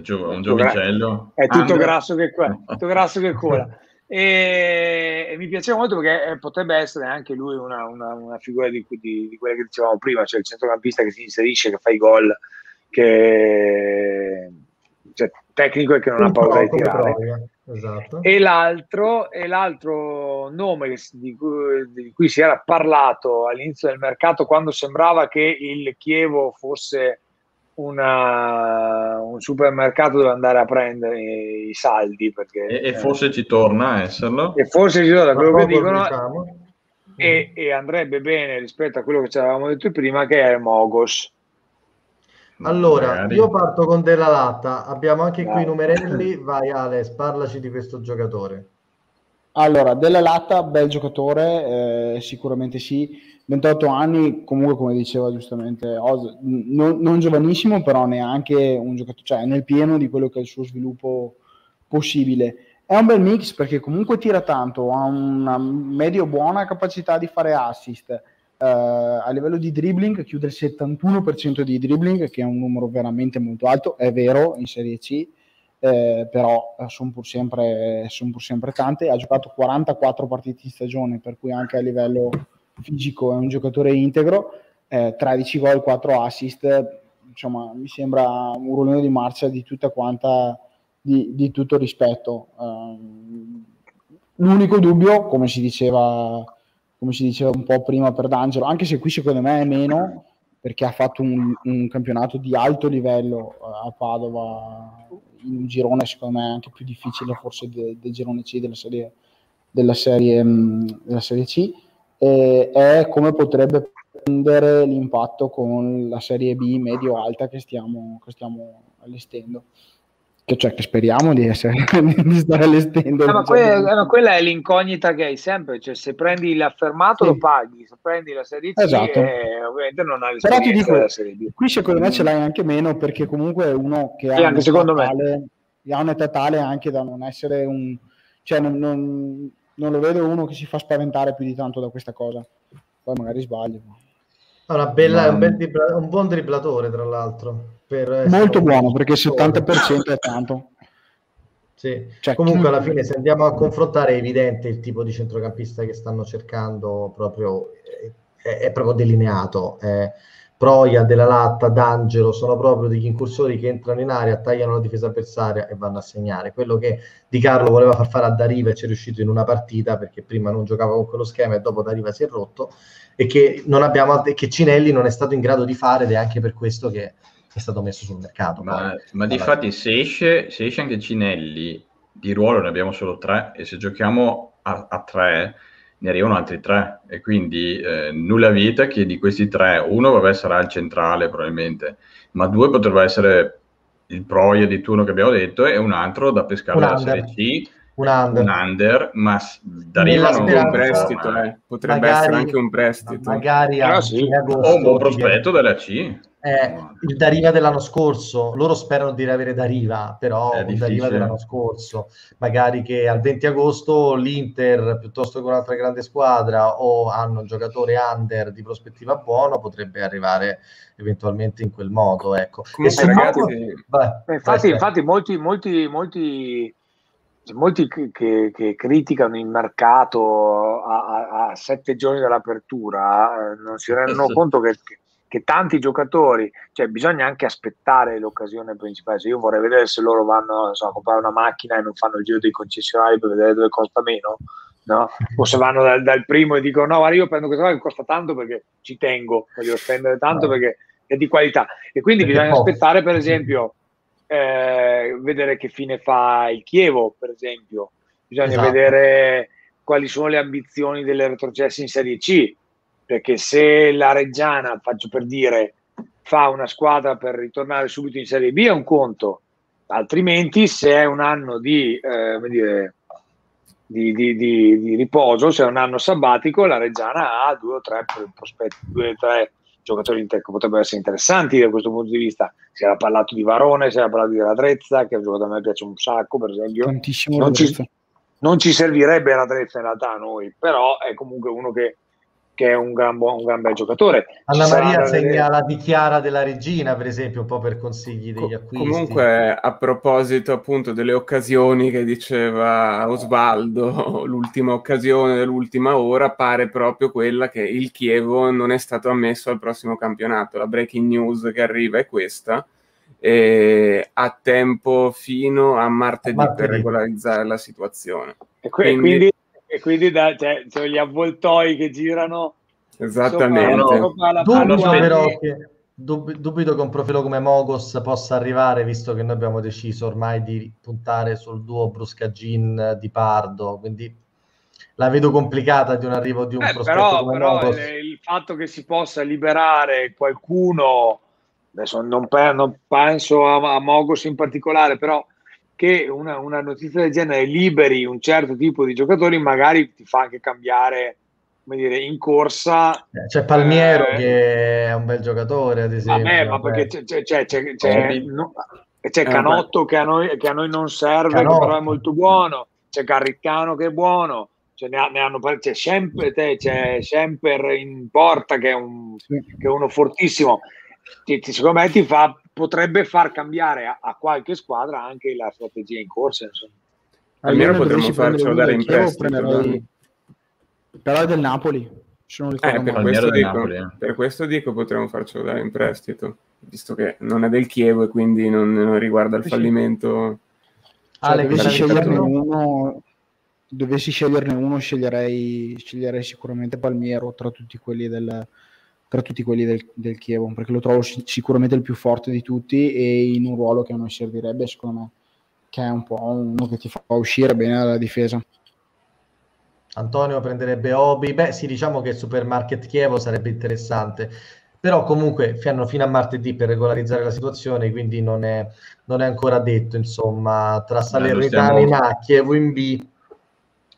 Gio- un giovincello. È tutto grasso che, tutto grasso che cola. E, e, mi piaceva molto perché eh, potrebbe essere anche lui una, una, una figura di, di, di, quelle che dicevamo prima, cioè il centrocampista che si inserisce, che fa i gol, che cioè, tecnico e che non un ha paura di tirare. Esatto. E, l'altro, e l'altro nome di cui, di cui si era parlato all'inizio del mercato quando sembrava che il Chievo fosse una, un supermercato dove andare a prendere i saldi perché, e, e, forse ci torna a esserlo e forse ci torna quello che dicono diciamo. e, e, andrebbe bene rispetto a quello che ci avevamo detto prima, che è Mogos. Allora, Magari. io parto con Della Latta, abbiamo anche qui i numerelli, vai Alex, parlaci di questo giocatore. Allora, Della Latta, bel giocatore, eh, sicuramente sì, 28 anni, comunque come diceva giustamente Oz, non, non, giovanissimo, però neanche un giocatore, cioè nel pieno di quello che è il suo sviluppo possibile. È un bel mix perché comunque tira tanto, ha una medio buona capacità di fare assist. Uh, a livello di dribbling chiude il 71% di dribbling, che è un numero veramente molto alto, è vero, in Serie C, eh, però eh, sono pur, sempre, son pur sempre tante. Ha giocato 44 partite in stagione, per cui anche a livello fisico è un giocatore integro. Eh, 13 gol, 4 assist, insomma, mi sembra un ruolino di marcia di tutta quanta di, di tutto rispetto. Uh, l'unico dubbio, come si, diceva, come si diceva un po' prima per D'Angelo, anche se qui secondo me è meno, perché ha fatto un, un campionato di alto livello uh, a Padova in un girone secondo me anche più difficile forse de, del girone C della serie, della serie, um, della serie C. E è come potrebbe prendere l'impatto con la serie B medio-alta che stiamo, che stiamo allestendo che, cioè, che speriamo di, essere, di stare allestendo. Eh, ma, quella, ma, quella, è l'incognita che hai sempre, cioè se prendi l'affermato sì. lo paghi, se prendi la serie C esatto. eh, ovviamente non hai Però ti dico, qui secondo me ce l'hai anche meno perché comunque è uno che sì, ha, anche secondo tale, me. ha un'età tale anche da non essere un... cioè non, non, non, lo vedo uno che si fa spaventare più di tanto da questa cosa. Poi magari sbaglio. Una bella, un, bel, un buon dribblatore tra l'altro. Molto buono perché il 70% è tanto. Sì. Cioè, Comunque alla fine se andiamo a confrontare è evidente il tipo di centrocampista che stanno cercando proprio, è, è proprio delineato. Eh, Proia, Della Latta, D'Angelo sono proprio degli incursori che entrano in area, tagliano la difesa avversaria e vanno a segnare. Quello che Di Carlo voleva far fare a Dariva e ci è riuscito in una partita perché prima non giocava con quello schema e dopo Dariva si è rotto e che, non abbiamo, che Cinelli non è stato in grado di fare ed è anche per questo che è stato messo sul mercato. Ma, ma di fatti se esce, se esce, anche Cinelli, di ruolo ne abbiamo solo tre e se giochiamo a, a tre ne arrivano altri tre e quindi eh, nulla vita che di questi tre, uno vabbè sarà il centrale probabilmente, ma due potrebbe essere il proie di turno che abbiamo detto e un altro da pescare dalla Serie C un under, un under ma da arrivano un prestito, eh. potrebbe magari, essere anche un prestito. Magari a ah, sì. o un buon prospetto della C. Eh, il Dariva dell'anno scorso, loro sperano di avere Dariva, però il Dariva dell'anno scorso, magari che al 20 agosto l'Inter piuttosto che un'altra grande squadra o hanno un giocatore under di prospettiva buono, potrebbe arrivare eventualmente in quel modo. Ecco. Comunque, ragazzi, modo... Beh, infatti, infatti molti, molti, molti molti che, che, criticano il mercato a, a, a, sette giorni dall'apertura eh, non si rendono sì. conto che, che, tanti giocatori, cioè bisogna anche aspettare l'occasione principale. Se io vorrei vedere se loro vanno so, a comprare una macchina e non fanno il giro dei concessionari per vedere dove costa meno, no? o se vanno dal, dal primo e dicono no, guarda, io prendo questa cosa che costa tanto perché ci tengo, voglio spendere tanto no. perché è di qualità. E quindi perché bisogna aspettare, per esempio eh, vedere che fine fa il Chievo, per esempio. Bisogna esatto. vedere quali sono le ambizioni delle retrocesse in Serie C, perché se la Reggiana, faccio per dire, fa una squadra per ritornare subito in Serie B è un conto, altrimenti se è un anno di, eh, dire, di, di, di, riposo, se è un anno sabbatico, la Reggiana ha due o tre prospetti, due o tre giocatori che potrebbero essere interessanti da questo punto di vista. Si era parlato di Varone, si era parlato di Radrezza, che è un giocatore a me piace un sacco, per esempio. Tantissimo non ci, non ci, servirebbe Radrezza in realtà a noi, però è comunque uno che che è un gran, buon, un gran bel giocatore. Anna Maria segna la dichiara della regina, per esempio, un po' per consigli degli acquisti. Comunque, a proposito appunto delle occasioni che diceva Osvaldo, l'ultima occasione dell'ultima ora pare proprio quella che il Chievo non è stato ammesso al prossimo campionato. La breaking news che arriva è questa. E ha tempo fino a martedì, martedì. per regolarizzare la situazione. E quindi, quindi e quindi da, cioè, cioè, gli avvoltoi che girano esattamente dubito però che dub, dubito che un profilo come Mogos possa arrivare visto che noi abbiamo deciso ormai di puntare sul duo Bruscagin di Pardo quindi la vedo complicata di un arrivo di un eh, prospetto però, come però Mogos. il, il fatto che si possa liberare qualcuno, adesso non, pe- non penso a, a, Mogos in particolare, però che una, una, notizia del genere liberi un certo tipo di giocatori magari ti fa anche cambiare come dire, in corsa. Eh, c'è Palmiero eh, che è un bel giocatore, ad esempio. Vabbè, ma perché c'è, c'è, c'è, c'è, c'è, no, c'è Canotto che a, noi, che a noi non serve, Canotto. che però è molto buono, c'è Carriccano che è buono, ce ne, ne hanno, c'è, Schemper, c'è Schemper in porta che è, un, che è uno fortissimo. Ti, ti, secondo me ti fa, potrebbe far cambiare a, a, qualche squadra anche la strategia in corsa. Insomma. Almeno potremmo farcelo dare in prestito. Prenderei... Però è del Napoli. Eh, per, questo dico, Napoli, eh. per, questo dico, potremmo farcelo dare in prestito, visto che non è del Chievo e quindi non, non riguarda il fallimento. Cioè, Ale, dovessi sceglierne uno, dovessi sceglierne uno, sceglierei, sceglierei sicuramente Palmiero tra tutti quelli del, tra tutti quelli del, del, Chievo, perché lo trovo sicuramente il più forte di tutti e in un ruolo che a noi servirebbe, secondo me, che è un po' uno che ti fa uscire bene dalla difesa. Antonio prenderebbe Obi. Beh, sì, diciamo che il Supermarket Chievo sarebbe interessante. Però comunque fanno fino a martedì per regolarizzare la situazione, quindi non è, non è ancora detto, insomma, tra Salernitana in A, Chievo in B.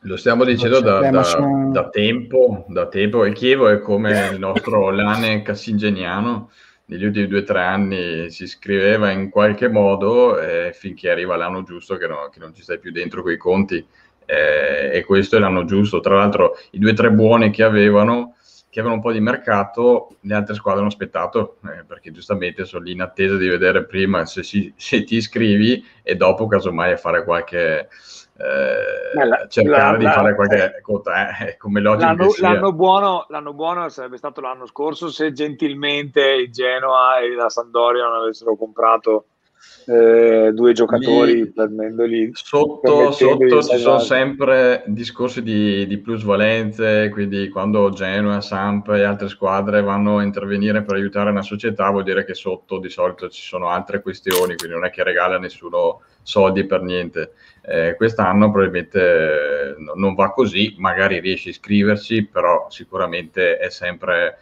Lo stiamo dicendo da, da, sono... da, tempo, da tempo, e Chievo è come il nostro Lane Cassingeniano, negli ultimi due o tre anni si scriveva in qualche modo eh, finché arriva l'anno giusto che, no, che non ci stai più dentro quei conti eh, e questo è l'anno giusto. Tra l'altro i due o tre buoni che avevano, che avevano un po' di mercato, le altre squadre hanno aspettato, eh, perché giustamente sono lì in attesa di vedere prima se, si, se ti iscrivi e dopo casomai a fare qualche... Eh, cercare la, di la, fare qualche cosa eh, come logico l'anno, l'anno, buono, l'anno buono sarebbe stato l'anno scorso se gentilmente il Genoa e la Sandoria non avessero comprato eh, due giocatori Lì, prendendoli sotto, sotto ci sono sempre discorsi di, di plusvalenze quindi quando Genoa, Samp e altre squadre vanno a intervenire per aiutare una società vuol dire che sotto di solito ci sono altre questioni quindi non è che regala nessuno soldi per niente. Eh, quest'anno probabilmente non va così magari riesce a iscriversi però sicuramente è sempre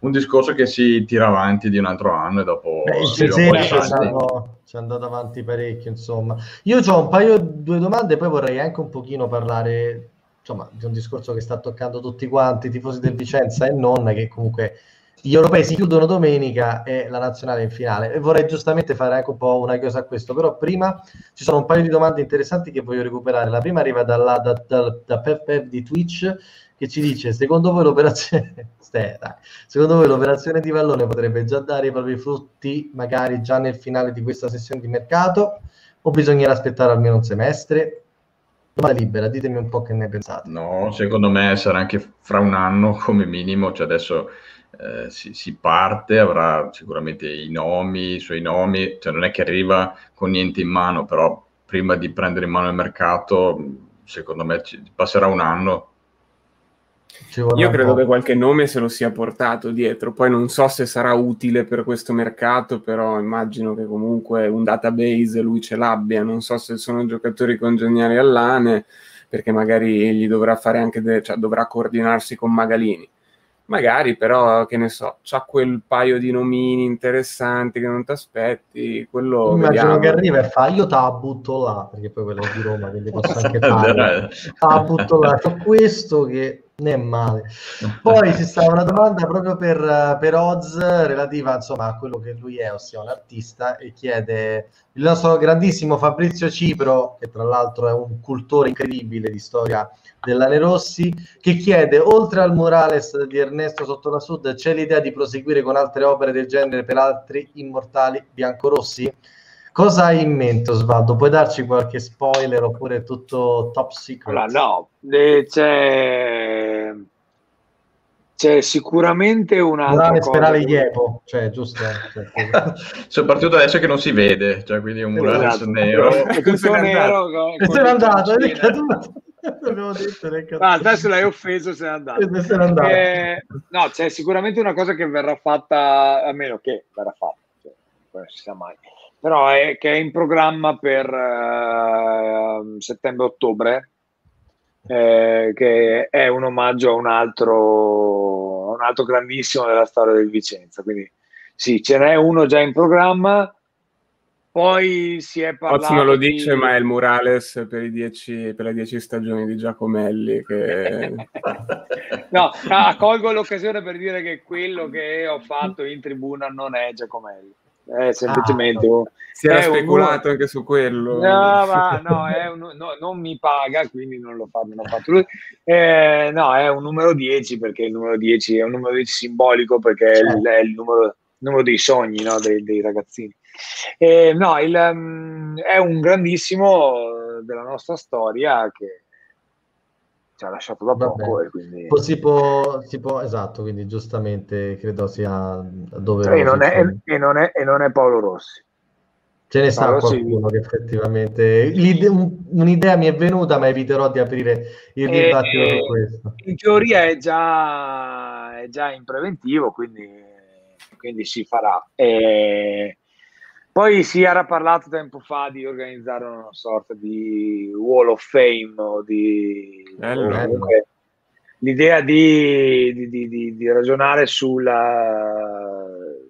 un discorso che si tira avanti di un altro anno e dopo Beh, si va ci è andato avanti parecchio insomma. Io ho un paio due domande poi vorrei anche un pochino parlare insomma di un discorso che sta toccando tutti quanti i tifosi del Vicenza e non che comunque gli europei si chiudono domenica e la nazionale in finale. E vorrei giustamente fare anche un po' una cosa a questo però prima ci sono un paio di domande interessanti che voglio recuperare. La prima arriva dalla, da, da, da Pep Pep di Twitch che ci dice secondo voi l'operazione secondo voi l'operazione di Vallone potrebbe già dare i propri frutti magari già nel finale di questa sessione di mercato? O bisognerà aspettare almeno un semestre? Domanda libera ditemi un po' che ne pensate. No secondo me sarà anche fra un anno come minimo cioè adesso eh, si, si, parte avrà sicuramente i nomi i suoi nomi cioè non è che arriva con niente in mano però prima di prendere in mano il mercato secondo me ci, passerà un anno io credo che qualche nome se lo sia portato dietro, poi non so se sarà utile per questo mercato, però immagino che comunque un database lui ce l'abbia, non so se sono giocatori congeniali all'ANE, perché magari gli dovrà fare anche, de- cioè dovrà coordinarsi con Magalini. Magari però, che ne so, c'ha quel paio di nomini interessanti che non ti aspetti, quello Immagino vediamo. che arriva e fa, io te la butto là, perché poi quello di Roma, quindi posso anche fare. Te la butto là, c'ho questo che né male. Poi ci sta una domanda proprio per, per Oz relativa insomma, a quello che lui è, ossia un artista, e chiede il nostro grandissimo Fabrizio Cipro, che tra l'altro è un cultore incredibile di storia dell'Ane Rossi, che chiede, oltre al Morales di Ernesto sotto la Sud, c'è l'idea di proseguire con altre opere del genere per altri immortali biancorossi? Cosa hai in mente, Osvaldo? Puoi darci qualche spoiler oppure tutto top secret? Allora, no, eh, c'è, c'è sicuramente una. Morale sperare Iepo, cioè giusto. Cioè, Soprattutto adesso che non si vede, cioè quindi un murale esatto. nero. È nero. Se n'è andato, è caduto. Detto, ah, adesso l'hai offeso, se n'è andato. Eh, no, c'è sicuramente una cosa che verrà fatta, a meno che verrà fatta, cioè, non si sa mai però è che è in programma per uh, settembre-ottobre eh, che è un omaggio a un altro, un altro grandissimo della storia del Vicenza. Quindi sì, ce n'è uno già in programma. Poi si è parlato. Ozzy non lo dice, di... ma è il Murales per, dieci, per, le dieci stagioni di Giacomelli. Che... no, accolgo l'occasione per dire che quello che ho fatto in tribuna non è Giacomelli è semplicemente ah, si era speculato un... anche su quello. No, ma, no, un... no, non mi paga quindi non lo fa, non fatto lui. Eh, no è un numero 10 perché il numero 10 è un numero 10 simbolico perché è, il, certo. è il, numero, il numero, dei sogni no, dei, dei, ragazzini. Eh, no il, um, è un grandissimo della nostra storia che ci ha lasciato da poco e quindi... si, può, si può, esatto, quindi giustamente credo sia doveroso. E non è, e non è, e non è Paolo Rossi. Ce ne sta qualcuno che effettivamente un, un'idea mi è venuta, ma eviterò di aprire il dibattito e, su questo. In teoria è già, è già in preventivo, quindi, quindi si farà. E, poi si era parlato tempo fa di organizzare una sorta di Wall of Fame o di... Comunque, l'idea di, di, di, di ragionare sulla,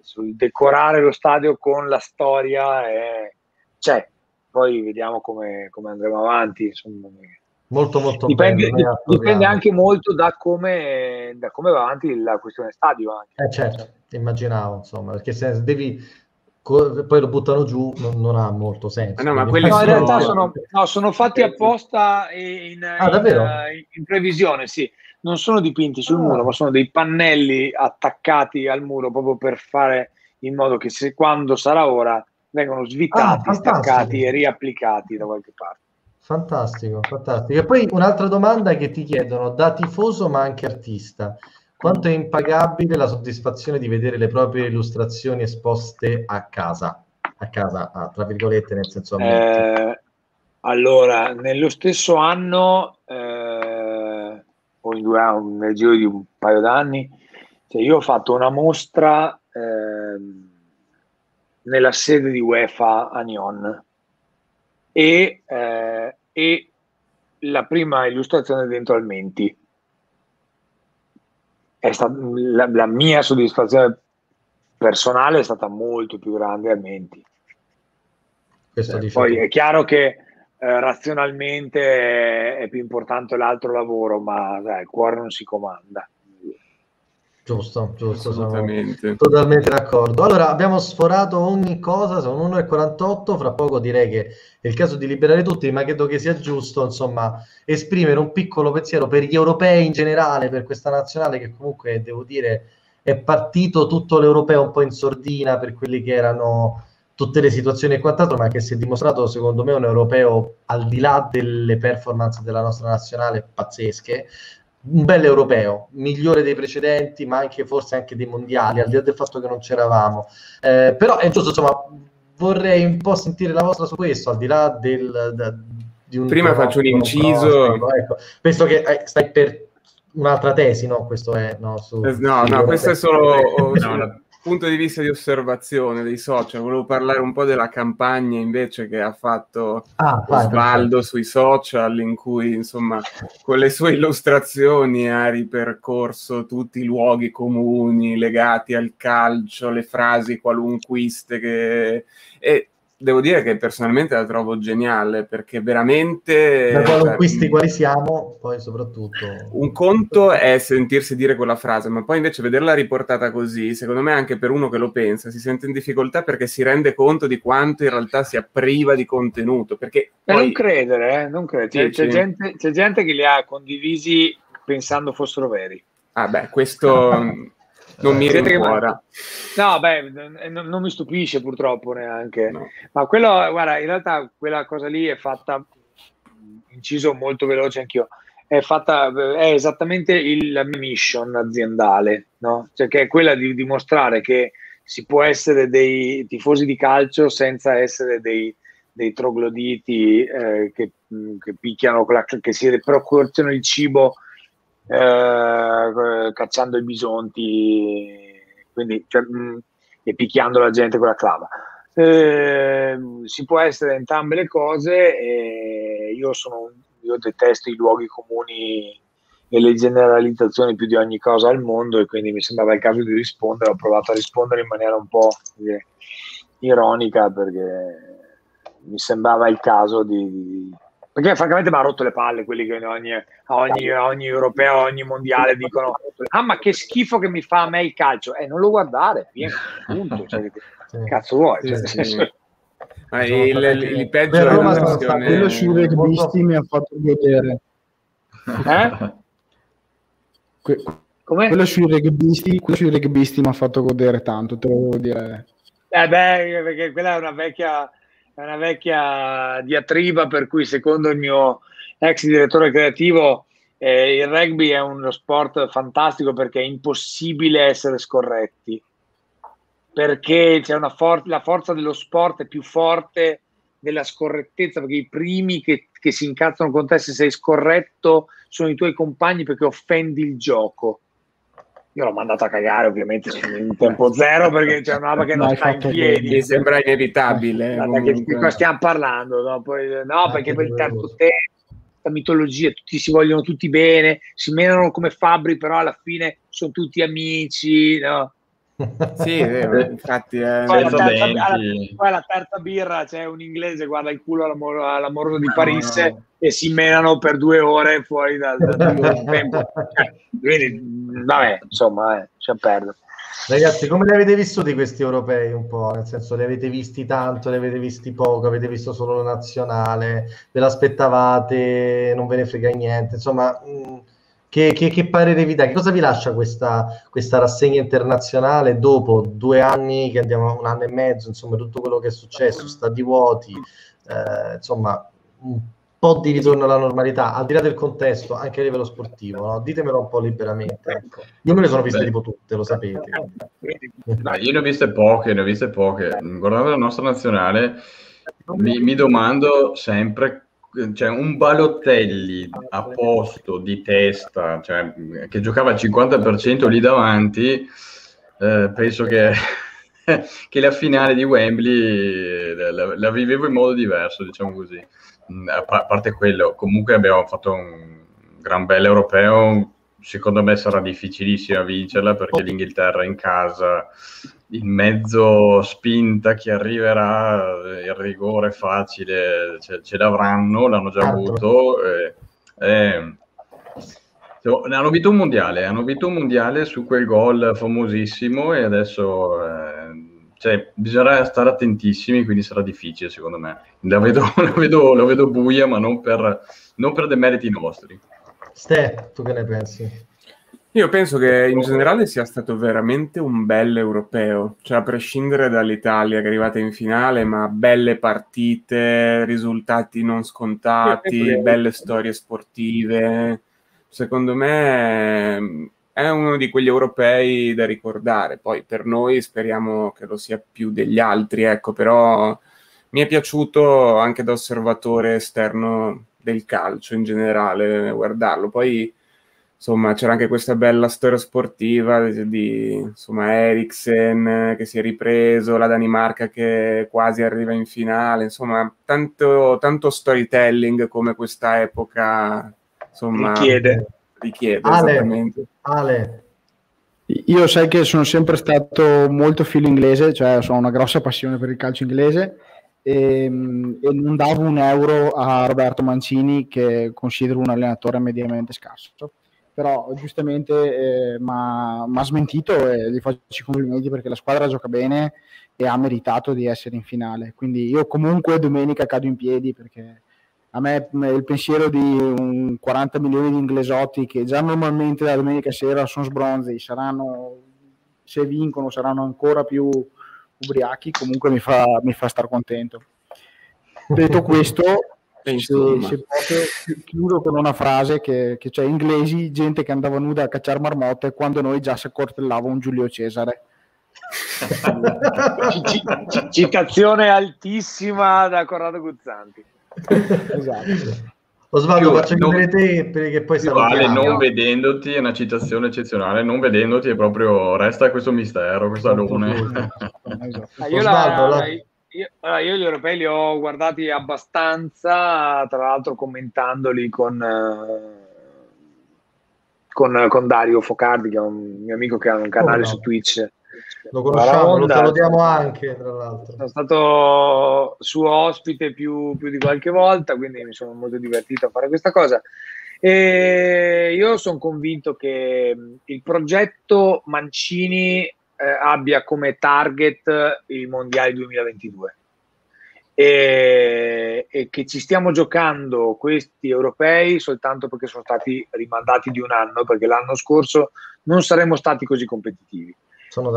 sul decorare lo stadio con la storia è, c'è. Poi vediamo come, come andremo avanti. Insomma. Molto, molto dipende, bene, dipende anche molto da come, da come va avanti la questione stadio. Anche. Eh certo, immaginavo, insomma, perché se devi poi lo buttano giù, non, non ha molto senso. No, ma quelli no, in realtà sono, no, sono fatti apposta in, ah, in, in, previsione, sì. Non sono dipinti sul ah. muro, ma sono dei pannelli attaccati al muro proprio per fare in modo che se quando sarà ora vengono svitati, ah, staccati e riapplicati da qualche parte. Fantastico, fantastico. E poi un'altra domanda che ti chiedono da tifoso ma anche artista. Quanto è impagabile la soddisfazione di vedere le proprie illustrazioni esposte a casa? A casa, ah, tra virgolette, nel senso... Eh, allora, nello stesso anno, eh, o in due anni, nel giro di un paio d'anni, cioè io ho fatto una mostra eh, nella sede di UEFA a Nyon. E, eh, e la prima illustrazione dentro al Menti stata la, la, mia soddisfazione personale è stata molto più grande a Menti. Eh, poi è chiaro che eh, razionalmente è, è, più importante l'altro lavoro, ma dai, il cuore non si comanda. Giusto, giusto, sono totalmente d'accordo. Allora, abbiamo sforato ogni cosa, sono 1,48, fra poco direi che è il caso di liberare tutti, ma credo che sia giusto, insomma, esprimere un piccolo pensiero per gli europei in generale, per questa nazionale che comunque, devo dire, è partito tutto l'europeo un po' in sordina per quelli che erano tutte le situazioni e quant'altro, ma che si è dimostrato, secondo me, un europeo al di là delle performance della nostra nazionale pazzesche, un bel europeo, migliore dei precedenti, ma anche forse anche dei mondiali, al di là del fatto che non c'eravamo. Eh, però è giusto, insomma, vorrei un po' sentire la vostra su questo, al di là del... Da, di un Prima faccio un inciso. Ecco. Penso che eh, stai per un'altra tesi, no? Questo è... No, su, no, no questo è solo... no, punto di vista di osservazione dei social, volevo parlare un po' della campagna invece che ha fatto ah, Osvaldo sui social, in cui insomma con le sue illustrazioni ha ripercorso tutti i luoghi comuni legati al calcio, le frasi qualunquiste che... E devo dire che personalmente la trovo geniale perché veramente... Da qualunquisti cioè, quali siamo, poi soprattutto... Un conto è sentirsi dire quella frase, ma poi invece vederla riportata così, secondo me anche per uno che lo pensa, si sente in difficoltà perché si rende conto di quanto in realtà sia priva di contenuto. Perché poi... Non credere, eh? non credere. C'è, c'è, gente, c'è gente che li ha condivisi pensando fossero veri. Ah beh, questo... non mi rincuora. No, beh, non, non, mi stupisce purtroppo neanche. No. Ma quello, guarda, in realtà quella cosa lì è fatta, inciso molto veloce anch'io, è fatta, è esattamente il, la mission aziendale, no? Cioè che è quella di dimostrare che si può essere dei tifosi di calcio senza essere dei, dei trogloditi eh, che, che, picchiano, che si procurano il cibo eh, cacciando i bisonti, quindi, cioè, mh, mm, e picchiando la gente con la clava. Eh, si può essere entrambe le cose e io sono io detesto i luoghi comuni e le generalizzazioni più di ogni cosa al mondo e quindi mi sembrava il caso di rispondere, ho provato a rispondere in maniera un po' eh, ironica perché mi sembrava il caso di, perché francamente mi ha rotto le palle quelli che ogni, ogni, ogni europeo, ogni mondiale dicono ah ma che schifo che mi fa a me il calcio eh non lo guardare, via, punto cioè, sì. cazzo vuoi cioè, sì, sì. Ma il, il, il peggio è la questione... quello sui rugbisti mi ha fatto vedere eh? Que- quello sui rugbisti, quello sui rugbisti mi ha fatto godere tanto, te lo devo dire. Eh beh, perché quella è una vecchia, è una vecchia diatriba per cui secondo il mio ex direttore creativo eh, il rugby è uno sport fantastico perché è impossibile essere scorretti perché for- la forza dello sport è più forte della scorrettezza perché i primi che, che si incazzano con te se sei scorretto sono i tuoi compagni perché offendi il gioco. Io l'ho mandato a cagare ovviamente in tempo zero perché c'è una roba che non sta in piedi. Mi sembra inevitabile. Di cosa stiamo parlando? No, poi, no perché poi il terzo tempo, la mitologia, tutti si vogliono tutti bene, si menano come fabbri, però alla fine sono tutti amici. No? Sì, vero, infatti è... poi, la terza, alla, poi la terza birra c'è un inglese guarda il culo all'amor- all'amoroso di Parisse no, no. e si menano per due ore fuori dal, dal, tempo. Cioè, quindi vabbè insomma eh, c'è perdere. Ragazzi, come li avete vissuti questi europei un po'? Nel senso, li avete visti tanto, li avete visti poco, avete visto solo la nazionale, ve l'aspettavate, non ve ne frega niente, insomma... Mh, che, che, che, parere vi dà? Che cosa vi lascia questa, questa, rassegna internazionale dopo due anni, che andiamo un anno e mezzo, insomma, tutto quello che è successo, stati vuoti, eh, insomma, un po' di ritorno alla normalità, al di là del contesto, anche a livello sportivo, no? ditemelo un po' liberamente. Ecco. Io me le sono viste Beh. tipo tutte, lo sapete. No, io ne ho viste poche, ne ho viste poche. Guardando la nostra nazionale, mi, mi domando sempre cioè un Balotelli a posto di testa, cioè, che giocava al 50% lì davanti, eh, penso che, che, la finale di Wembley la, la, vivevo in modo diverso, diciamo così. Mm, a parte quello, comunque abbiamo fatto un gran bel europeo, secondo me sarà difficilissima vincerla perché l'Inghilterra in casa in mezzo spinta chi arriverà, il rigore facile ce, ce l'avranno, l'hanno già avuto. Eh, eh, hanno vinto un mondiale, hanno vinto un mondiale su quel gol famosissimo e adesso eh, cioè, bisognerà stare attentissimi, quindi sarà difficile secondo me. La vedo, la vedo, la vedo buia, ma non per, non per demeriti nostri. Ste, tu che ne pensi? Io penso che in generale sia stato veramente un bel europeo, cioè a prescindere dall'Italia che è arrivata in finale, ma belle partite, risultati non scontati, belle storie sportive. Secondo me è uno di quegli europei da ricordare. Poi per noi speriamo che lo sia più degli altri, ecco, però mi è piaciuto anche da osservatore esterno del calcio in generale guardarlo. Poi insomma c'era anche questa bella storia sportiva di insomma Eriksen che si è ripreso, la Danimarca che quasi arriva in finale, insomma tanto, tanto storytelling come questa epoca insomma, richiede. richiede Ale, Ale. Io sai che sono sempre stato molto filo inglese, cioè ho una grossa passione per il calcio inglese e, ehm, e non davo un euro a Roberto Mancini che considero un allenatore mediamente scarso però giustamente eh, mi ha smentito e gli faccio i complimenti perché la squadra gioca bene e ha meritato di essere in finale. Quindi io comunque domenica cado in piedi perché a me il pensiero di un 40 milioni di inglesotti che già normalmente la domenica sera sono sbronzi, saranno, se vincono saranno ancora più ubriachi, comunque mi fa, mi fa star contento. Detto questo, se, se posso, chiudo con una frase che, che c'è inglesi, gente che andava nuda a cacciare marmotte quando noi già si accortellava un Giulio Cesare. C- citazione altissima da Corrado Guzzanti. esatto. Osvaldo, faccio non, vedere te perché poi vale, non vedendoti è una citazione eccezionale, non vedendoti è proprio resta questo mistero, questo alone. Esatto. Ah, io Osvaldo, la, la io, allora, io, gli europei li ho guardati abbastanza, tra l'altro commentandoli con, con, con Dario Focardi, che è un mio amico che ha un canale oh, no. su Twitch. Lo conosciamo, lo salutiamo anche, tra l'altro. Sono stato suo ospite più, più di qualche volta, quindi mi sono molto divertito a fare questa cosa. E io sono convinto che il progetto Mancini eh, abbia come target i mondiali 2022 e, e, che ci stiamo giocando questi europei soltanto perché sono stati rimandati di un anno, perché l'anno scorso non saremmo stati così competitivi.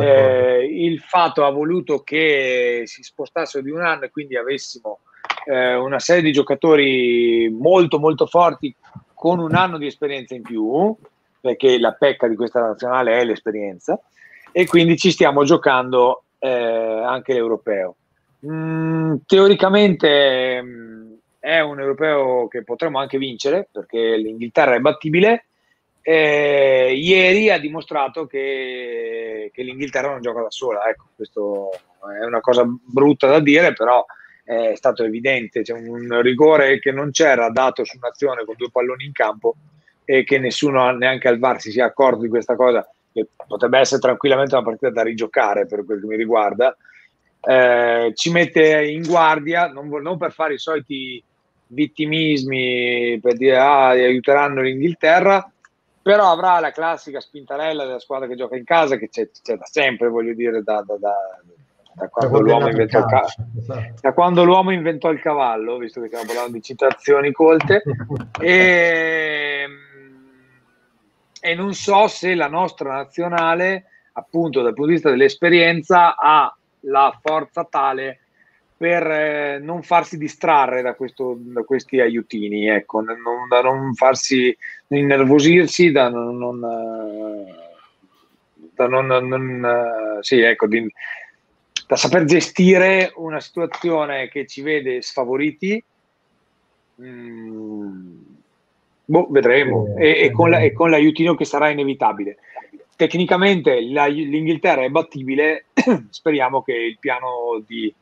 Eh, il fatto ha voluto che si spostassero di un anno e quindi avessimo eh, una serie di giocatori molto molto forti con un anno di esperienza in più, perché la pecca di questa nazionale è l'esperienza, e quindi ci stiamo giocando eh, anche l'europeo. Mm, teoricamente mm, è un europeo che potremmo anche vincere, perché l'Inghilterra è battibile. Eh, ieri ha dimostrato che, che, l'Inghilterra non gioca da sola. Ecco, questo è una cosa brutta da dire, però è stato evidente, c'è un rigore che non c'era dato su un'azione con due palloni in campo e che nessuno neanche al VAR si sia accorto di questa cosa, che potrebbe essere tranquillamente una partita da rigiocare per quel che mi riguarda, eh, ci mette in guardia, non, non, per fare i soliti vittimismi, per dire ah, aiuteranno l'Inghilterra, però avrà la classica spintarella della squadra che gioca in casa, che c'è, c'è da sempre, voglio dire, da, da, da da quando, l'uomo inventò il cavallo, esatto. da quando l'uomo inventò il cavallo, visto che stiamo parlando di citazioni colte, e, e, non so se la nostra nazionale, appunto dal punto di vista dell'esperienza, ha la forza tale per eh, non farsi distrarre da, questo, da questi aiutini, ecco, non, da non farsi innervosirsi, da non, non, da non, non sì, ecco, di, da saper gestire una situazione che ci vede sfavoriti, mm, boh, vedremo, e, e, con la, e, con l'aiutino che sarà inevitabile. Tecnicamente la, l'Inghilterra è battibile, speriamo che il piano di,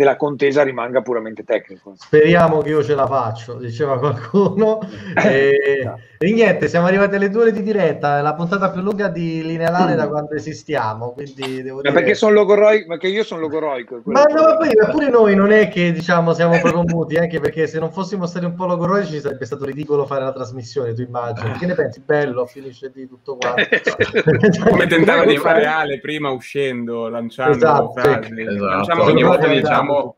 della contesa rimanga puramente tecnico. Speriamo che io ce la faccio, diceva qualcuno. e, e, niente, siamo arrivati alle due ore di diretta, la puntata più lunga di Linealare da quando esistiamo. Quindi devo dire... perché, sono logoroico, perché io sono logoroico. Ma no, ma poi pure noi non è che diciamo siamo proprio muti, anche perché se non fossimo stati un po' logoroici sarebbe stato ridicolo fare la trasmissione, tu immagini. Che ne pensi? Bello, finisce di tutto quanto. Come tentava di fare Ale prima uscendo, lanciando esatto, frasi. Esatto. Ogni volta diciamo diciamo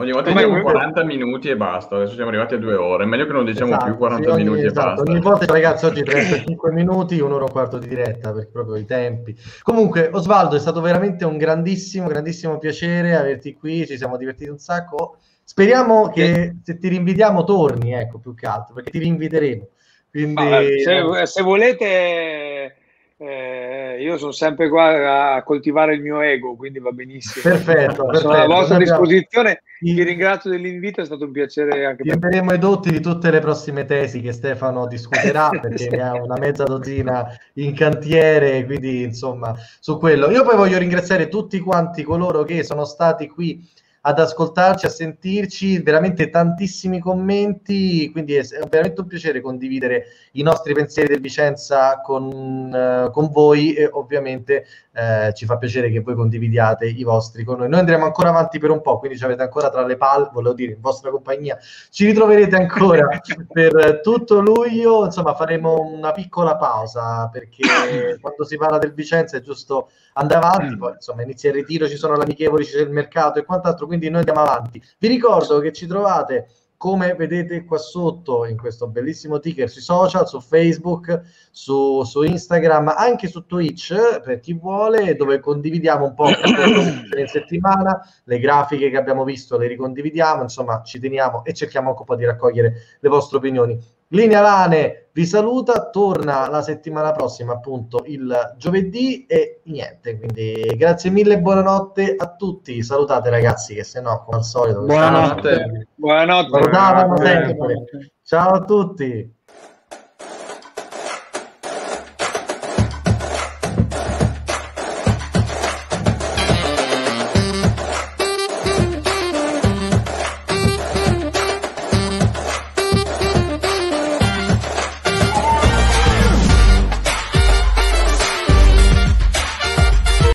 ogni volta diciamo 40 minuti e basta. Adesso siamo arrivati a due ore. È meglio che non diciamo esatto, più 40 sì, ogni, minuti esatto. e basta. Ogni volta, ragazzi, oggi 35 minuti, un'ora e un quarto di diretta per proprio i tempi. Comunque, Osvaldo, è stato veramente un grandissimo, grandissimo piacere averti qui. Ci siamo divertiti un sacco. Speriamo che se ti rinvitiamo torni, ecco, più che altro, perché ti rinviteremo. Quindi, se, se volete eh, io sono sempre qua a coltivare il mio ego, quindi va benissimo. Perfetto. Sono perfetto. a vostra disposizione. Ti ringrazio dell'invito, è stato un piacere anche per i dotti di tutte le prossime tesi che Stefano discuterà, perché ne ha una mezza dozzina in cantiere, quindi insomma su quello. Io poi voglio ringraziare tutti quanti coloro che sono stati qui ad ascoltarci, a sentirci, veramente tantissimi commenti, quindi è, è veramente un piacere condividere i nostri pensieri del Vicenza con, uh, con voi e ovviamente eh, ci fa piacere che voi condividiate i vostri con noi. Noi andremo ancora avanti per un po', quindi ci avete ancora tra le palle, volevo dire, in vostra compagnia. Ci ritroverete ancora per tutto luglio, insomma faremo una piccola pausa perché quando si parla del Vicenza è giusto andare avanti, poi insomma inizia il ritiro, ci sono l'amichevoli, c'è il mercato e quant'altro, quindi noi andiamo avanti. Vi ricordo che ci trovate come vedete qua sotto in questo bellissimo ticker sui social, su Facebook, su, su Instagram, anche su Twitch per chi vuole, dove condividiamo un po' in settimana, le grafiche che abbiamo visto le ricondividiamo, insomma ci teniamo e cerchiamo anche un po' di raccogliere le vostre opinioni. Linea Lane vi saluta, torna la settimana prossima, appunto il giovedì e niente, quindi grazie mille, buonanotte a tutti. Salutate ragazzi, che se no, come al solito, buonanotte. Buonanotte. Buonanotte. Buonanotte. Ciao a tutti.